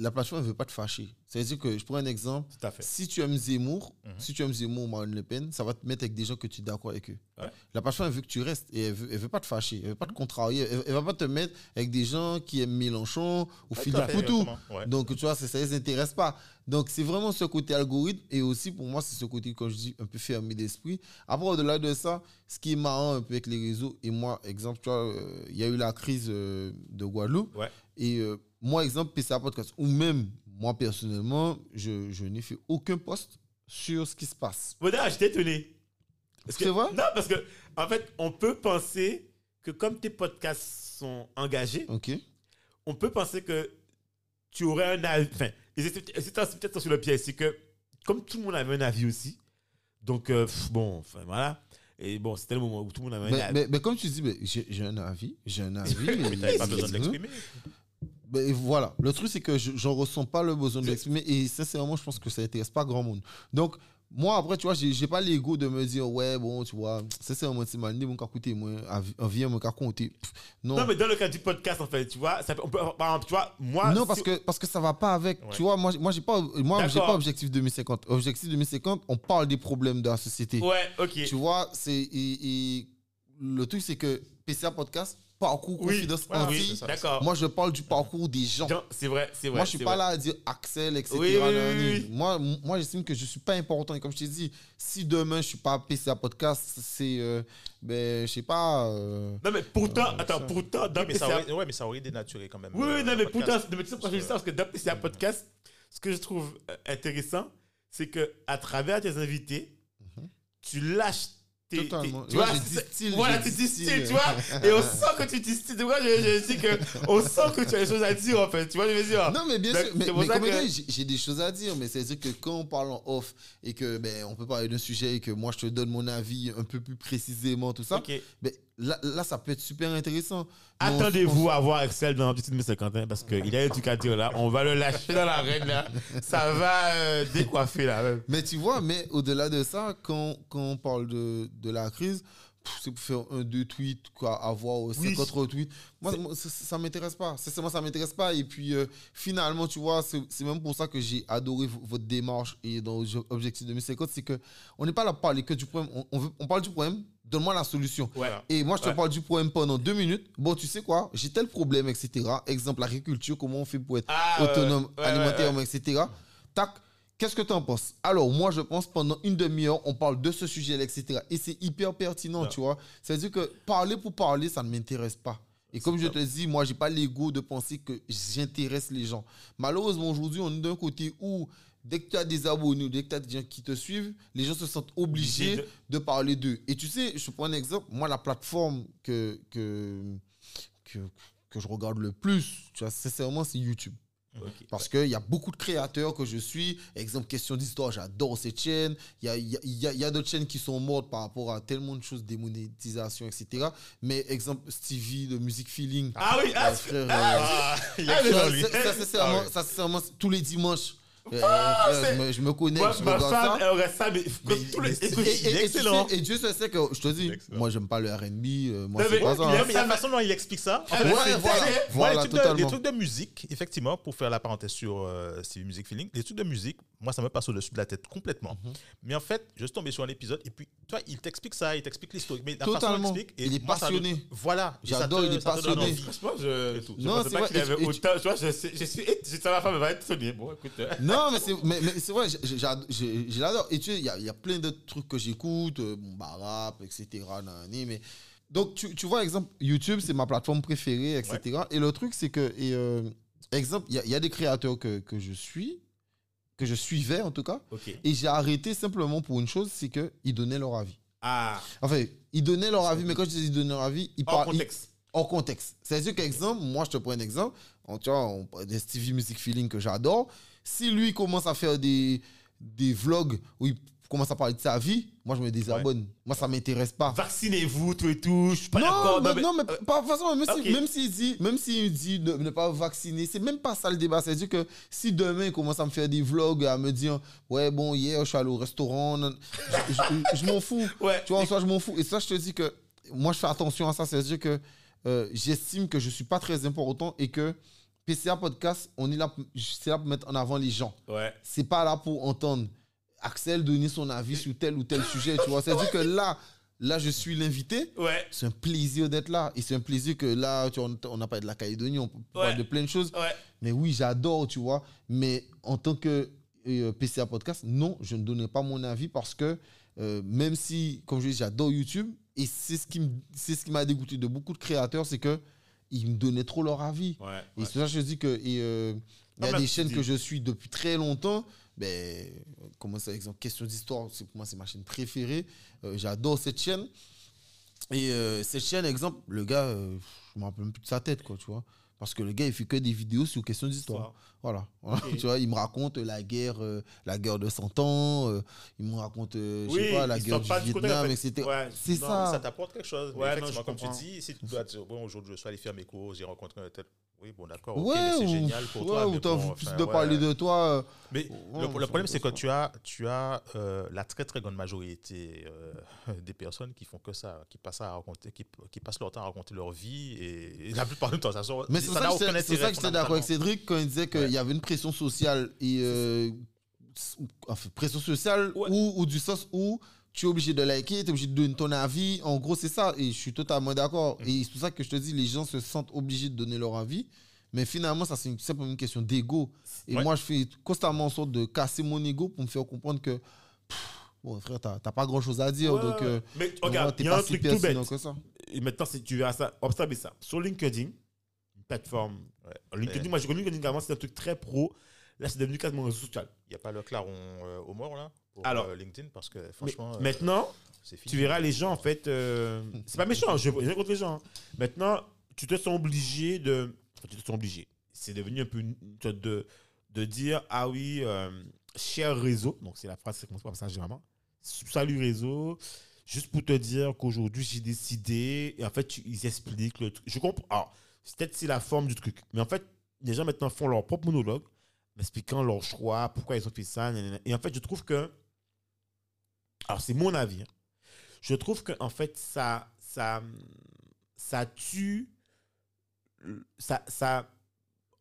la plateforme ne veut pas te fâcher. C'est-à-dire que, je prends un exemple, Tout à fait. si tu aimes Zemmour, Mhm. si tu aimes Zemmour ou Marine Le Pen, ça va te mettre avec des gens que tu es d'accord avec eux. Ouais. La plateforme, veut que tu restes et elle veut, elle veut pas te fâcher, elle veut pas te contrarier, elle, elle va pas te mettre avec des gens qui aiment Mélenchon ou Ouais, Philippe Poutou. ouais. Donc, tu vois, ça ne les intéresse pas. Donc, c'est vraiment ce côté algorithme. Et aussi, pour moi, c'est ce côté, comme je dis, un peu fermé d'esprit. Après, au-delà de ça, ce qui est marrant un peu avec les réseaux, et moi, exemple, tu vois, euh, il y a eu la crise euh, de Guadeloupe. Et euh, moi, exemple, PCA Podcast, ou même moi, personnellement, je, je n'ai fait aucun post sur ce qui se passe. Voilà, j'étais étonné. C'est vrai? Non, parce que, en fait, on peut penser que comme tes podcasts sont engagés, on peut penser que tu aurais un avis. Enfin, c'est peut-être sur le piège, c'est que comme tout le monde avait un avis aussi, donc euh, pff, bon, enfin voilà. Et bon, c'était le moment où tout le monde avait un Mais, avis. mais- mais comme tu dis, mais j'ai un avis, j'ai un avis. Mais pas besoin de l'exprimer. Ben, voilà, le truc c'est que je j'en ressens pas le besoin de l'exprimer et sincèrement je pense que ça intéresse pas grand monde. Donc moi après tu vois j'ai pas l'ego de me dire ouais bon tu vois sincèrement c'est mal mon cas coûter moi un vient mon cas Non. Non, mais dans le cas du podcast, en fait, tu vois, ça, on peut, par exemple, tu vois, moi. non si- parce que parce que ça va pas avec Ouais. tu vois moi moi j'ai pas moi pas objectif 2050 objectif 2050 on parle des problèmes de la société Ouais, ok. tu vois c'est et, et le truc c'est que PCA podcast parcours Oui, confidence voilà, anti, oui, moi je parle du parcours des gens C'est vrai, c'est vrai. moi, je suis pas vrai. là à dire Axel, etc. Oui, oui, oui, nanani. oui. Moi, moi j'estime que je suis pas important. Et comme je t'ai dit, si demain je suis pas PCA podcast, c'est, euh, ben, je sais pas. euh, Non, mais pourtant, Euh, attends, ça. pourtant, dans mais ça aurait, ouais, mais ça aurait dénaturé quand même. Oui, oui, euh, non, mais podcast. pourtant, mais tu sais pourquoi je dis ça Parce que dans PCA Podcast, ce que je trouve intéressant, c'est que à travers tes invités, tu lâches. Mhm. Totalement. tu vois, distille, Voilà, tu distilles, distille. tu vois. Et on sent que tu distilles. Tu vois, je, je dis que on sent que tu as des choses à dire, en fait. Tu vois, je veux dire? Non, mais bien Donc, sûr. Mais, comme que- j'ai- des choses à dire. Mais c'est-à-dire que quand on parle en off et que ben, on peut parler d'un sujet et que moi je te donne mon avis un peu plus précisément, tout ça, ben, là, là, ça peut être super intéressant. Attendez-vous à voir Excel dans Petit 1050 parce qu'il a un truc à dire là. On va le lâcher dans l'arène là. Ça va euh, décoiffer là. même. Mais tu vois, mais au-delà de ça, quand, quand on parle de, de la crise, c'est pour faire un, deux tweets, quoi, avoir Oui. 50 retweets. Moi, moi, ça, ça m'intéresse pas. Sincèrement, ça m'intéresse pas. Et puis, euh, finalement, tu vois, c'est même pour ça que j'ai adoré votre démarche et dans Obje- Objectif 2050, c'est que on n'est pas là pour parler que du problème. On, on veut- on parle du problème, donne-moi la solution. Ouais. Et moi, je te Ouais. parle du problème pendant deux minutes. Bon, tu sais quoi, j'ai tel problème, etc. Exemple, l'agriculture, comment on fait pour être Ah, ouais, autonome ouais, etc. Tac. Qu'est-ce que tu en penses? Alors, moi, je pense pendant une demi-heure, on parle de ce sujet-là, etc. Et c'est hyper pertinent, Ouais. tu vois. C'est-à-dire que parler pour parler, ça ne m'intéresse pas. Et comme je te dis, moi, j'ai pas l'ego de penser que j'intéresse les gens. Malheureusement, aujourd'hui, on est d'un côté où, dès que tu as des abonnés ou dès que tu as des gens qui te suivent, les gens se sentent obligés Obligé de parler d'eux. Et tu sais, je te prends un exemple. Moi, la plateforme que, que, que, que je regarde le plus, tu vois, sincèrement, c'est YouTube. Parce qu'il y a beaucoup de créateurs que je suis. Exemple, question d'histoire, j'adore cette chaîne. Il y a, il y a- il y a- y a d'autres chaînes qui sont mortes par rapport à tellement de choses, démonétisation, etc. Mais exemple, Stevie de Music Feeling. Ah oui, ah, frère, euh, Ah, il est Ah, ça, sincèrement, Ah ça, sincèrement, c'est tous les dimanches. Euh, Ah, euh, je, me, je me connais, Moi, je ma femme, elle aurait ça, mais, Mais écoute, Et, et- excellent. et Dieu se sait que je te dis, Excellent. moi j'aime pas le RB, euh, moi Non, c'est mais pas il ça. aime hein. Mais il y a la façon dont il explique ça. En fait, Ouais, c'est- voilà, c'est- moi, voilà, les, trucs de, les totalement. trucs de musique, effectivement, pour faire la parenthèse sur euh, Stevie Music Feeling, les trucs de musique, moi, ça me passe au-dessus de la tête complètement. Mhm. Mais en fait, je suis tombé sur un épisode et puis, toi, il t'explique ça, il t'explique l'historique. Mais la Totalement. façon dont il explique, et Il est moi, passionné. voilà. J'adore, il est passionné. Franchement, je. Et tout. Je Non, pensais c'est pas vrai, qu'il et avait tu- et tu- autant. Tu vois, je, sais- je suis. je- Ça, ma femme va être étonnée. Bon, écoute. euh, Non, mais c'est, mais, mais c'est vrai, je l'adore. Et tu sais, il y a, il y a plein de trucs que j'écoute, euh, bon, bah, rap, etc. nanani, mais... Donc, tu, tu vois, exemple, YouTube, c'est ma plateforme préférée, etc. Et le truc, c'est que, et, euh, exemple, il y a, il y a des créateurs que, que je suis, que je suivais en tout cas, et j'ai arrêté simplement pour une chose, c'est qu'ils donnaient leur avis. Ah, Enfin, ils donnaient leur avis, mais quand je dis ils donnaient leur avis, ils parlent. ils- contexte. hors contexte. C'est-à-dire qu'exemple, moi je te prends un exemple, on, tu vois, on parle de Stevie Music Feeling que j'adore. Si lui commence à faire des, des vlogs où il commence à parler de sa vie, moi je me désabonne. Moi ça m'intéresse pas. Vaccinez-vous, tout et tout. Je suis pas non, d'accord. mais, mais- non, mais pas de toute façon, même ok. si- même s'il dit, même s'il dit de ne pas vacciner, c'est même pas ça le débat. C'est-à-dire que si demain il commence à me faire des vlogs, à me dire, ouais, bon, hier je suis allé au restaurant, je, je- je m'en fous. Ouais. Tu vois, en soi, je m'en fous. Et ça, je te dis que moi, je fais attention à ça. C'est-à-dire que euh, j'estime que je suis pas très important et que PCA Podcast, on est là, pour- c'est là pour mettre en avant les gens. Ouais. C'est pas là pour entendre Axel donner son avis sur tel ou tel sujet. Tu vois, c'est-à-dire que là, là, je suis l'invité. Ouais. C'est un plaisir d'être là. Et c'est un plaisir que là, tu vois, on n'a pas de la Calédonie, on peut parler Ouais. de plein de choses. Ouais. Mais oui, j'adore, tu vois. Mais en tant que euh, PCA Podcast, non, je ne donnais pas mon avis parce que euh, même si, comme je dis, j'adore YouTube, et c'est ce qui m'a dégoûté de beaucoup de créateurs, c'est que ils me donnaient trop leur avis. Ouais. Et ouais. c'est ça que je dis que euh, il y a des chaînes dis- que je suis depuis très longtemps. Ben, comment ça, exemple, question d'histoire, c'est pour moi c'est ma chaîne préférée. Euh, J'adore cette chaîne. Et euh, cette chaîne, exemple, le gars, je me rappelle même plus de sa tête, quoi, tu vois. Parce que le gars, il fait que des vidéos sur questions d'histoire. Voilà. Voilà. Ok. tu vois, il me raconte la guerre, euh, la guerre de 100 ans. euh, il me raconte, euh, je sais pas, la guerre du Vietnam, en fait. etc. Ouais. C'est Non, ça. Ça t'apporte quelque chose. Mais Ouais, non, effectivement, je comme tu dis, si tu dois dire, bon, aujourd'hui, je suis allé faire mes cours, j'ai rencontré un tel. Oui, bon, d'accord. Ouais, mais c'est génial pour ouais, toi. ou mais bon, envie plus enfin, de ouais. parler de toi. euh, Mais Ouais, le, le problème, me c'est que tu as, tu as euh, la très très grande majorité euh, des personnes qui font que ça, qui passent, à raconter, qui, qui passent leur temps à raconter leur vie et, et la plupart du temps, ça sort. Mais c'est ça, que j'étais- que d'accord avec. Cédric quand il disait qu'il Ouais. y avait une pression sociale et euh, enfin, pression sociale Ouais. ou, ou du sens où tu es obligé de liker, tu es obligé de donner ton avis. En gros, c'est ça. Et je suis totalement d'accord. Mm. Et c'est pour ça que je te dis, les gens se sentent obligés de donner leur avis. Mais finalement, ça, c'est simplement une question d'ego. Et Ouais. moi, je fais constamment en sorte de casser mon ego pour me faire comprendre que, pff, bon, frère, t'as pas grand chose à dire. Ouais, donc, euh, mais regarde, il y a pas un truc tout bête. pertinent que ça. Et maintenant, si tu verras ça, observez ça. Sur LinkedIn, plateforme. Ouais. LinkedIn, moi, j'ai connu LinkedIn avant, c'était un truc très pro. Là, c'est devenu quasiment un réseau social. Il n'y a pas le claron euh, au mort là pour Alors, euh, LinkedIn? Parce que franchement, euh, maintenant, tu verras les gens, en fait. c'est pas méchant, je n'ai rien contre les gens. hein. Maintenant, tu te sens obligé de. enfin, tu te sens obligé. C'est devenu un peu une sorte de, de dire Ah oui, cher réseau. Donc, c'est la phrase qui commence par ça, généralement. Salut réseau. Juste pour te dire qu'aujourd'hui, j'ai décidé. Et en fait, ils expliquent le truc. Je comprends. Alors, c'est peut-être c'est la forme du truc. Mais en fait, les gens maintenant font leur propre monologue, expliquant leur choix, pourquoi ils ont fait ça. Et en fait, je trouve que. Alors, c'est mon avis. hein. Je trouve que en fait, ça, ça, ça tue. Ça, ça,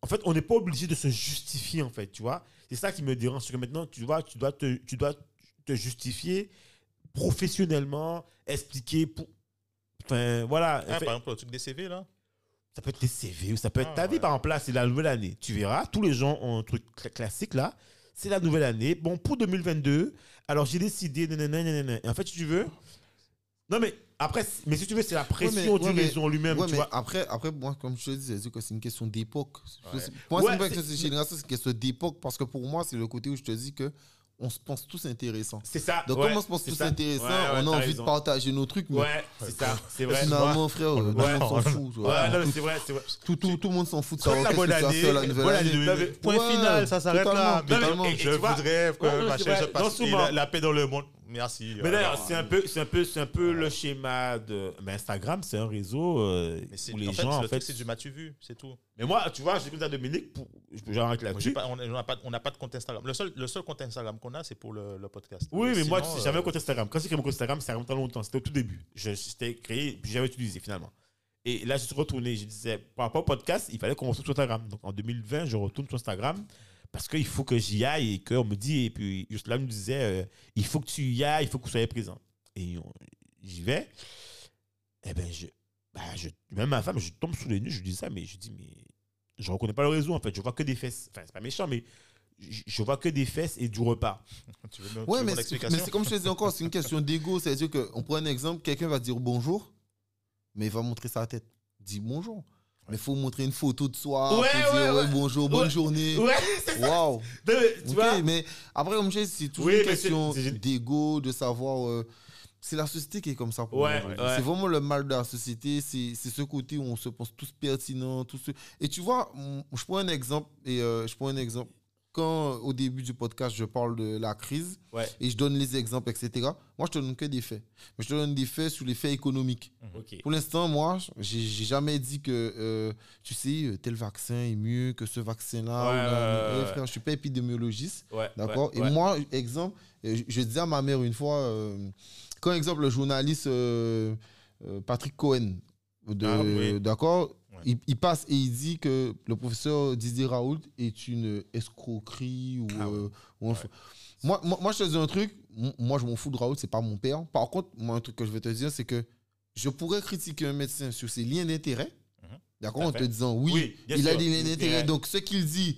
en fait, on n'est pas obligé de se justifier, en fait, tu vois. C'est ça qui me dérange. C'est que maintenant, tu vois, tu dois te, tu dois te justifier professionnellement, expliquer pour. Enfin, voilà. Ah, En fait, par exemple, le truc des CV là. Ça peut être tes CV ou ça peut être Ah, ta vie. ouais. Par exemple, là, c'est la nouvelle année. Tu verras, tous les gens ont un truc cla- classique là. c'est la nouvelle année. Bon, pour 2022, alors j'ai décidé. nanana, nanana. Et en fait, si tu veux. Non, mais après, mais si tu veux, c'est la pression ouais, du mais- réseau en lui-même. Ouais, tu mais vois. après, après, moi, comme je te dis, c'est que c'est une question d'époque. Moi, Ouais, c'est pas une question de génération, c'est une question d'époque. Parce que pour moi, c'est le côté où je te dis que on se pense tous intéressants. C'est ça. Donc, ouais, comme on se pense tous ça. intéressants, Ouais, ouais, on a envie raison. de partager nos trucs. Mais Ouais, c'est ça. C'est vrai. finalement, frère, tout le monde s'en fout. Ouais, non, c'est vrai, c'est vrai. tout, tout, tout le monde s'en fout de savoir la qu'est-ce bonne que année, faire la nouvelle année. Point Ouais, final, ça s'arrête là. je voudrais que la paix dans le monde. Merci. Mais d'ailleurs, c'est un peu, c'est un peu, c'est un peu le schéma de. Mais Instagram, c'est un réseau euh, Mais c'est où les en fait, gens, en le fait. truc, c'est du m'as-tu vu, c'est tout. Mais moi, tu vois, j'ai dit à Dominique, pour... je peux j'arrête Moi, j'ai là-dessus. pas- on n'a pas, on n'a pas de compte Instagram. Le seul, le seul compte Instagram qu'on a, c'est pour le, le podcast. Oui, mais moi, tu sinon, sais, j'avais un euh, compte Instagram. Quand j'ai créé mon compte Instagram, ça remonte à longtemps. C'était au tout début. Je J'étais créé, puis j'avais utilisé finalement. Et là, je suis retourné. Je disais, par rapport au podcast, il fallait qu'on retourne sur Instagram. Donc en 2020, je retourne sur Instagram parce qu'il faut que j'y aille et qu'on me dit. Et puis, juste là, me disait, euh, il faut que tu y ailles, il faut que vous soyez présent. Et j'y vais. Eh ben, je, bah, je, même ma femme, je tombe sous les nues, je lui dis ça, mais je dis, mais je reconnais pas le réseau en fait. Je vois que des fesses. Enfin, c'est pas méchant, mais je, je vois que des fesses et du repas. Tu veux, me- tu Ouais, veux mais c'est mais c'est comme je te disais encore, c'est une question d'ego. C'est-à-dire qu'on prend un exemple, quelqu'un va dire bonjour, mais il va montrer sa tête. Dis bonjour. Mais il faut montrer une photo de soi. Ouais, dire ouais, bonjour, bonne journée. Ouais. Waouh. Tu vois mais après, comme je dis, c'est toujours Oui, une question d'ego, de savoir. euh, c'est la société qui est comme ça pour Ouais. C'est vraiment le mal de la société. C'est ce côté où on se pense tous pertinents. Tous ce... Et tu vois, je prends un exemple. Et euh, je prends un exemple. Quand au début du podcast, je parle de la crise Ouais. et je donne les exemples, etc. Moi, je te donne que des faits. Mais je te donne des faits sur les faits économiques. Ok. Pour l'instant, moi, j'ai jamais dit que, euh, tu sais, euh, tel vaccin est mieux que ce vaccin-là. Ouais, ouais, je suis pas épidémiologiste. D'accord? Et moi, exemple, euh, je, je disais à ma mère une fois, euh, quand exemple le journaliste Patrick Cohen, Ah, oui. Ouais. il, il passe et il dit que le professeur Didier Raoult est une escroquerie ou, Ah ouais. euh, ou un Ouais. faux- moi, moi, moi, je te dis un truc, moi je m'en fous de Raoult, c'est pas mon père. Par contre, moi, un truc que je vais te dire, c'est que je pourrais critiquer un médecin sur ses liens d'intérêt, Mhm. d'accord, en te disant oui, Oui, il a des liens d'intérêt. Donc ce qu'il dit,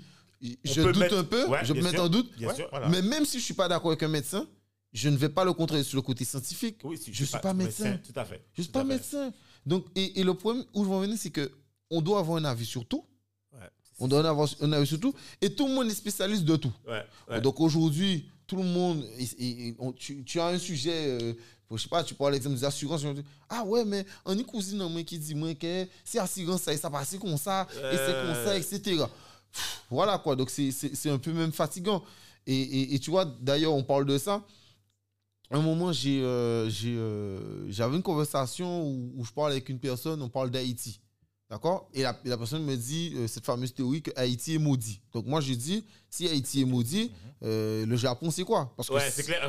je doute mettre- un peu, je peux mettre en doute. Sûr. voilà. Mais même si je suis pas d'accord avec un médecin, je ne vais pas le contrer sur le côté scientifique. Oui, si, Je suis pas médecin. Tout à fait. Je suis Tout à pas médecin. Donc, et, et le problème où je veux en venir, c'est que on doit avoir un avis sur tout. Ouais. On doit en avoir un avis sur tout. Et tout le monde est spécialiste de tout. Ouais. Donc aujourd'hui, tout le monde, et- et- et on- tu, tu as un sujet, euh, je sais pas, tu prends l'exemple des assurances. Ah ouais, mais on est cousine moi qui dit moi que c'est assurance, ça, ça passe comme ça, et c'est comme ça, etc. Pff, Voilà quoi, donc c'est- un peu même fatigant. Et, et- et tu vois, d'ailleurs, on parle de ça. Un moment, j'ai, euh, j'ai, euh, j'avais une conversation où, où je parle avec une personne, on parle d'Haïti. D'accord? Et la, personne me dit euh, cette fameuse théorie que Haïti est maudit. Donc moi, je dis, si Haïti est maudit, euh, le Japon, c'est quoi? Parce que Ouais,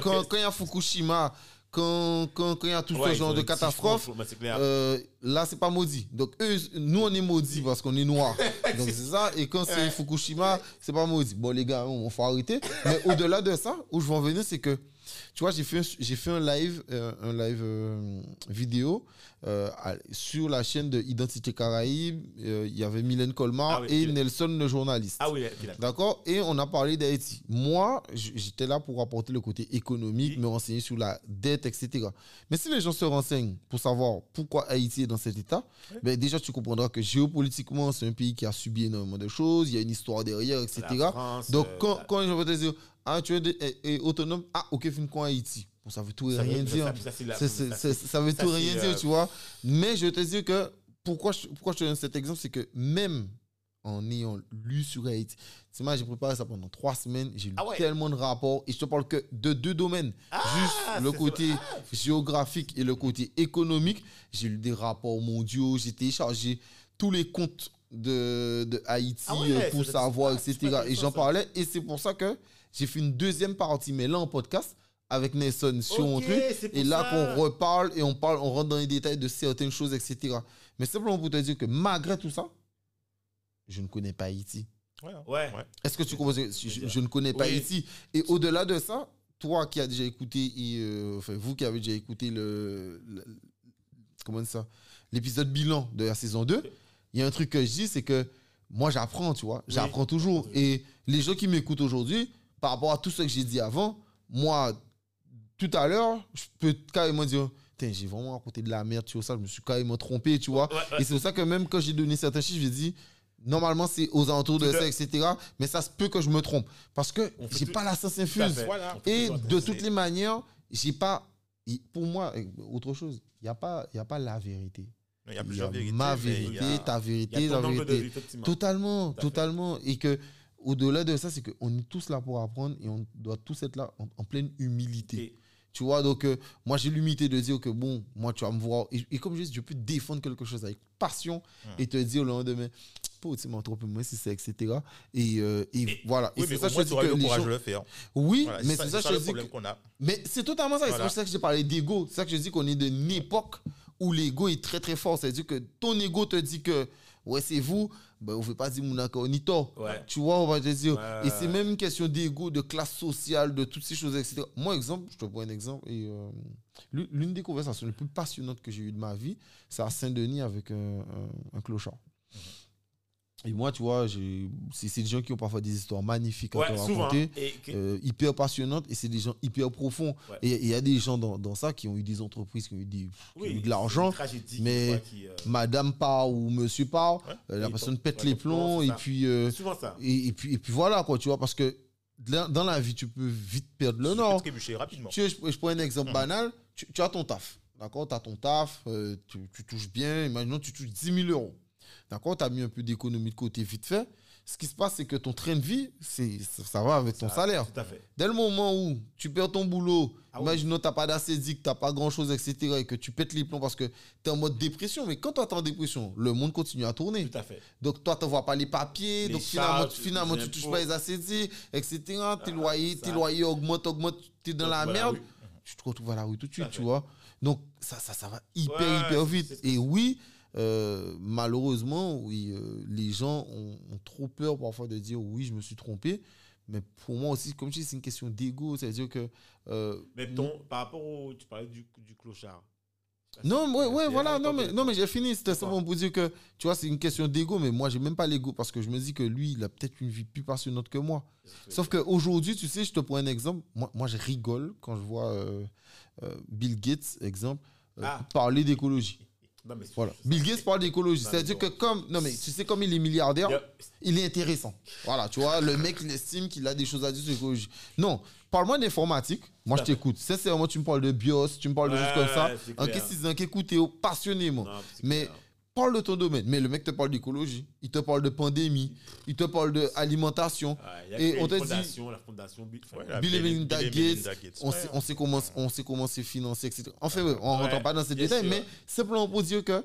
quand il y a Fukushima, quand quand- quand il y a tout Ouais, ce genre de catastrophe, euh, là, c'est pas maudit. Donc, eux, nous, on est maudits parce qu'on est noirs. Donc, c'est ça. Et quand c'est Fukushima, c'est pas maudit. Bon, les gars, on faut arrêter. Mais au-delà de ça, où je veux en venir, c'est que, tu vois, j'ai fait, un- j'ai fait un live, euh, un live euh, vidéo euh, sur la chaîne de Identité Caraïbe. Il y avait Mylène Colmar Ah oui, et. Nelson, le journaliste. Ah oui, D'accord? Et on a parlé d'Haïti. Moi, j'étais là pour apporter le côté économique, Oui. me renseigner sur la dette, etc. Mais si les gens se renseignent pour savoir pourquoi Haïti est dans cet état, ben déjà tu comprendras que géopolitiquement, c'est un pays qui a subi énormément de choses, il y a une histoire derrière, etc. France, Donc quand, quand les gens vont te dire, ah, tu es, de- est- est autonome, ah, ok, fin quoi Haïti Bon, ça veut tout ça rien veut- dire. ça- ça, la- ça, veut tout rien euh, dire, tu vois. Mais je te dire que pourquoi je, pourquoi je te donne cet exemple, c'est que même en ayant lu sur Haïti, c'est moi j'ai préparé ça pendant trois semaines, j'ai lu Ah ouais? tellement de rapports et je te parle que de deux domaines, Ah, juste le côté géographique et le côté économique. J'ai lu des rapports mondiaux, j'ai téléchargé tous les comptes de, de Haïti Ah ouais, euh, pour savoir, etc. Et j'en parlais et c'est pour ça que j'ai fait une deuxième partie, mais là en podcast avec Nelson sur mon truc. Et là qu'on reparle et on parle, on rentre dans les détails de certaines choses, etc. Mais simplement pour te dire que malgré tout ça, je ne connais pas Haïti. Ouais. hein. Ouais. Est-ce que tu comprends je, je ne connais pas Oui. Haïti? Et au-delà de ça, toi qui as déjà écouté, et, euh, enfin vous qui avez déjà écouté le, le- comment ça, l'épisode bilan de la saison 2, il y a un truc que je dis, c'est que moi j'apprends, tu vois, j'apprends toujours. Et les gens qui m'écoutent aujourd'hui, par rapport à tout ce que j'ai dit avant, moi, tout à l'heure, je peux carrément dire, j'ai vraiment raconté de la merde, tu vois, ça, je me suis carrément trompé, tu vois. Ouais, ouais. Et c'est pour ça que même quand j'ai donné certains chiffres, j'ai dit, normalement, c'est aux alentours de ça, etc. Mais ça se peut que je me trompe. Parce que j'ai tout- pas la science infuse. Voilà. Et de toutes les manières, j'ai pas. Pour moi, euh, autre chose, il n'y a, pas- il y a pas la vérité. Il y a plusieurs a vérités. ma vérité, a- ta vérité, la vérité. Totalement, totalement. Et que au-delà de ça, c'est qu'on est tous là pour apprendre et on doit tous être là en, en pleine humilité. Et- Tu vois, donc euh, moi j'ai l'humilité de dire que bon, moi tu vas me voir. Et, et comme je dis, je peux défendre quelque chose avec passion et te dire le lendemain, pas tu m'as trompé, moi si c'est, etc. Et, euh, et, Et- voilà. Oui, et mais c'est ça moins, je dis que le courage gens- de le faire. Oui, Voilà, mais ça- c'est ça, ça que le je dis. problème que- qu'on a. Mais c'est totalement ça. C'est pour ça que j'ai parlé d'ego. C'est ça que je dis qu'on est d'une époque où l'ego est très très fort. C'est-à-dire que ton ego te dit que ouais, c'est vous, ben, on ne veut pas dire mon accord ni tort. Ouais. Tu vois, on va te dire. Ouais, et c'est même une question d'ego, de classe sociale, de toutes ces choses, etc. Moi, exemple, je te prends un exemple. Et euh, l'une des conversations les plus passionnantes que j'ai eues de ma vie, c'est à Saint-Denis avec un, un- un clochard. Et moi, tu vois, c'est des gens qui ont parfois des histoires magnifiques à Ouais, te raconter Et que- euh, hyper passionnantes et c'est des gens hyper profonds. Ouais. Et il y a des gens dans, dans ça qui ont eu des entreprises, qui ont eu, des, qui ont eu oui, de l'argent. mais- qui, euh, Madame part ou monsieur part, Ouais. euh, la personne pète les plombs et puis, euh, c'est souvent ça. et, et puis, et puis voilà, quoi, tu vois, parce que dans la vie, tu peux vite perdre le nord. rapidement. Tu je, je prends un exemple Mhm. banal. Tu, tu as ton taf. D'accord Tu as ton taf. tu, tu touches bien. Imaginons tu touches 10 000 euros. D'accord Tu as mis un peu d'économie de côté vite fait. Ce qui se passe, c'est que ton train de vie, c'est, ça, va avec ton Ça, salaire. Tout à fait. Dès le moment où tu perds ton boulot, Ah oui. imaginons tu n'as pas d'acédique, tu n'as pas grand-chose, etc., et que tu pètes les plombs parce que tu es en mode dépression. Mais quand tu es en dépression, le monde continue à tourner. Tout à fait. Donc toi, tu ne vois pas les papiers, Les donc finalement, charges, tu, finalement, tu touches pas les acédiques, etc. Tes Ah, loyers, tes loyers augmentent, augmentent, tu es dans Donc, la merde oui. tu te retrouves à la rue tout de suite, tu fait. vois. Donc, ça, ça, ça va hyper, Ouais, hyper vite. que Et oui, euh, malheureusement, oui, euh, les gens ont, ont trop peur parfois de dire oui, je me suis trompé. Mais pour moi aussi, comme je dis, c'est une question d'ego. C'est-à-dire que. euh, Mais ton, par rapport au. Tu parlais du, du clochard. non, ouais, ouais, voilà, non, mais, non, mais j'ai fini. C'était seulement pour dire que, tu vois, c'est une question d'ego, mais moi, j'ai même pas l'ego parce que je me dis que lui, il a peut-être une vie plus passionnante que moi. Sauf qu'aujourd'hui, tu sais, je te prends un exemple. Moi, moi je rigole quand je vois euh, euh, Bill Gates, exemple, euh, Ah. parler d'écologie. Non, mais c'est- Voilà. Bill Gates parle d'écologie. C'est-à-dire que comme... Non, mais tu sais, comme il est milliardaire, Il est intéressant. Voilà, tu vois, le mec, il estime qu'il a des choses à dire sur l'écologie. Non, parle-moi d'informatique. Moi, je t'écoute. Sincèrement, tu me parles de BIOS, tu me parles de Ouais, choses comme ça. ouais, En qu'est-ce oh, passionnément. Non, Mais clair. Parle de ton domaine. Mais le mec te parle d'écologie. Il te parle de pandémie. Il te parle d'alimentation. Ouais, il y a Et on te dit- la fondation Bill- Ouais, la Bill et Bill- Melinda Bill et Gates, Melinda Gates. On, Ouais. sait, on, sait comment, on sait comment c'est financé, etc. Enfin, ouais, on ne rentre Ouais, pas dans ces détails, sûr. mais simplement pour dire que,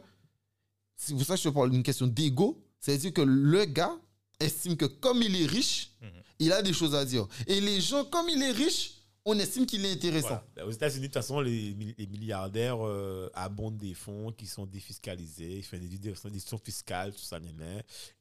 c'est pour ça que je te parle d'une question d'ego, c'est-à-dire que le gars estime que comme il est riche, Mhm. il a des choses à dire. Et les gens, comme il est riche, on estime qu'il est intéressant. Voilà. Ben, Aux États-Unis, de toute façon, les, les milliardaires euh, abondent des fonds qui sont défiscalisés, ils font des déductions fiscales, tout ça.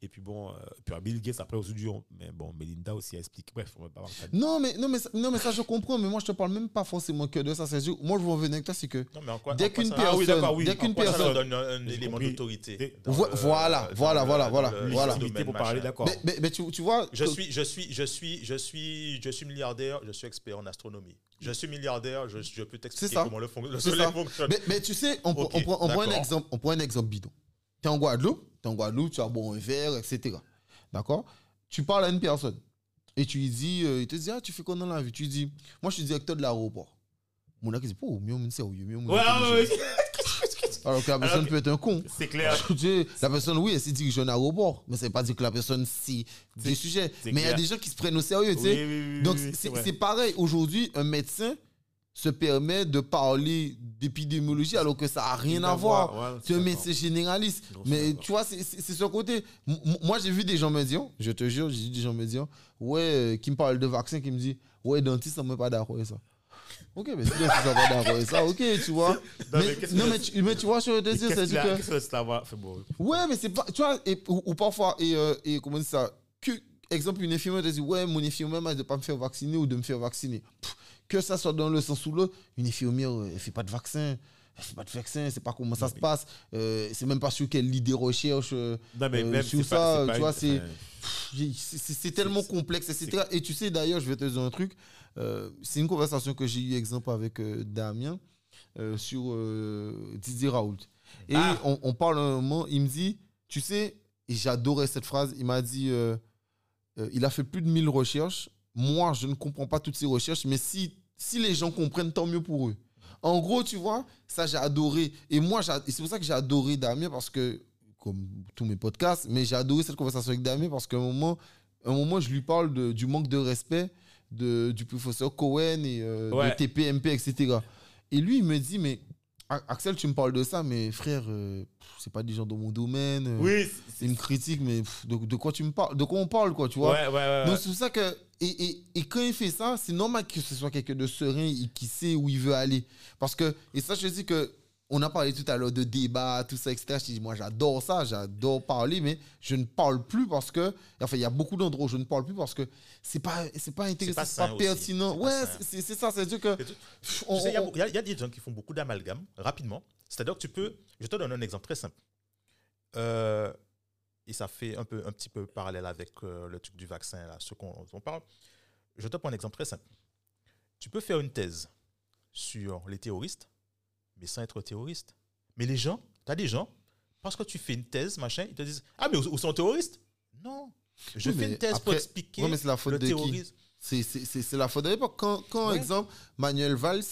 Et puis bon, euh, puis Bill Gates après aujourd'hui, on- mais bon, Melinda aussi a expliqué. Bref, on va pas avoir ça. Non mais, non, mais, ça- non, mais ça, je comprends, mais moi, je te parle même pas forcément que de ça. C'est-à-dire, moi, je veux en venir avec toi, c'est que Non, mais en quoi- dès qu'une ça- personne, Ah oui, d'accord, oui. dès qu'une ça personne, leur donne un, un élément d'autorité. Le- voilà, dans voilà, le- voilà, voilà, voilà. Légitimité pour parler, d'accord. mais, mais, mais tu, tu vois, Je suis, je suis, je suis, je suis, je suis milliardaire, je suis expert en astronomie. Je suis milliardaire, je, je peux t'expliquer comment le, fon- le soleil ça. fonctionne. Mais, mais tu sais, on, prend, on prend un exemple, on prend un exemple bidon. Tu es en Guadeloupe, tu es en Guadeloupe, tu as bon un verre, etc. D'accord? Tu parles à une personne et tu lui dis, euh, il te dit, ah, tu fais quoi dans la vie? Tu lui dis, moi, je suis directeur de l'aéroport. Mon gars, il dit, oh, mieux, c'est sérieux, mieux, mieux, Ouais, ouais, ouais, Alors que la personne peut être un con. c'est clair. La personne, oui, elle s'est dirigée un aéroport, mais ça ne veut pas dire que la personne sait des sujets. c'est Mais il y a des gens qui se prennent au sérieux, tu Oui, sais. oui, oui, Donc, c'est c'est pareil. Aujourd'hui, un médecin se permet de parler d'épidémiologie alors que ça n'a rien à voir. Ouais, es un médecin généraliste. Non, Mais tu vois, c'est c'est- c'est ce côté. M- Moi, j'ai vu des gens me dire, je te jure, j'ai vu des gens me dire, ouais, euh, qui me parlent de vaccin, qui me dit, ouais, dentiste, on ne pas d'accord avec ça. Ok, mais si dentiste n'est pas d'accord avec ça, ok, tu vois. Non, mais, mais non, tu, mais tu vois, je veux te dire, c'est que. qu'est-ce que Fait bon. Ouais, mais c'est pas. Tu vois, et, ou, ou parfois, et, euh, et comment dit ça? Que, Exemple, une infirmière te dit Ouais, mon infirmière m'a dit de ne pas me faire vacciner ou de me faire vacciner. Pff, que ça soit dans le sens ou l'autre, une infirmière, euh, elle ne fait pas de vaccin. Elle fait pas de vaccin, c'est pas comment ça se passe. Euh, c'est même pas sûr qu'elle lit des recherches. euh, Non, mais Euh, même sur ça, pas tu vois, c'est tellement complexe, etc. Et tu sais, d'ailleurs, je vais te dire un truc. Euh, c'est une conversation que j'ai eu, exemple, avec euh, Damien euh, sur Didier Raoult. Et Ah. on, on parle un moment, il me dit, tu sais, et j'adorais cette phrase, il m'a dit, il a fait plus de 1000 recherches. Moi, je ne comprends pas toutes ces recherches, mais si, si les gens comprennent, tant mieux pour eux. En gros, tu vois, ça, j'ai adoré. Et moi, c'est pour ça que j'ai adoré Damien, parce que, comme tous mes podcasts, mais j'ai adoré cette conversation avec Damien, parce qu'à un moment, un moment, je lui parle de- du manque de respect de, du professeur Cohen et euh, Ouais. de TPMP, etc. Et lui, il me dit, mais Axel, tu me parles de ça, mais frère, euh, c'est pas des gens dans mon domaine. euh, Oui, C'est une critique, mais pff, de, de quoi tu me parles De quoi on parle, quoi, tu vois Ouais, ouais, ouais. donc c'est pour ça que et, et, et quand il fait ça, c'est normal que ce soit quelqu'un de serein et qui sait où il veut aller. Parce que et ça je dis que on a parlé tout à l'heure de débat, tout ça, etc. Je dis moi j'adore ça, j'adore parler, mais je ne parle plus parce que enfin il y a beaucoup d'endroits où je ne parle plus parce que c'est pas c'est pas intéressant, pas c'est pas, aussi. pertinent. Pas Ouais, c'est ça, c'est dire que il y a y, des gens qui font beaucoup d'amalgame rapidement. C'est-à-dire que tu peux. Je te donne un exemple très simple. Euh, et ça fait un, peu, un petit peu parallèle avec euh, le truc du vaccin, là, ce qu'on on parle. Je te prends un exemple très simple. Tu peux faire une thèse sur les terroristes, mais sans être terroriste. Mais les gens, tu as des gens, parce que tu fais une thèse, machin, ils te disent Ah, mais où sont terroristes? Non. Je Oui, fais une thèse pour expliquer Ouais, mais c'est la faute le de terrorisme. C'est- la faute de l'époque. Quand, quand Ouais. exemple, Manuel Valls,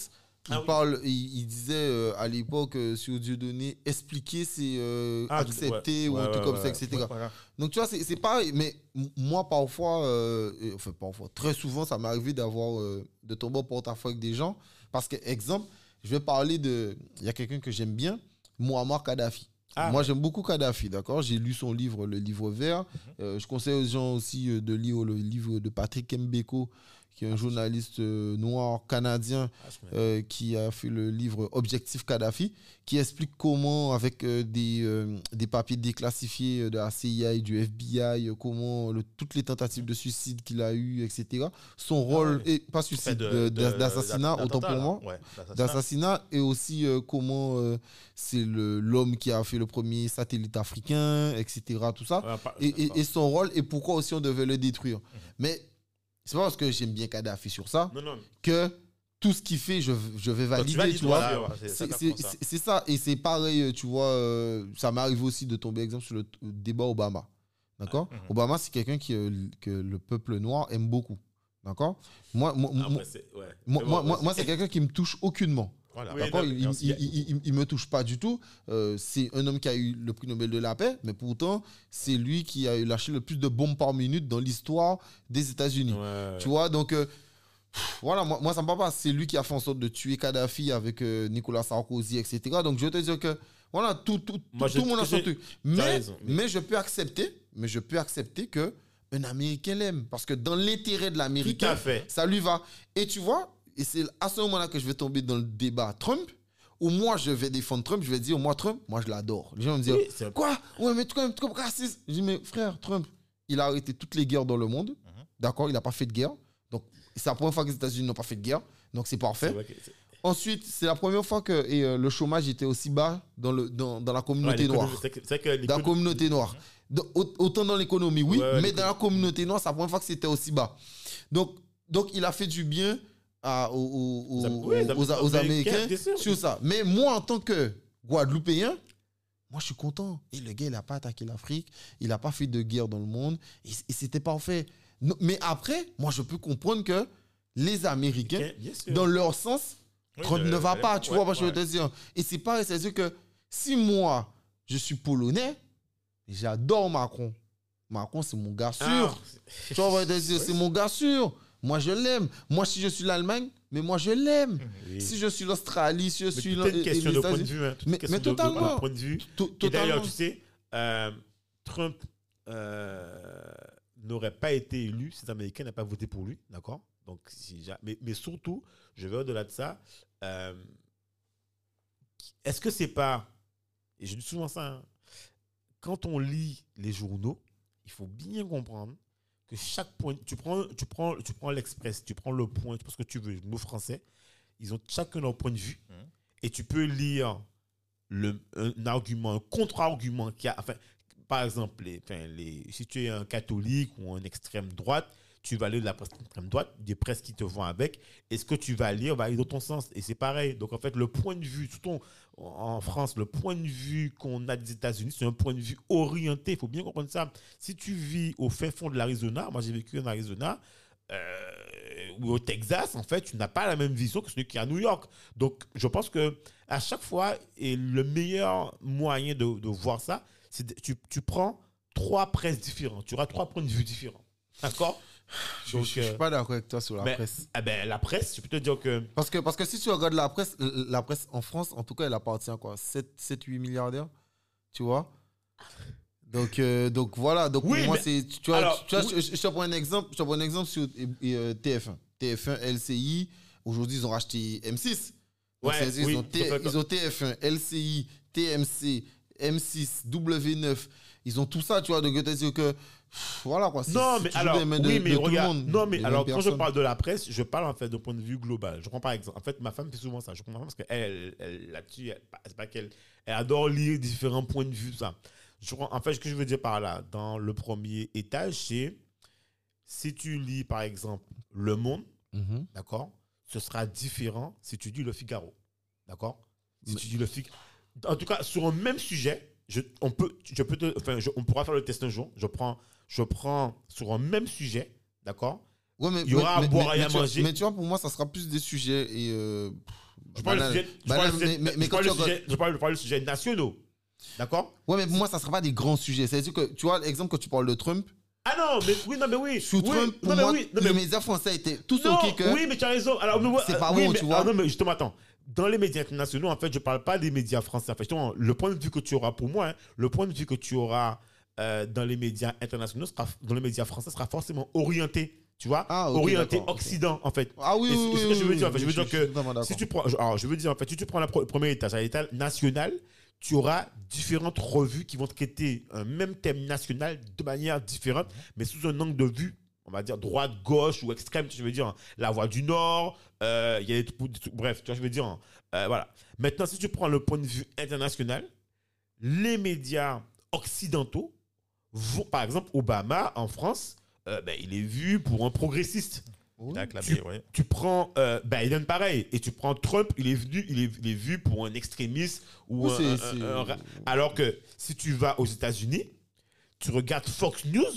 il, Ah oui. parle, il, il disait euh, à l'époque euh, sur Dieudonné, expliquer, c'est euh, Ah, accepter ouais, ou un truc comme ça, etc. Voilà. Donc tu vois, c'est pareil. Mais moi, parfois, euh, enfin parfois, très souvent, ça m'est arrivé d'avoir, de tomber au porte-à-faux avec des gens. Parce que, exemple, je vais parler de, il y a quelqu'un que j'aime bien, Muammar Kadhafi. Ah, Moi, j'aime beaucoup Kadhafi, d'accord? J'ai lu son livre, Le Livre Vert. Mhm. Euh, je conseille aux gens aussi euh, de lire le livre de Patrick Mbeko, qui est un journaliste euh, noir canadien Ah, euh, qui a fait le livre Objectif Kadhafi, qui explique comment, avec euh, des, euh, des papiers déclassifiés de la CIA et du FBI, comment le- toutes les tentatives de suicide qu'il a eues, etc. Son rôle, ouais. et pas suicide, de- de- de- d'assassinat, autant pour moi Ouais, d'assassinat. et aussi comment c'est l'homme qui a fait le premier satellite africain, etc. Tout ça. Ouais, pas- Et, et- et son rôle et pourquoi aussi on devait le détruire. Mais c'est pas parce que j'aime bien Kadhafi sur ça Non, non. que tout ce qu'il fait, je, je vais valider, tu vois. c'est- ça. Et c'est pareil, euh, tu vois, euh, ça m'arrive aussi de tomber, exemple, sur le t- débat Obama. D'accord? Mhm. Obama, c'est quelqu'un qui, euh, que le peuple noir aime beaucoup. D'accord? Moi, moi, moi. Ouais. moi, c'est quelqu'un qui me touche aucunement. Voilà. Oui, il, il, me touche pas du tout. Euh, c'est un homme qui a eu le prix Nobel de la paix, mais pourtant, c'est lui qui a lâché le plus de bombes par minute dans l'histoire des États-Unis. Ouais. Tu vois, donc euh, voilà, moi, moi ça me parle pas. C'est lui qui a fait en sorte de tuer Kadhafi avec euh, Nicolas Sarkozy, etc. Donc je veux te dire que voilà, tout, tout, Moi, tout, tout le monde a son truc. Mais, mais- je peux accepter, mais je peux accepter que un Américain l'aime. Parce que dans l'intérêt de l'Américain, ça lui va. Et tu vois, et c'est à ce moment-là que je vais tomber dans le débat Trump, où moi je vais défendre Trump, je vais dire, moi Trump, moi je l'adore. Les gens vont me dire, Oui, quoi? Ouais, mais Trump, Trump raciste. Je dis, mais frère, Trump, il a arrêté toutes les guerres dans le monde. Mhm. D'accord? Il n'a pas fait de guerre. Donc, c'est la première fois que les États-Unis n'ont pas fait de guerre. Donc, c'est parfait. Ensuite, c'est la première fois que et, euh, le chômage était aussi bas dans, le, dans, dans la communauté noire. c'est que- Dans la communauté noire. Au- autant dans l'économie, oui, Ouais, ouais, mais dans la communauté noire, c'est la première fois que c'était aussi bas. Donc, donc, il a fait du bien à- aux, aux- oui, Américains, sûr. sur ça. Mais moi, en tant que Guadeloupéen, moi, je suis content. Et le gars, il n'a pas attaqué l'Afrique, il n'a pas fait de guerre dans le monde, et, et c'était parfait. Mais après, moi, je peux comprendre que les Américains, sûr. dans leur sens, Oui, le- ne va pas, tu ouais, vois, moi, je veux ouais. te dire. Et c'est pareil, c'est-à-dire que si moi, je suis polonais, j'adore Macron. Macron, c'est mon gars sûr. Ah, tu vois, c'est mon gars sûr. Moi, je l'aime. Moi, si je suis l'Allemagne, mais moi, je l'aime. oui. Si je suis l'Australie, si je Mais suis est une question de point de vue. hein, Mais- mais de- de- de totalement. point de vue. Et d'ailleurs, totalement. tu sais, euh, Trump euh, n'aurait pas été élu si les Américains n'avaient pas voté pour lui, d'accord? Donc, si mais surtout, je vais au-delà de ça. euh, Est-ce que c'est pas, et je dis souvent ça, hein, quand on lit les journaux, il faut bien comprendre que chaque point, tu prends, tu prends, tu prends l'Express, tu prends le point, tu prends ce que tu veux, le mot français, ils ont chacun leur point de vue, Mhm. et tu peux lire le, un argument, un contre-argument qui a, enfin, par exemple, les, enfin, les, si tu es un catholique ou un extrême droite, tu vas lire de la presse droite, des presses qui te vont avec, et ce que tu vas lire va aller dans ton sens. Et c'est pareil. Donc, en fait, le point de vue, surtout en France, le point de vue qu'on a des États-Unis, c'est un point de vue orienté. Il faut bien comprendre ça. Si tu vis au fin fond de l'Arizona, moi j'ai vécu en Arizona, euh, ou au Texas, en fait, tu n'as pas la même vision que celui qui est à New York. Donc, je pense que à chaque fois, et le meilleur moyen de, voir ça, c'est tu, tu prends trois presses différentes. Tu auras trois points de vue différents. D'accord? Je euh, suis pas d'accord avec toi sur la mais- presse. eh ben, la presse, je peux te dire que. Parce que, parce que si tu regardes la presse, l- la presse en France, en tout cas, elle appartient à quoi? 7, 8 milliardaires Tu vois? Donc, euh, donc voilà, donc Oui, pour moi, c'est. Tu vois, alors, tu vois, oui. je, je te prends un exemple, je te prends un exemple sur et- et, euh, TF1. TF1, LCI, aujourd'hui, ils ont racheté M6. Donc, Ouais, c'est-à-dire, oui, ils, ont T- donc, ils ont TF1, LCI, TMC, M6, W9. Ils ont tout ça, tu vois. Donc, je te dis que. Voilà quoi. Non, mais alors, oui, de mais regarde. monde, non, mais alors, quand je parle de la presse, je parle en fait d'un point de vue global. Je prends par exemple. En fait, ma femme fait souvent ça. Je prends ma femme parce qu'elle, elle, elle- là-dessus, elle- c'est pas qu'elle elle adore lire différents points de vue, tout ça. Je en fait, ce que je veux dire par là, dans le premier étage, c'est si tu lis par exemple Le Monde, Mhm. d'accord, ce sera différent si tu lis Le Figaro, d'accord? Si Mais- tu dis Le Figaro, en tout cas, sur un même sujet, je, on peut, je peux te- enfin, je- on pourra faire le test un jour. Je prends, je prends sur un même sujet, d'accord. Ouais, mais, Il y aura mais- à boire et à manger. Mais tu vois, pour moi, ça sera plus des sujets et. euh, Je parle banal. sujet, je Banal, parle du sujet- mais- mais- mais je quand parle tu du regardes- sujet- je parle- je parle du sujet nationaux, d'accord. Ouais, mais pour moi, ça sera pas des grands sujets. C'est-à-dire que, tu vois, l'exemple que tu parles de Trump, Ah non, mais oui, non, mais oui. sous oui, Trump, pour non, mais moi, oui, non, les médias français étaient tous non, OK que. oui, mais tu as raison. Alors, C'est pas oui, bon, mais- tu vois. ah non, mais justement, attends. Dans les médias internationaux, en fait, je parle pas des médias français. En fait, le point de vue que tu auras pour moi, hein, le point de vue que tu auras euh, dans les médias internationaux, sera, dans les médias français, sera forcément orienté, tu vois, Ah, orienté. Occident, en fait. Ah oui, oui, oui. ce que oui, je veux dire, en fait. oui, Je veux dire que. Si tu prends, alors je veux dire, en fait, si tu prends la premier étage à l'état national, tu auras différentes revues qui vont traiter un même thème national de manière différente, mais sous un angle de vue, on va dire droite, gauche ou extrême, je veux dire, hein. la voix du Nord, euh, il y a des trucs- des trucs- bref, tu vois, je veux dire, hein. Euh, voilà. Maintenant, si tu prends le point de vue international, les médias occidentaux vont, par exemple, Obama en France, euh, ben, il est vu pour un progressiste. Acclamé, Tu- ouais. tu prends euh, Biden pareil et tu prends Trump il est venu il est, il est vu pour un extrémiste ou Oui, un- c'est- un- c'est- un ra- alors que si tu vas aux États-Unis tu regardes Fox News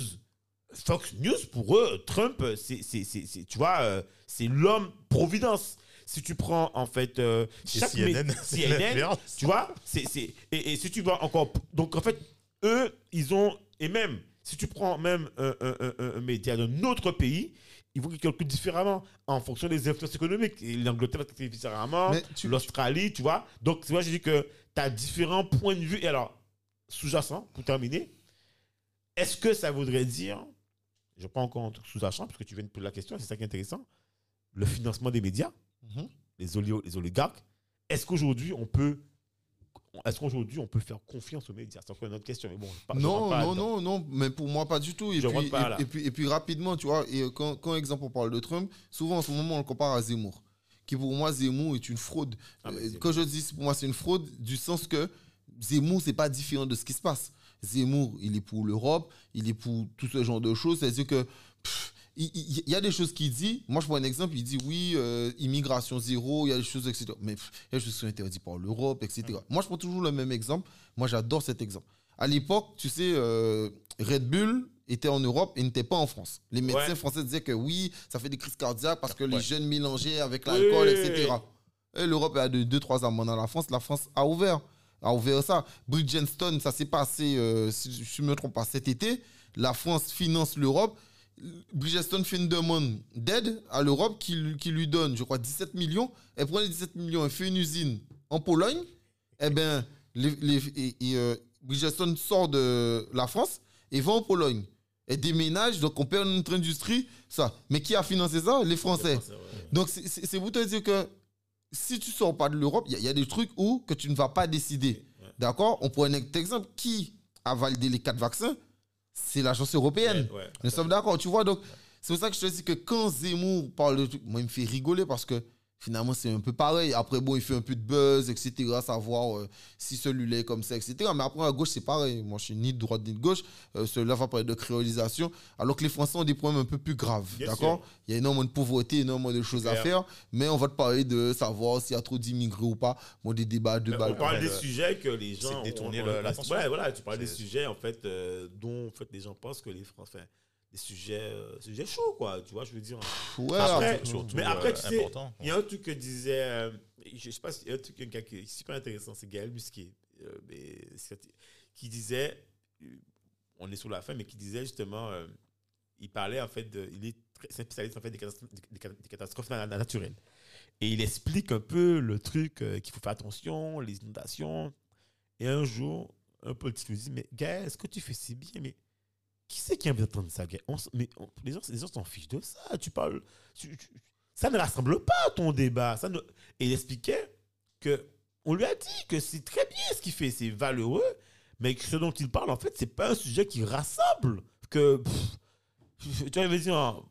Fox News pour eux Trump c'est c'est- c'est- c'est- tu vois euh, c'est l'homme providence. Si tu prends en fait euh, chaque CNN, CNN tu vois c'est c'est et, et si tu vas encore donc en fait eux ils ont et même si tu prends même un, un- un- un- média d'un autre pays ils vont calculer différemment en fonction des influences économiques. Et l'Angleterre va calculer différemment tu- l'Australie tu vois. Donc tu vois j'ai dit que tu as différents points de vue. Et alors sous-jacent pour terminer est-ce que ça voudrait dire je prends encore un truc sous-jacent parce que tu viens de poser la question c'est ça qui est intéressant le financement des médias Mhm. les oligarques, est-ce qu'aujourd'hui on peut est-ce qu'aujourd'hui on peut faire confiance aux médias? C'est encore une autre question, mais bon. je par- je Non, pas non, non, non, mais pour moi, pas du tout. Et, Je puis, pas et, puis, et puis rapidement, tu vois, et quand, quand exemple on parle de Trump, souvent en ce moment on le compare à Zemmour, qui pour moi, Zemmour est une fraude. Ah, Euh, quand je dis pour moi, c'est une fraude, du sens que Zemmour, c'est pas différent de ce qui se passe. Zemmour, il est pour l'Europe, il est pour tout ce genre de choses. C'est-à-dire que pff, il, il- il y a des choses qu'il dit. Moi, je prends un exemple. Il dit oui, euh, immigration zéro, il y a des choses, etc. Mais pff, il y a des choses qui sont interdites par l'Europe, etc. Moi, je prends toujours le même exemple. Moi, j'adore cet exemple. À l'époque, tu sais, euh, Red Bull était en Europe et n'était pas en France. Les médecins Ouais. français disaient que oui, ça fait des crises cardiaques parce que les jeunes mélangeaient avec l'alcool, oui, etc. Et l'Europe a de 2-3 ans maintenant. La France, la France a ouvert, a ouvert ça. Bridgestone, ça s'est passé, euh, si je ne me trompe pas, cet été. La France finance l'Europe. Bridgestone fait une demande d'aide à l'Europe qui, lui- qui lui donne, je crois, 17 millions. Elle prend les 17 millions, elle fait une usine en Pologne. Eh bien, les, les- et- et, euh, Bridgestone sort de la France et va en Pologne. Elle déménage, donc on perd notre industrie. Ça. Mais qui a financé ça? Les Français. Donc, c'est- vous te dire que si tu sors pas de l'Europe, il y, a- il y a des trucs où que tu ne vas pas décider. D'accord? On prend un exemple. Qui a validé les quatre vaccins? C'est l'agence européenne. Ouais, ouais. Nous sommes d'accord, tu vois. Donc, c'est pour ça que je te dis que quand Zemmour parle de trucs, moi, il me fait rigoler parce que Finalement, c'est un peu pareil. Après, bon, il fait un peu de buzz, etc. Savoir euh, si celui-là est comme ça, etc. Mais après, à gauche, c'est pareil. Moi, je suis ni de droite ni de gauche. Euh, celui-là va parler de créolisation. Alors que les Français ont des problèmes un peu plus graves. Bien D'accord? Il y a énormément de pauvreté, énormément de choses à Clair. faire. Mais on va te parler de savoir s'il y a trop d'immigrés ou pas. Bon, des débats, de Mais balles. on parle des sujets que les gens. c'est détourner l'attention. Ouais, voilà, tu parles des sujets, en fait, euh, dont en fait, les gens pensent que les Français. Des sujets, euh, sujets chauds, quoi. Tu vois, je veux dire. Ouais, Après, après, surtout, mais après, euh, tu sais, il y a un truc que disait. euh, je sais pas. Il y a un truc un gars qui est super intéressant, c'est Gaël Musquier. euh, mais c'est- qui disait. On est sur la fin, mais qui disait justement. euh, il parlait, en fait, de. Il est très spécialiste, en fait, des catastrophes, des naturelles. Et il explique un peu le truc euh, qu'il faut faire attention, les inondations. Et un jour, un politique lui dit Mais Gaël, est-ce que tu fais si bien Mais qui c'est qui a envie d'entendre ça, Mais les gens s'en fichent de ça. Tu parles. tu- tu- ça ne rassemble pas ton débat. Ça ne... Et il expliquait que on lui a dit que c'est très bien ce qu'il fait, c'est valeureux, mais que ce dont il parle, en fait, c'est pas un sujet qui rassemble. Que. pff, tu veux dire,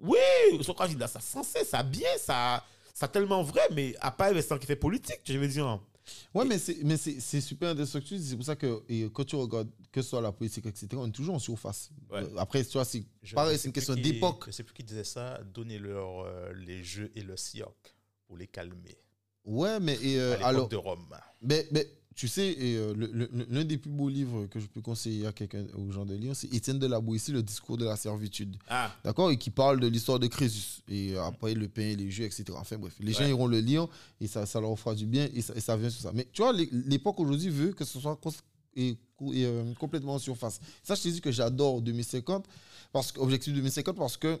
oui, son a ça sensé, ça bien, ça, ça tellement vrai, mais à part l'instant qui fait politique, je veux dire. Ouais, mais c'est, mais c'est, c'est super indestructible. C'est pour ça que et quand tu regardes, que ce soit la politique, etc., on est toujours en surface. Ouais. Euh, Après, tu vois, c'est Je- pareil, c'est une question qui- d'époque. Je sais plus qui disait ça. Donnez-leur euh, les jeux et le cirque pour les calmer. Ouais, mais et, euh, à alors, de Rome. mais, mais tu sais, et, euh, l'un des plus beaux livres que je peux conseiller à quelqu'un, aux gens de lire, c'est Étienne de la Boétie, Le discours de la servitude. Ah, D'accord? Et qui parle de l'histoire de Crésus. Et après, le pain et les jeux, etc. Enfin bref, les gens iront le lire et ça, ça leur fera du bien et ça, et ça vient sur ça. Mais tu vois, l'é- l'époque aujourd'hui veut que ce soit cons- et, et, euh, complètement en surface. Ça, je te dis que j'adore 2050, parce que, Objectif 2050, parce que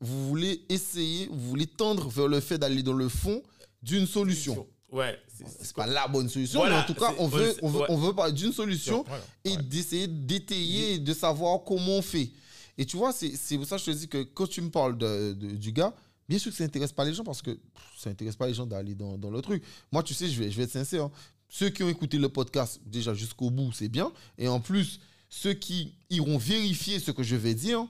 vous voulez essayer, vous voulez tendre vers le fait d'aller dans le fond d'une solution. Ouais. c'est- pas la bonne solution, Voilà, mais en tout cas, on veut, on veut, ouais. on veut parler d'une solution Voilà. et Ouais. d'essayer d'étayer, de savoir comment on fait. Et tu vois, c'est c'est pour ça que je te dis que quand tu me parles de, de- du gars, bien sûr que ça n'intéresse pas les gens parce que pff, ça n'intéresse pas les gens d'aller dans, dans le truc. Moi, tu sais, je vais, je vais être sincère. hein. Ceux qui ont écouté le podcast déjà jusqu'au bout, c'est bien. Et en plus, ceux qui iront vérifier ce que je vais dire,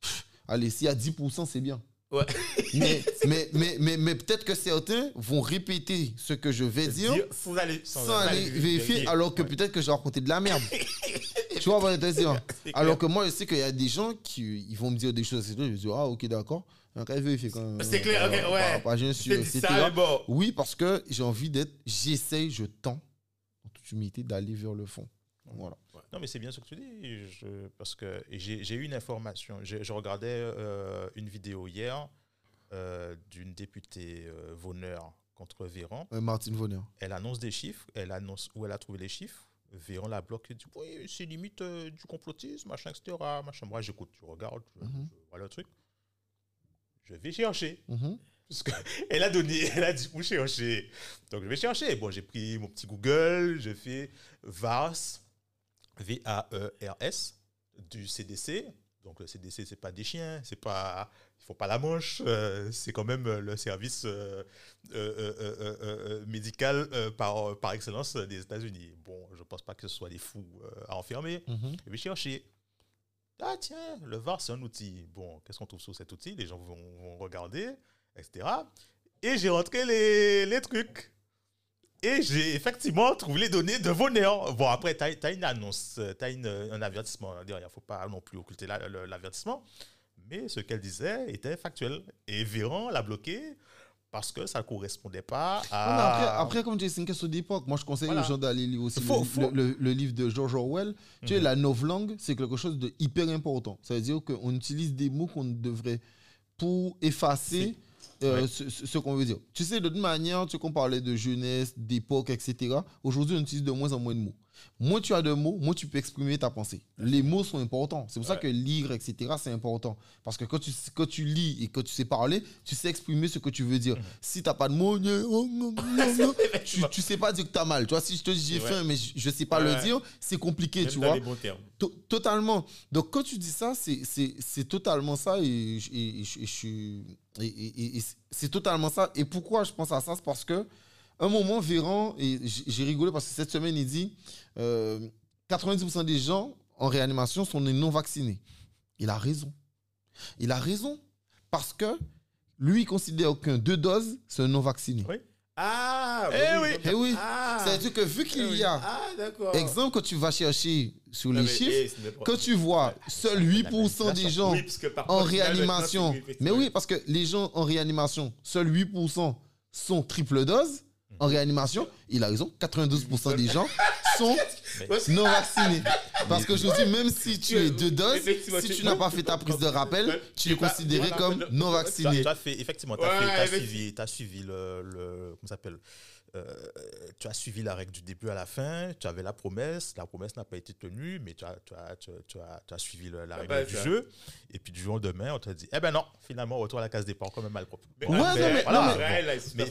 pff, allez, s'il y a 10%, c'est bien. Ouais. Mais, mais, mais, mais, mais peut-être que certains vont répéter ce que je vais dire Dire sans aller. sans aller vérifier, alors que Ouais. peut-être que j'ai raconté de la merde. tu vois, voilà. C'est Alors que moi, je sais qu'il y a des gens qui ils vont me dire des choses, etc. Je vais dire, ah, ok, d'accord. C'est clair, ok, Euh, ouais. sûr, etc. ça, bon. Oui, parce que j'ai envie d'être, j'essaye, je tends, en toute humilité, d'aller vers le fond. Voilà. Non, mais c'est bien ce que tu dis. Je, parce que j'ai eu une information. Je, je regardais euh, une vidéo hier euh, d'une députée euh, Voneur contre Véran. Euh, Martine Vonner. Elle annonce des chiffres. Elle annonce où elle a trouvé les chiffres. Véran la bloque et dit Oui, c'est limite du complotisme, machin, etc. Machin. Moi, j'écoute, je regarde, je, Mhm. je vois le truc. Je vais chercher. Mhm. Parce que elle a donné, elle a dit où chercher? Donc je vais chercher. Bon, j'ai pris mon petit Google, j'ai fait VARS, V-A-E-R-S, du CDC. Donc le CDC, c'est pas des chiens, c'est pas, ils font pas la manche, euh, c'est quand même euh, le service euh, médical par, par excellence des États-Unis. Bon, je pense pas que ce soit des fous à enfermer. Mhm. Je vais chercher. Ah tiens, le VAR, c'est un outil. Bon, qu'est-ce qu'on trouve sur cet outil? Les gens vont, vont regarder, etc. Et j'ai rentré les, les trucs. Et j'ai effectivement trouvé les données de Vonner. Bon, après, tu as, une annonce, tu as un avertissement derrière. Il ne faut pas non plus occulter la- l'avertissement. Mais ce qu'elle disait était factuel. Et Véran l'a bloqué parce que ça ne correspondait pas Non, à... après, après, comme tu dis, c'est une question d'époque. Moi, je conseille Voilà. aux gens d'aller lire aussi Faut- le, faut- le- le- le livre de George Orwell. Tu sais, Mhm. la novlangue, c'est quelque chose de hyper important. Ça veut dire qu'on utilise des mots qu'on devrait pour effacer euh, Ouais. ce, ce- ce qu'on veut dire. Tu sais, de toute manière, tu sais qu'on parlait de jeunesse, d'époque, etc. Aujourd'hui, on utilise de moins en moins de mots. Moins tu as de mots, moins tu peux exprimer ta pensée. Les mots sont importants. C'est pour ça que lire, etc., c'est important. Parce que quand tu, quand tu lis et que tu sais parler, tu sais exprimer ce que tu veux dire. Mhm. Si tu n'as pas de mots, oh, tu, tu sais pas dire que tu as mal. Tu vois, si je te dis j'ai faim, mais je, je sais pas Ouais. le dire, c'est compliqué, Même tu vois. les bons termes. To- Totalement. Donc, quand tu dis ça, c'est- totalement ça. Et- et- et c'est totalement ça. Et pourquoi je pense à ça C'est parce que, un moment, Véran, et j'ai rigolé parce que cette semaine, il dit euh, 90% des gens en réanimation sont des non-vaccinés. Il a raison. Il a raison. Parce que lui, il considère qu'un deux doses, c'est un non vacciné. Oui. Ah, Eh oui. Eh oui. Ah, C'est-à-dire que vu qu'il y a, ah exemple, quand tu vas chercher sur Non, les mais, chiffres, eh, pas- quand tu vois seul 8% des gens Oui, parce que par en réanimation, mais oui, parce que les gens en réanimation, seuls 8% sont triple dose en réanimation. Il a raison, 92% des gens sont non vaccinés. Parce que je dis, même si tu es deux doses, si tu- n'as pas fait ta prise de rappel, tu es considéré comme non as, vacciné. tu as fait, effectivement, tu as, suivi, t'as suivi le, le- comment s'appelle Euh, tu as suivi la règle du début à la fin, tu avais la promesse, la promesse n'a pas été tenue, mais tu as, tu as, tu as, tu as, tu as suivi le- la règle bah, du jeu. Et puis du jour au lendemain, on te dit, eh ben non, finalement, retour à la case départ, quand même mal propre. Mais Ouais, en non, fait, mais- voilà, mais- mais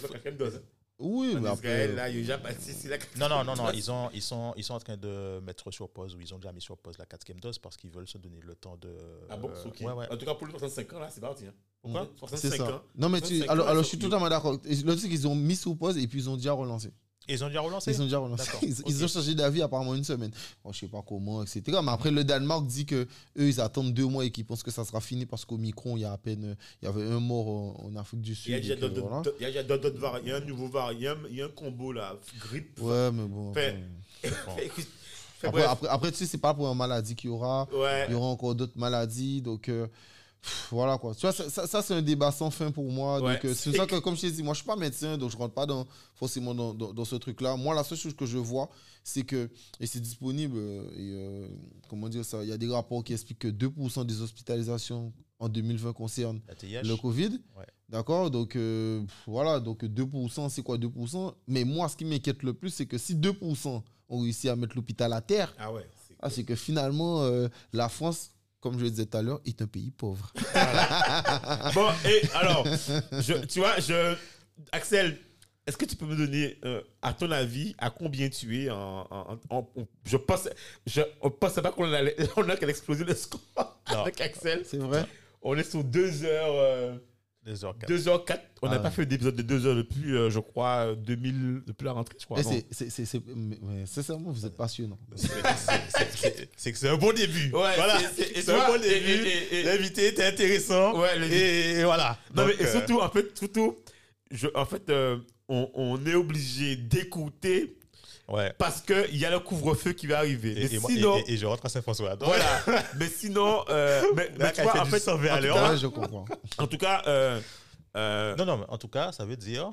Oui, mais En après. Là, il y a la Non, non, non, non, ils, ont, ils, sont, ils sont en train de mettre sur pause, ou ils ont déjà mis sur pause la quatrième dose parce qu'ils veulent se donner le temps de. Ah bon, euh, c'est ok. ouais, ouais. En tout cas, pour les 65 ans, là, c'est parti. hein. Pourquoi? C'est 65 ça. ans. Non, mais tu, 65 alors, alors je suis totalement d'accord. Le truc, c'est qu'ils ont mis sous pause et puis ils ont déjà relancé. Ils ont déjà relancé Ils ont déjà relancé. Ils, ils ont changé d'avis apparemment une semaine. Bon, je sais pas comment, etc. Mais après, le Danemark dit que eux, ils attendent deux mois et qu'ils pensent que ça sera fini parce qu'au Micron, il y a à peine, il y avait un mort en, Afrique du Il y Sud. a déjà et que, d'autres- voilà. d'autres- il y a déjà d'autres variants. Il y a un nouveau variant. Il y a un- combo là. Grippe. Ouais, mais bon. Fait- après- Après, bref. après, après, tu sais, c'est pas pour une maladie qu'il y aura. Ouais. Il y aura encore d'autres maladies. Donc, euh, voilà quoi. Tu vois, ça, ça- ça, c'est un débat sans fin pour moi. Ouais. Donc, euh, c'est pour ça que, comme je t'ai dit, moi, je suis pas médecin, donc je rentre pas dans, forcément dans, dans- dans ce truc-là. Moi, la seule chose que je vois, c'est que, et c'est disponible, euh, et, euh, comment dire ça, il y a des rapports qui expliquent que 2% des hospitalisations en 2020 concernent le Covid. Ouais. D'accord? Donc, euh, voilà. Donc, 2%, c'est quoi 2% Mais moi, ce qui m'inquiète le plus, c'est que si 2% ont réussi à mettre l'hôpital à terre, Ah ouais. c'est- ah, que finalement, euh, la France, comme je le disais tout à l'heure, est un pays pauvre. Bon, et alors, je, tu vois, je, Axel, est-ce que tu peux me donner, euh, à ton avis, à combien tu es en, en- en- en- Je pense, je, on pensait pas qu'on allait, on a qu'à exploser le score Non. avec Axel. C'est vrai On est sur 2 heures, euh, Des heures quatre. 2h04. On n'a Ah. pas fait d'épisode de 2 heures depuis, euh, je crois, euh, 2000, depuis la rentrée, je crois. Sincèrement, vous êtes passionnant. C'est- que c'est un bon début. Ouais, voilà. c'est- un bon début. L'invité était intéressant. Ouais, et, et voilà. Non, Donc, mais et euh, surtout, en fait, surtout, je, en fait, euh, on, on est obligé d'écouter Ouais. parce qu'il y a le couvre-feu qui va arriver. Et, mais et moi- sinon, et- et- et je rentre à Saint-François. Voilà. mais sinon, euh, mais, mais tu qu'elle vois, fait en fait, 120 à en tout l'heure. cas- Ouais, je comprends. en tout cas, euh, euh, Non, non, mais en tout cas, ça veut dire.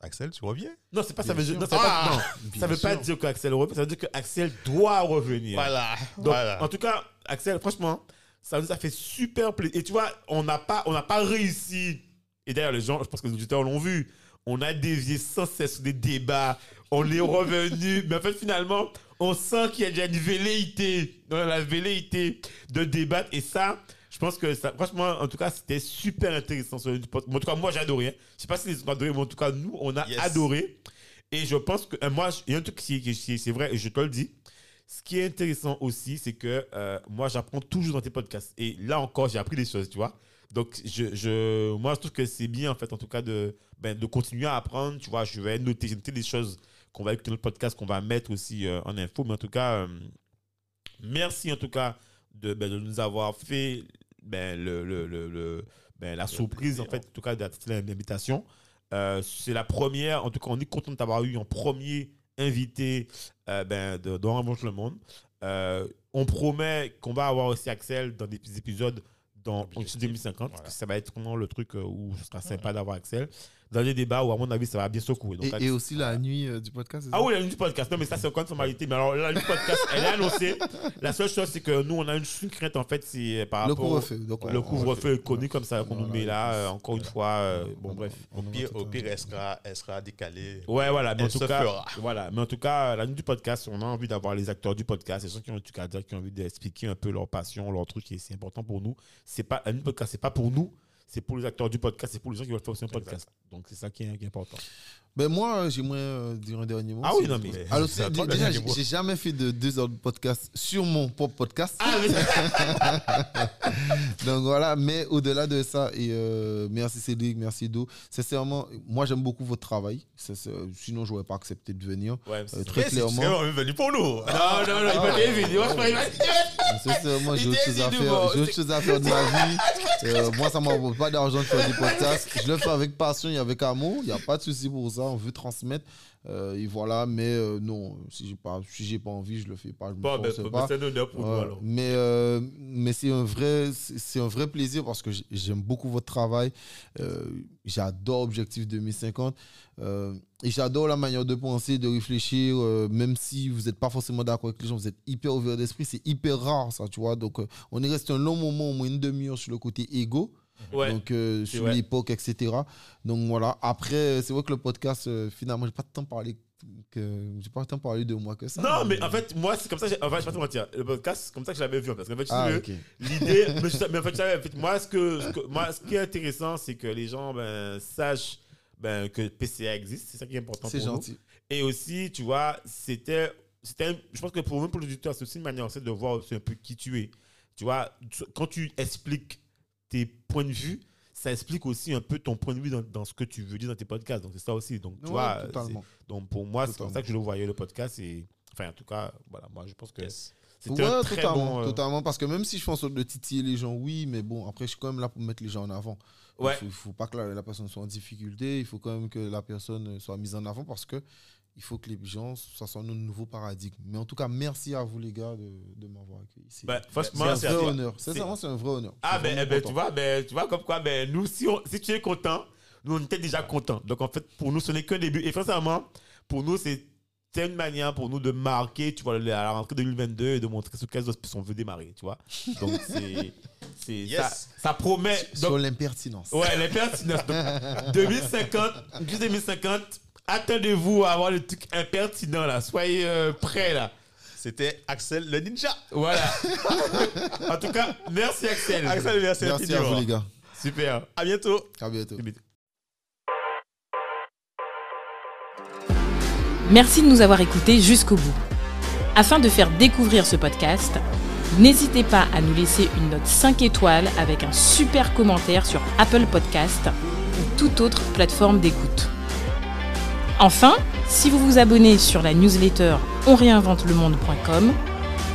Axel, tu reviens? Non, c'est pas ça veut dire, non, pas- non, Bien ça veut pas dire qu'Axel revient, ça veut dire qu'Axel doit revenir. Voilà. Donc, voilà. en tout cas, Axel, franchement, ça nous a fait super plaisir. Et tu vois, on n'a pas, on pas réussi. Et d'ailleurs, les gens, je pense que les auditeurs l'ont vu. On a dévié sans cesse des débats. On est revenu. mais en fait, finalement, on sent qu'il y a déjà une velléité, dans la velléité de débattre. Et ça, je pense que ça, franchement, en tout cas, c'était super intéressant. En tout cas, moi, j'ai adoré. hein. Je sais pas si les autres ont adoré, mais en tout cas, nous, on a Yes. adoré. Et je pense que, euh, moi, il y a un truc qui, qui- c'est vrai, et je te le dis. Ce qui est intéressant aussi, c'est que euh, moi, j'apprends toujours dans tes podcasts. Et là encore, j'ai appris des choses, tu vois. Donc, je, je, moi, je trouve que c'est bien, en fait, en tout cas, de, ben, de continuer à apprendre. Tu vois, je vais noter, noté des choses qu'on va écouter le podcast, qu'on va mettre aussi euh, en info. Mais en tout cas, euh, merci, en tout cas, de, ben, de nous avoir fait ben, le, le, le, le- ben, la surprise, en fait, en tout cas, d'accepter l'invitation. Euh, c'est la première, en tout cas, on est content de t'avoir eu en premier invité euh, ben, de, dans Revanche le Monde. On promet qu'on va avoir aussi Axel dans des épisodes dans Objectif. 2050. parce Voilà. que ça va être vraiment le truc où ce sera sympa d'avoir Axel. Dans des débats où, à mon avis, ça va bien secouer. Donc, Et, aussi la nuit euh, du podcast. ah ça oui, la nuit du podcast. Non, mais ça, c'est encore une formalité. Mais alors, la nuit du podcast, elle est annoncée. La seule chose, c'est que nous, on a une, crainte, en fait, c'est par Le rapport. au- couvre-feu. donc on- Le couvre-feu est connu comme ça, qu'on nous met là, euh, encore une fois. euh, bon, on- bref. Au pire, au pire elle, sera, elle sera décalée. Ouais, voilà. Mais en tout cas, fera. voilà. Mais en tout cas, la nuit du podcast, on a envie d'avoir les acteurs du podcast, les gens qui ont, en tout cas, qui ont envie d'expliquer un peu leur passion, leur truc, et c'est important pour nous. C'est pas, la nuit du podcast, c'est pas pour nous, c'est pour les acteurs du podcast, c'est pour les gens qui veulent faire aussi un podcast. Donc, c'est ça qui est, qui est important. Ben moi, j'aimerais euh, dire un dernier mot. Ah oui, non, mais- Alors, c'est c'est- déjà, j'ai jamais fait de deux heures de podcast sur mon propre podcast. Ah, mais Donc voilà, mais au-delà de ça, et euh, merci Cédric, merci Do. Sincèrement, moi j'aime beaucoup votre travail. C'est- sinon, je n'aurais pas accepté de venir. Ouais, Euh, c'est très c'est clairement. vraiment venu pour nous. Non, non, non, il va des vidéos. Je crois qu'il va- Sincèrement, j'ai autre chose à faire. J'ai autre c'est- chose à faire de ma vie. Euh, moi, ça ne m'apporte pas d'argent de faire des podcasts. Je le fais avec passion et avec amour. Il n'y a pas de souci pour ça. On veut transmettre. Euh, et voilà, mais euh, non, si j'ai pas, si j'ai pas envie, je le fais pas. Je Bon, ben, ben, pas. c'est nous mais euh, mais c'est un vrai c'est un vrai plaisir parce que j'aime beaucoup votre travail j'adore Objectif 2050 euh, et j'adore la manière de penser de réfléchir même si vous n'êtes pas forcément d'accord avec les gens vous êtes hyper ouvert d'esprit c'est hyper rare ça tu vois donc on est resté un long moment au moins une demi-heure sur le côté égo Ouais. donc euh, c'est sur l'époque etc donc voilà après c'est vrai que le podcast euh, finalement j'ai pas tant parlé que j'ai pas tant parlé de moi que ça Non, mais en fait, moi, c'est comme ça. j'ai- En fait, je vais pas te mentir. Le podcast, c'est comme ça que je l'avais vu. Parce qu'en fait, ah l'idée. mais, en fait, savais, en fait, moi, ce que, ce que- moi, ce qui est intéressant, c'est que les gens ben, sachent ben, que PCA existe. C'est ça qui est important c'est nous. gentil Et aussi, tu vois, c'était. c'était je pense que pour nous, pour l'auditeur, c'est aussi une manière aussi de voir aussi un peu qui tu es. Tu vois, quand tu expliques tes points de vue, ça explique aussi un peu ton point de vue dans, dans ce que tu veux dire dans tes podcasts. Donc, c'est ça aussi. Donc, tu Ouais, vois, donc pour moi, c'est comme ça que je le voyais, le podcast. Et, enfin, en tout cas, voilà, moi, je pense que Yes. c'était Ouais, un très totalement, bon. euh, totalement. Parce que même si je fais en sorte de titiller les gens, oui, mais bon, après, je suis quand même là pour mettre les gens en avant. Ouais. Il faut, il faut pas que la, la personne soit en difficulté. Il faut quand même que la personne soit mise en avant parce que il faut que les gens, ça soit un nouveau paradigme. Mais en tout cas, merci à vous, les gars, de, de m'avoir accueilli. C'est ben, franchement, un vrai honneur. Sincèrement, c'est un vrai honneur. Ah, ben, eh ben, tu vois, ben, tu vois, comme quoi, ben, nous, si, on- si tu es content, nous, on était déjà contents. Donc, en fait, pour nous, ce n'est qu'un début. Et sincèrement, pour nous, c'est c'est une manière pour nous de marquer, tu vois, à la rentrée 2022 et de montrer sur autres on veut démarrer, tu vois. Donc, c'est. Yes. ça, ça promet. Sur Donc, l'impertinence. ouais. Donc, 2050, juste 2050, attendez-vous à avoir le truc impertinent, là. Soyez euh, prêts, là. C'était Axel le ninja. Voilà. en tout cas, merci, Axel. Axel, merci, Merci à vous, les gars. Super. À bientôt. À bientôt. Merci de nous avoir écoutés jusqu'au bout. Afin de faire découvrir ce podcast, n'hésitez pas à nous laisser une note 5 étoiles avec un super commentaire sur Apple Podcast ou toute autre plateforme d'écoute. Enfin, si vous vous abonnez sur la newsletter onréinventelemonde.com,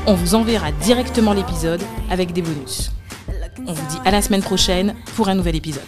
on vous enverra directement l'épisode avec des bonus. On vous dit à la semaine prochaine pour un nouvel épisode.